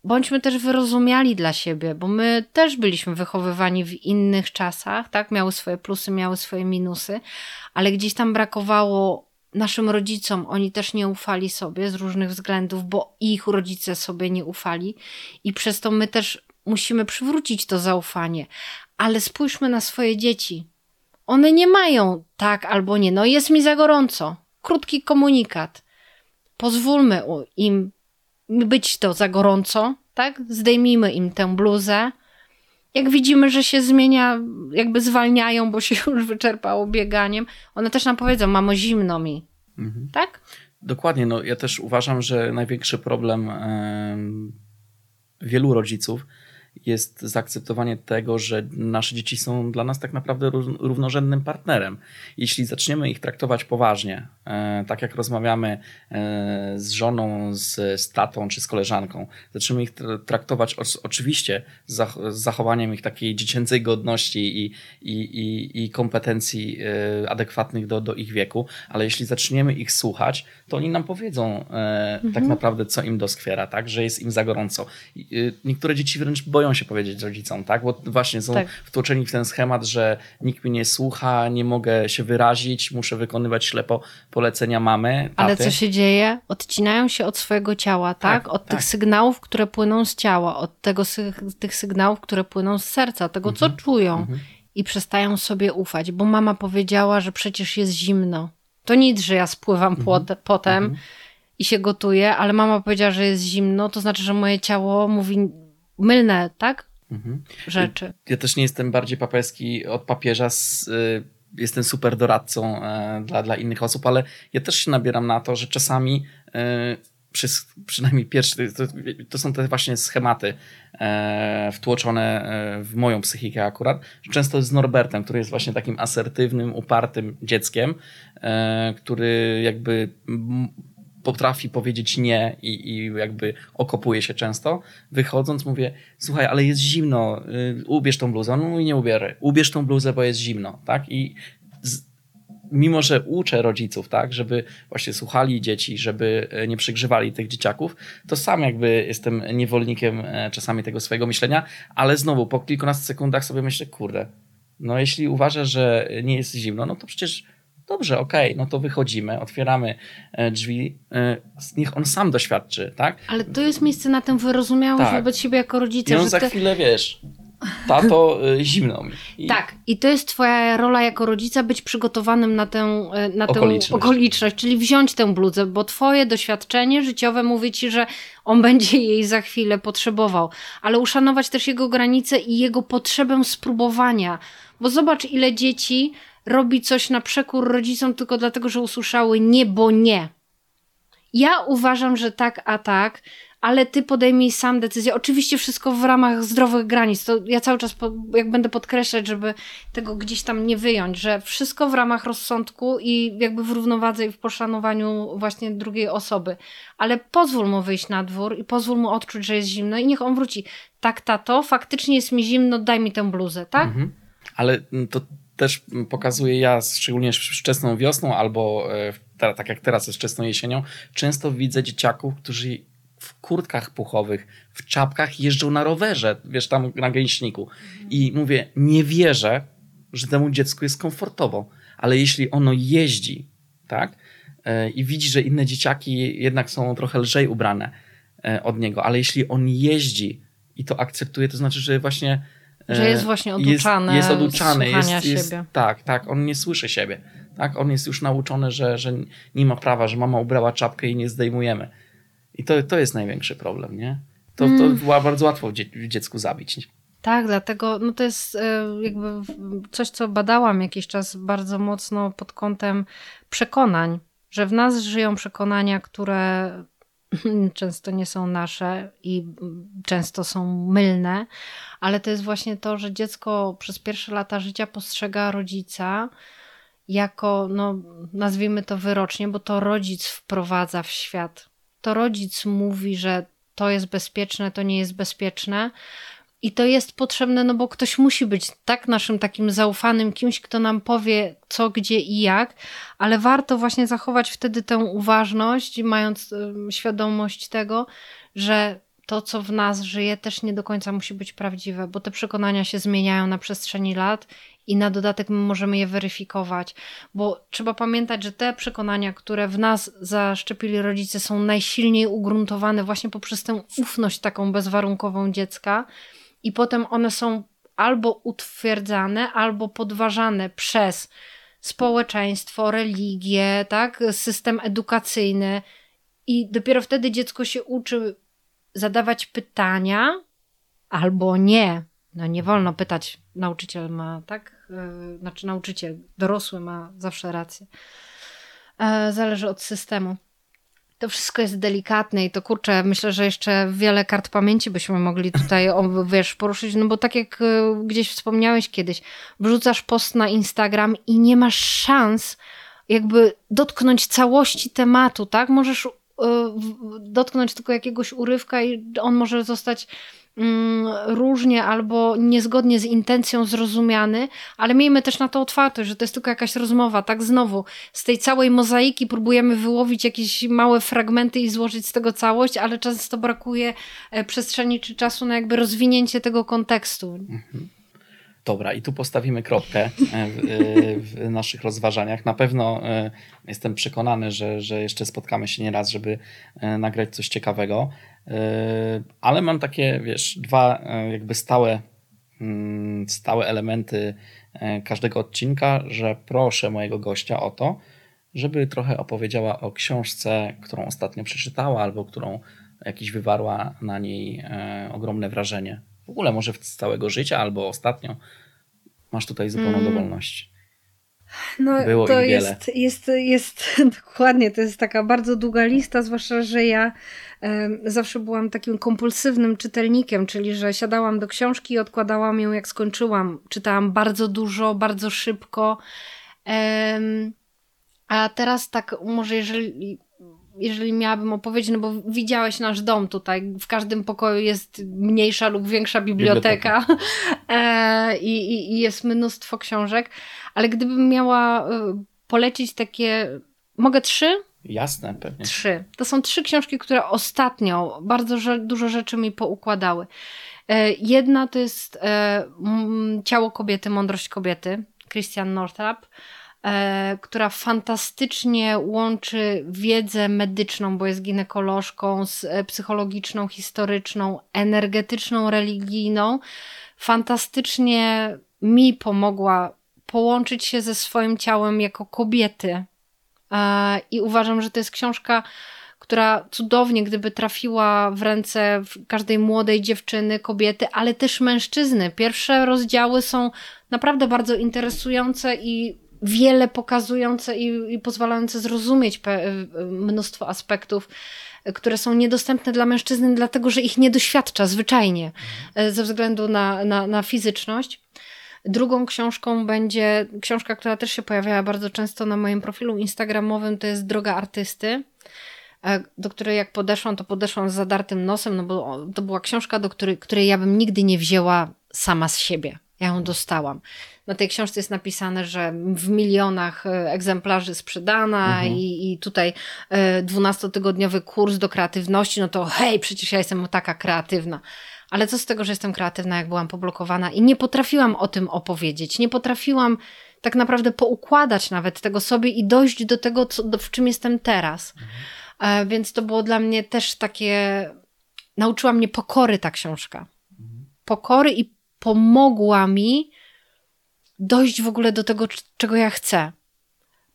bądźmy też wyrozumiali dla siebie, bo my też byliśmy wychowywani w innych czasach, tak? Miały swoje plusy, miały swoje minusy, ale gdzieś tam brakowało naszym rodzicom, oni też nie ufali sobie z różnych względów, bo ich rodzice sobie nie ufali i przez to my też musimy przywrócić to zaufanie. Ale spójrzmy na swoje dzieci. one nie mają tak albo nie. No jest mi za gorąco. Krótki komunikat. Pozwólmy im być to za gorąco, tak? Zdejmijmy im tę bluzę. Jak widzimy, że się zmienia, jakby zwalniają, bo się [LAUGHS] już wyczerpało bieganiem, one też nam powiedzą, mamo, zimno mi. Mhm. Tak? Dokładnie. No, ja też uważam, że największy problem yy, wielu rodziców jest zaakceptowanie tego, że nasze dzieci są dla nas tak naprawdę równorzędnym partnerem. Jeśli zaczniemy ich traktować poważnie, e, tak jak rozmawiamy e, z żoną, z, z tatą czy z koleżanką, zaczniemy ich traktować oczywiście z zachowaniem ich takiej dziecięcej godności i, i, i, i kompetencji e, adekwatnych do, do ich wieku, ale jeśli zaczniemy ich słuchać, to oni nam powiedzą tak mhm. tak naprawdę, co im doskwiera, tak? że jest im za gorąco. Niektóre dzieci wręcz boją boją się powiedzieć rodzicom, tak? Bo właśnie są tak. wtłoczeni w ten schemat, że nikt mnie nie słucha, nie mogę się wyrazić, muszę wykonywać ślepo polecenia mamy. Taty. Ale co się dzieje? Odcinają się od swojego ciała, tak? tak od tak. tych sygnałów, które płyną z ciała, od tego, tych sygnałów, które płyną z serca, tego, mhm. co czują. Mhm. I przestają sobie ufać, bo mama powiedziała, że przecież jest zimno. To nic, że ja spływam mhm. potem mhm. i się gotuję, ale mama powiedziała, że jest zimno, to znaczy, że moje ciało mówi mylne, tak? Mhm. Rzeczy. Ja też nie jestem bardziej papieski od papieża. Z, y, jestem super doradcą y, dla, dla innych osób, ale ja też się nabieram na to, że czasami y, przy, przynajmniej pierwsze, to, to, są te właśnie schematy e, wtłoczone e, w moją psychikę akurat, często z Norbertem, który jest właśnie takim asertywnym, upartym dzieckiem, e, który jakby potrafi powiedzieć nie i, i jakby okopuje się często. Wychodząc mówię, słuchaj, ale jest zimno, y, ubierz tą bluzę. No i nie ubierę. Ubierz tą bluzę, bo jest zimno, tak? I z, mimo, że uczę rodziców, tak, żeby właśnie słuchali dzieci, żeby e, nie przygrzewali tych dzieciaków, to sam jakby jestem niewolnikiem e, czasami tego swojego myślenia, ale znowu po kilkunastu sekundach sobie myślę, kurde, no jeśli uważasz, że nie jest zimno, no to przecież Dobrze, okej, okay, no to wychodzimy, otwieramy e, drzwi, e, niech on sam doświadczy, tak? Ale to jest miejsce na tę wyrozumiałość tak. wobec siebie jako rodzica. I on za te... chwilę, wiesz, tato, e, zimno mi. I... Tak, i to jest twoja rola jako rodzica, być przygotowanym na tę, na tę okoliczność. okoliczność, czyli wziąć tę bluzę, bo twoje doświadczenie życiowe mówi ci, że on będzie jej za chwilę potrzebował, ale uszanować też jego granice i jego potrzebę spróbowania, bo zobacz ile dzieci robi coś na przekór rodzicom tylko dlatego, że usłyszały nie, bo nie. Ja uważam, że tak, a tak, ale ty podejmij sam decyzję. Oczywiście wszystko w ramach zdrowych granic. To ja cały czas po, jak będę podkreślać, żeby tego gdzieś tam nie wyjąć, że wszystko w ramach rozsądku i jakby w równowadze i w poszanowaniu właśnie drugiej osoby. Ale pozwól mu wyjść na dwór i pozwól mu odczuć, że jest zimno i niech on wróci. Tak, tato, faktycznie jest mi zimno, daj mi tę bluzę, tak? Mhm. Ale to też pokazuje ja, szczególnie wczesną wiosną albo e, tak jak teraz jest wczesną jesienią, często widzę dzieciaków, którzy w kurtkach puchowych, w czapkach jeżdżą na rowerze, wiesz, tam na gęśniku. I mówię, nie wierzę, że temu dziecku jest komfortowo, ale jeśli ono jeździ, tak, e, i widzi, że inne dzieciaki jednak są trochę lżej ubrane e, od niego, ale jeśli on jeździ i to akceptuje, to znaczy, że właśnie że jest właśnie oduczany. Jest, jest oduczany, jest, jest, siebie. Tak, tak, on nie słyszy siebie. Tak, on jest już nauczony, że, że nie ma prawa, że mama ubrała czapkę i nie zdejmujemy. I to, to jest największy problem, nie? To, to mm. była bardzo łatwo w dziecku zabić. Tak, dlatego no to jest e, jakby coś, co badałam jakiś czas bardzo mocno pod kątem przekonań, że w nas żyją przekonania, które często nie są nasze i często są mylne, ale to jest właśnie to, że dziecko przez pierwsze lata życia postrzega rodzica jako, no, nazwijmy to wyrocznie, bo to rodzic wprowadza w świat. To rodzic mówi, że to jest bezpieczne, to nie jest bezpieczne, i to jest potrzebne, no bo ktoś musi być tak naszym takim zaufanym kimś, kto nam powie co, gdzie i jak, ale warto właśnie zachować wtedy tę uważność, mając świadomość tego, że to, co w nas żyje, też nie do końca musi być prawdziwe, bo te przekonania się zmieniają na przestrzeni lat i na dodatek my możemy je weryfikować, bo trzeba pamiętać, że te przekonania, które w nas zaszczepili rodzice, są najsilniej ugruntowane właśnie poprzez tę ufność taką bezwarunkową dziecka i potem one są albo utwierdzane, albo podważane przez społeczeństwo, religię, tak, system edukacyjny. I dopiero wtedy dziecko się uczy zadawać pytania albo nie. No nie wolno pytać, nauczyciel ma, tak? Yy, znaczy nauczyciel, dorosły ma zawsze rację. Yy, zależy od systemu. To wszystko jest delikatne i to kurczę, myślę, że jeszcze wiele kart pamięci byśmy mogli tutaj, wiesz, poruszyć, no bo tak jak e, gdzieś wspomniałeś kiedyś, wrzucasz post na Instagram i nie masz szans jakby dotknąć całości tematu, tak? Możesz dotknąć tylko jakiegoś urywka i on może zostać różnie albo niezgodnie z intencją zrozumiany, ale miejmy też na to otwartość, że to jest tylko jakaś rozmowa. Tak znowu, z tej całej mozaiki próbujemy wyłowić jakieś małe fragmenty i złożyć z tego całość, ale często brakuje e, przestrzeni czy czasu na jakby rozwinięcie tego kontekstu. Mhm. Dobra, i tu postawimy kropkę e, w, e, w, naszych rozważaniach. Na pewno jestem przekonany, że, że jeszcze spotkamy się nieraz, żeby nagrać coś ciekawego. Ale mam takie, wiesz, dwa jakby stałe, mm, stałe elementy każdego odcinka, że proszę mojego gościa o to, żeby trochę opowiedziała o książce, którą ostatnio przeczytała, albo którą jakiś wywarła na niej ogromne wrażenie. W ogóle może z całego życia, albo ostatnio. Masz tutaj zupełną mm. dowolność. No, Było to jest, jest, jest [LAUGHS] dokładnie, to jest taka bardzo długa lista, zwłaszcza, że ja zawsze byłam takim kompulsywnym czytelnikiem, czyli że siadałam do książki i odkładałam ją jak skończyłam. Czytałam bardzo dużo, bardzo szybko. A teraz tak, może jeżeli jeżeli miałabym opowiedzieć, no bo widziałeś nasz dom tutaj, w każdym pokoju jest mniejsza lub większa biblioteka, biblioteka. [LAUGHS] E, i, i, jest mnóstwo książek, ale gdybym miała e, polecić takie, mogę trzy? Jasne, pewnie. Trzy. To są trzy książki, które ostatnio bardzo dużo rzeczy mi poukładały. E, jedna to jest Ciało kobiety, mądrość kobiety, Christian Northrup. E, która fantastycznie łączy wiedzę medyczną, bo jest ginekolożką, z e, psychologiczną, historyczną, energetyczną, religijną. Fantastycznie mi pomogła połączyć się ze swoim ciałem jako kobiety. E, I uważam, że to jest książka, która cudownie, gdyby trafiła w ręce każdej młodej dziewczyny, kobiety, ale też mężczyzny. Pierwsze rozdziały są naprawdę bardzo interesujące i wiele pokazujące i, i pozwalające zrozumieć mnóstwo aspektów, które są niedostępne dla mężczyzny, dlatego że ich nie doświadcza zwyczajnie e, ze względu na, na, na fizyczność. Drugą książką będzie książka, która też się pojawiała bardzo często na moim profilu instagramowym, to jest Droga Artysty, e, do której jak podeszłam, to podeszłam z zadartym nosem, no bo to była książka, do której, której ja bym nigdy nie wzięła sama z siebie. Ja ją dostałam. Na tej książce jest napisane, że w milionach e, egzemplarzy sprzedana mhm. i, i tutaj e, dwunastotygodniowy kurs do kreatywności, no to hej, przecież ja jestem taka kreatywna. Ale co z tego, że jestem kreatywna, jak byłam poblokowana i nie potrafiłam o tym opowiedzieć, nie potrafiłam tak naprawdę poukładać nawet tego sobie i dojść do tego, co, do, w czym jestem teraz. Mhm. E, więc to było dla mnie też takie. Nauczyła mnie pokory ta książka. Mhm. Pokory i pomogła mi dojść w ogóle do tego, czego ja chcę.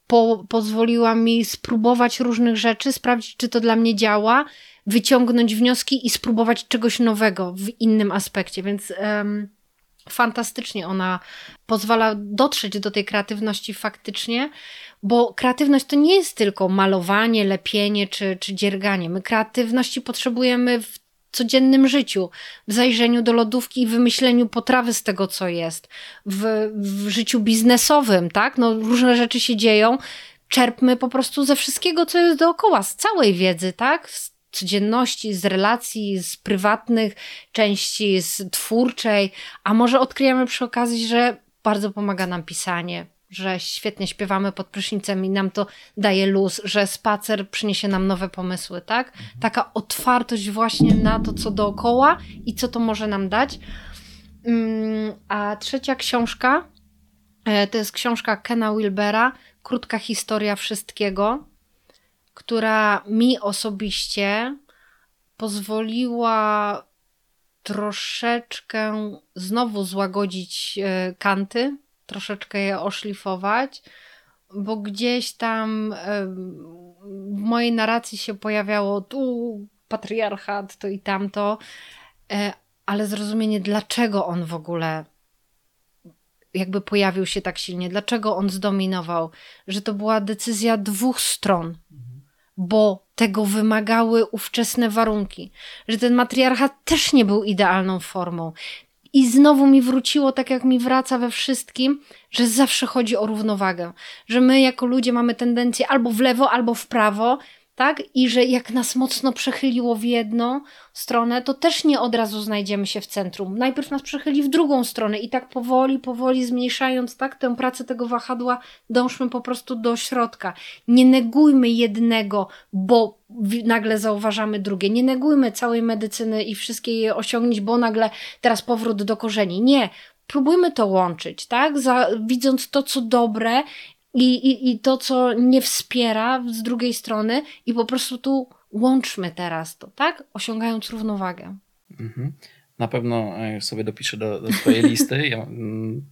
Po, pozwoliła mi spróbować różnych rzeczy, sprawdzić, czy to dla mnie działa, wyciągnąć wnioski i spróbować czegoś nowego w innym aspekcie. Więc um, fantastycznie ona pozwala dotrzeć do tej kreatywności faktycznie, bo kreatywność to nie jest tylko malowanie, lepienie czy, czy dzierganie. My kreatywności potrzebujemy w codziennym życiu, w zajrzeniu do lodówki i wymyśleniu potrawy z tego, co jest, w, w życiu biznesowym, tak? No, różne rzeczy się dzieją. Czerpmy po prostu ze wszystkiego, co jest dookoła, z całej wiedzy, tak? Z codzienności, z relacji, z prywatnych części, z twórczej, a może odkryjemy przy okazji, że bardzo pomaga nam pisanie, że świetnie śpiewamy pod prysznicem i nam to daje luz, że spacer przyniesie nam nowe pomysły, tak? Mhm. Taka otwartość właśnie na to, co dookoła i co to może nam dać. Mm, a trzecia książka e, to jest książka Kena Wilbera, Krótka historia wszystkiego, która mi osobiście pozwoliła troszeczkę znowu złagodzić e, kanty, troszeczkę je oszlifować, bo gdzieś tam w mojej narracji się pojawiało tu patriarchat, to i tamto, e, ale zrozumienie, dlaczego on w ogóle jakby pojawił się tak silnie, dlaczego on zdominował, że to była decyzja dwóch stron, bo tego wymagały ówczesne warunki, że ten matriarchat też nie był idealną formą. I znowu mi wróciło, tak jak mi wraca we wszystkim, że zawsze chodzi o równowagę. Że my jako ludzie mamy tendencję albo w lewo, albo w prawo, tak? I że jak nas mocno przechyliło w jedną stronę, to też nie od razu znajdziemy się w centrum. Najpierw nas przechyli w drugą stronę i tak powoli, powoli zmniejszając tak tę pracę tego wahadła, dążmy po prostu do środka. Nie negujmy jednego, bo nagle zauważamy drugie. Nie negujmy całej medycyny i wszystkie jej osiągnięć, bo nagle teraz powrót do korzeni. Nie, próbujmy to łączyć, tak? Za, widząc to, co dobre i, i, i to, co nie wspiera z drugiej strony, i po prostu tu łączmy teraz to, tak? Osiągając równowagę. Mhm. Na pewno e, sobie dopiszę do, do swojej listy. Ja, mm,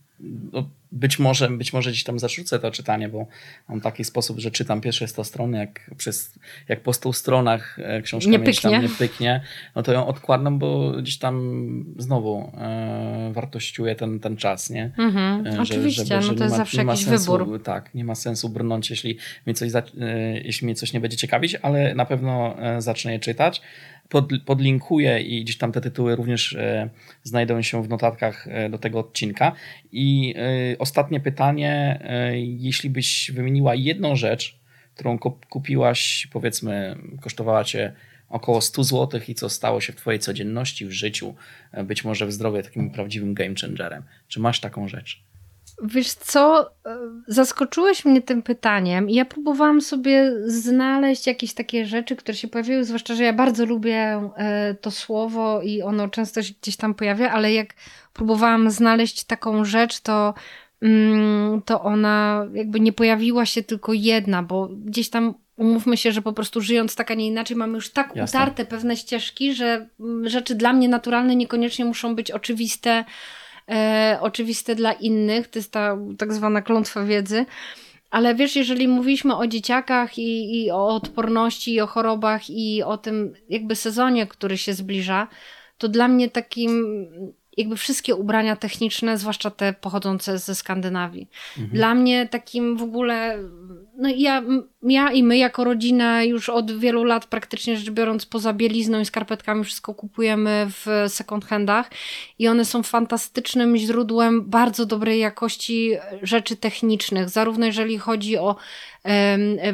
no, być może, być może gdzieś tam zarzucę to czytanie, bo mam taki sposób, że czytam pierwsze 100 stron, jak, przez, jak po 100 stronach e, książka nie pyknie. Tam nie pyknie, no to ją odkładam, bo gdzieś tam znowu e, wartościuje ten, ten czas, nie? Mhm, e, że, oczywiście, żeby, że no to jest ma, zawsze jakiś sensu, wybór. Tak, nie ma sensu brnąć, jeśli mnie, coś, e, jeśli mnie coś nie będzie ciekawić, ale na pewno e, zacznę je czytać pod, podlinkuję i gdzieś tam te tytuły również e, znajdą się w notatkach e, do tego odcinka. I e, ostatnie pytanie, jeśli byś wymieniła jedną rzecz, którą kupiłaś, powiedzmy, kosztowała cię około 100 zł i co stało się w twojej codzienności, w życiu, być może w zdrowiu takim prawdziwym game changerem. Czy masz taką rzecz? Wiesz co, e, zaskoczyłeś mnie tym pytaniem i ja próbowałam sobie znaleźć jakieś takie rzeczy, które się pojawiły, zwłaszcza, że ja bardzo lubię e, to słowo i ono często się gdzieś tam pojawia, ale jak próbowałam znaleźć taką rzecz, to, mm, to ona jakby nie pojawiła się tylko jedna, bo gdzieś tam umówmy się, że po prostu żyjąc tak, a nie inaczej, mamy już tak Jasne. utarte pewne ścieżki, że mm, rzeczy dla mnie naturalne niekoniecznie muszą być oczywiste e, oczywiste dla innych, to jest ta tak zwana klątwa wiedzy. Ale wiesz, jeżeli mówiliśmy o dzieciakach i, i o odporności, i o chorobach, i o tym jakby sezonie, który się zbliża, to dla mnie takim jakby wszystkie ubrania techniczne, zwłaszcza te pochodzące ze Skandynawii. Mhm. Dla mnie takim w ogóle, no ja, ja i my jako rodzina już od wielu lat praktycznie rzecz biorąc poza bielizną i skarpetkami wszystko kupujemy w second handach i one są fantastycznym źródłem bardzo dobrej jakości rzeczy technicznych, zarówno jeżeli chodzi o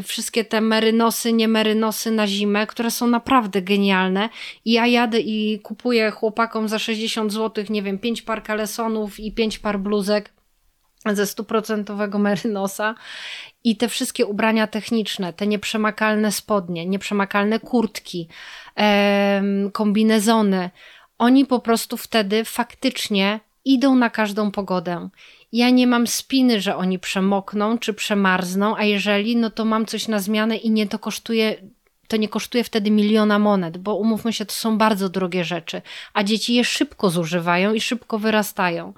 wszystkie te merynosy, nie merynosy na zimę, które są naprawdę genialne. I ja jadę i kupuję chłopakom za 60 zł, nie wiem, 5 par kalesonów i 5 par bluzek ze stuprocentowego merynosa i te wszystkie ubrania techniczne, te nieprzemakalne spodnie, nieprzemakalne kurtki, kombinezony, oni po prostu wtedy faktycznie idą na każdą pogodę ja nie mam spiny, że oni przemokną czy przemarzną, a jeżeli, no to mam coś na zmianę i nie to kosztuje to nie kosztuje wtedy miliona monet, bo umówmy się, to są bardzo drogie rzeczy, a dzieci je szybko zużywają i szybko wyrastają.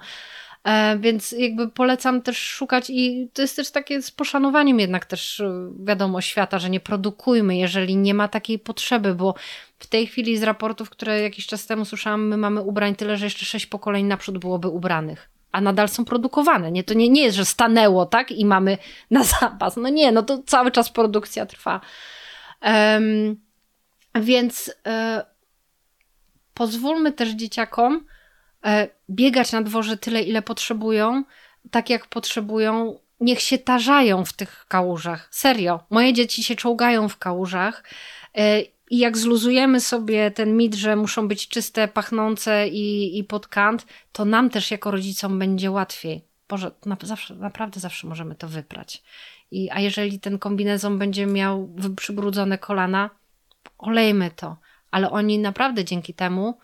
E, więc jakby polecam też szukać i to jest też takie z poszanowaniem jednak też e, wiadomo świata, że nie produkujmy, jeżeli nie ma takiej potrzeby, bo w tej chwili z raportów, które jakiś czas temu słyszałam, my mamy ubrań tyle, że jeszcze sześć pokoleń naprzód byłoby ubranych a nadal są produkowane. Nie, to nie, nie jest, że stanęło, tak, i mamy [LAUGHS] na zapas. No nie, no to cały czas produkcja trwa. Um, więc e, pozwólmy też dzieciakom e, biegać na dworze tyle, ile potrzebują, tak jak potrzebują. Niech się tarzają w tych kałużach. Serio. Moje dzieci się czołgają w kałużach. E, i jak zluzujemy sobie ten mit, że muszą być czyste, pachnące i, i pod kant, to nam też jako rodzicom będzie łatwiej. Boże, na, zawsze, naprawdę zawsze możemy to wyprać. I, a jeżeli ten kombinezon będzie miał przybrudzone kolana, olejmy to. Ale oni naprawdę dzięki temu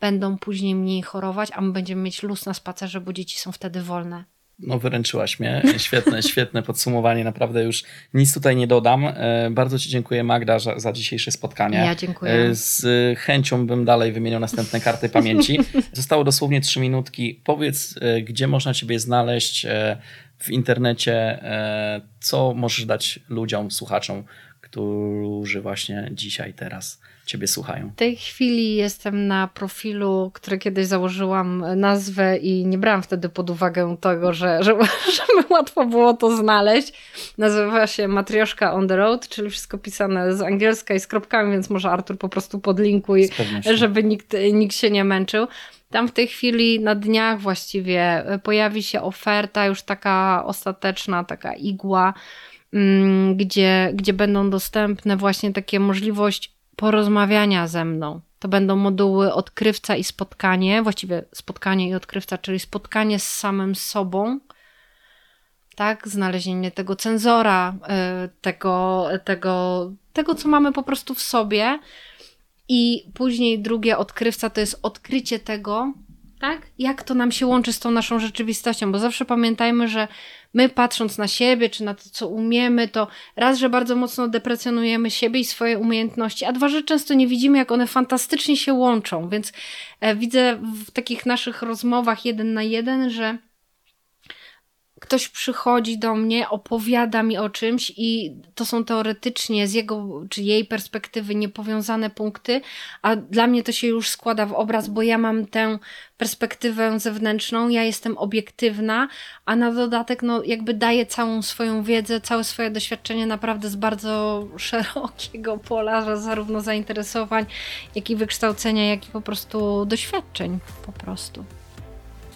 będą później mniej chorować, a my będziemy mieć luz na spacerze, bo dzieci są wtedy wolne. No wyręczyłaś mnie. Świetne, [LAUGHS] świetne podsumowanie. Naprawdę już nic tutaj nie dodam. E, bardzo Ci dziękuję Magda za, za dzisiejsze spotkanie. Ja dziękuję. E, z chęcią bym dalej wymieniał następne karty pamięci. [LAUGHS] Zostało dosłownie trzy minutki. Powiedz, e, gdzie można Ciebie znaleźć w internecie, co możesz dać ludziom, słuchaczom, którzy właśnie dzisiaj, teraz Ciebie słuchają? W tej chwili jestem na profilu, który kiedyś założyłam nazwę i nie brałam wtedy pod uwagę tego, że, że, [LAUGHS] żeby łatwo było to znaleźć. Nazywa się Matrioszka on the road, czyli wszystko pisane z angielska i z kropkami, więc może Artur po prostu podlinkuj, żeby nikt, nikt się nie męczył. Tam w tej chwili na dniach właściwie pojawi się oferta już taka ostateczna, taka igła, mm, gdzie, gdzie będą dostępne właśnie takie możliwość porozmawiania ze mną. To będą moduły odkrywca i spotkanie, właściwie spotkanie i odkrywca, czyli spotkanie z samym sobą, tak, znalezienie tego cenzora, y, tego, tego, tego, co mamy po prostu w sobie. I później drugie odkrywca to jest odkrycie tego, tak? Jak to nam się łączy z tą naszą rzeczywistością, bo zawsze pamiętajmy, że my patrząc na siebie, czy na to, co umiemy, to raz, że bardzo mocno deprecjonujemy siebie i swoje umiejętności, a dwa, że często nie widzimy, jak one fantastycznie się łączą, więc e, widzę w takich naszych rozmowach jeden na jeden, że ktoś przychodzi do mnie, opowiada mi o czymś i to są teoretycznie z jego czy jej perspektywy niepowiązane punkty, a dla mnie to się już składa w obraz, bo ja mam tę perspektywę zewnętrzną, ja jestem obiektywna, a na dodatek no jakby daję całą swoją wiedzę, całe swoje doświadczenie naprawdę z bardzo [LAUGHS] szerokiego pola, zarówno zainteresowań, jak i wykształcenia, jak i po prostu doświadczeń po prostu.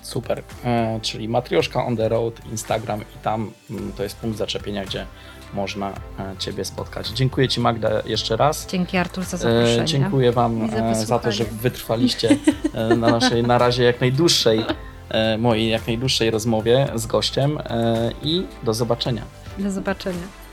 Super. E, czyli Matrioszka on the road, Instagram i tam mm, to jest punkt zaczepienia, gdzie można e, Ciebie spotkać. Dziękuję Ci Magda jeszcze raz. Dzięki Artur za zaproszenie. E, dziękuję Wam za, za to, że wytrwaliście [LAUGHS] na naszej na razie jak najdłuższej mojej jak najdłuższej rozmowie z gościem i do zobaczenia. Do zobaczenia.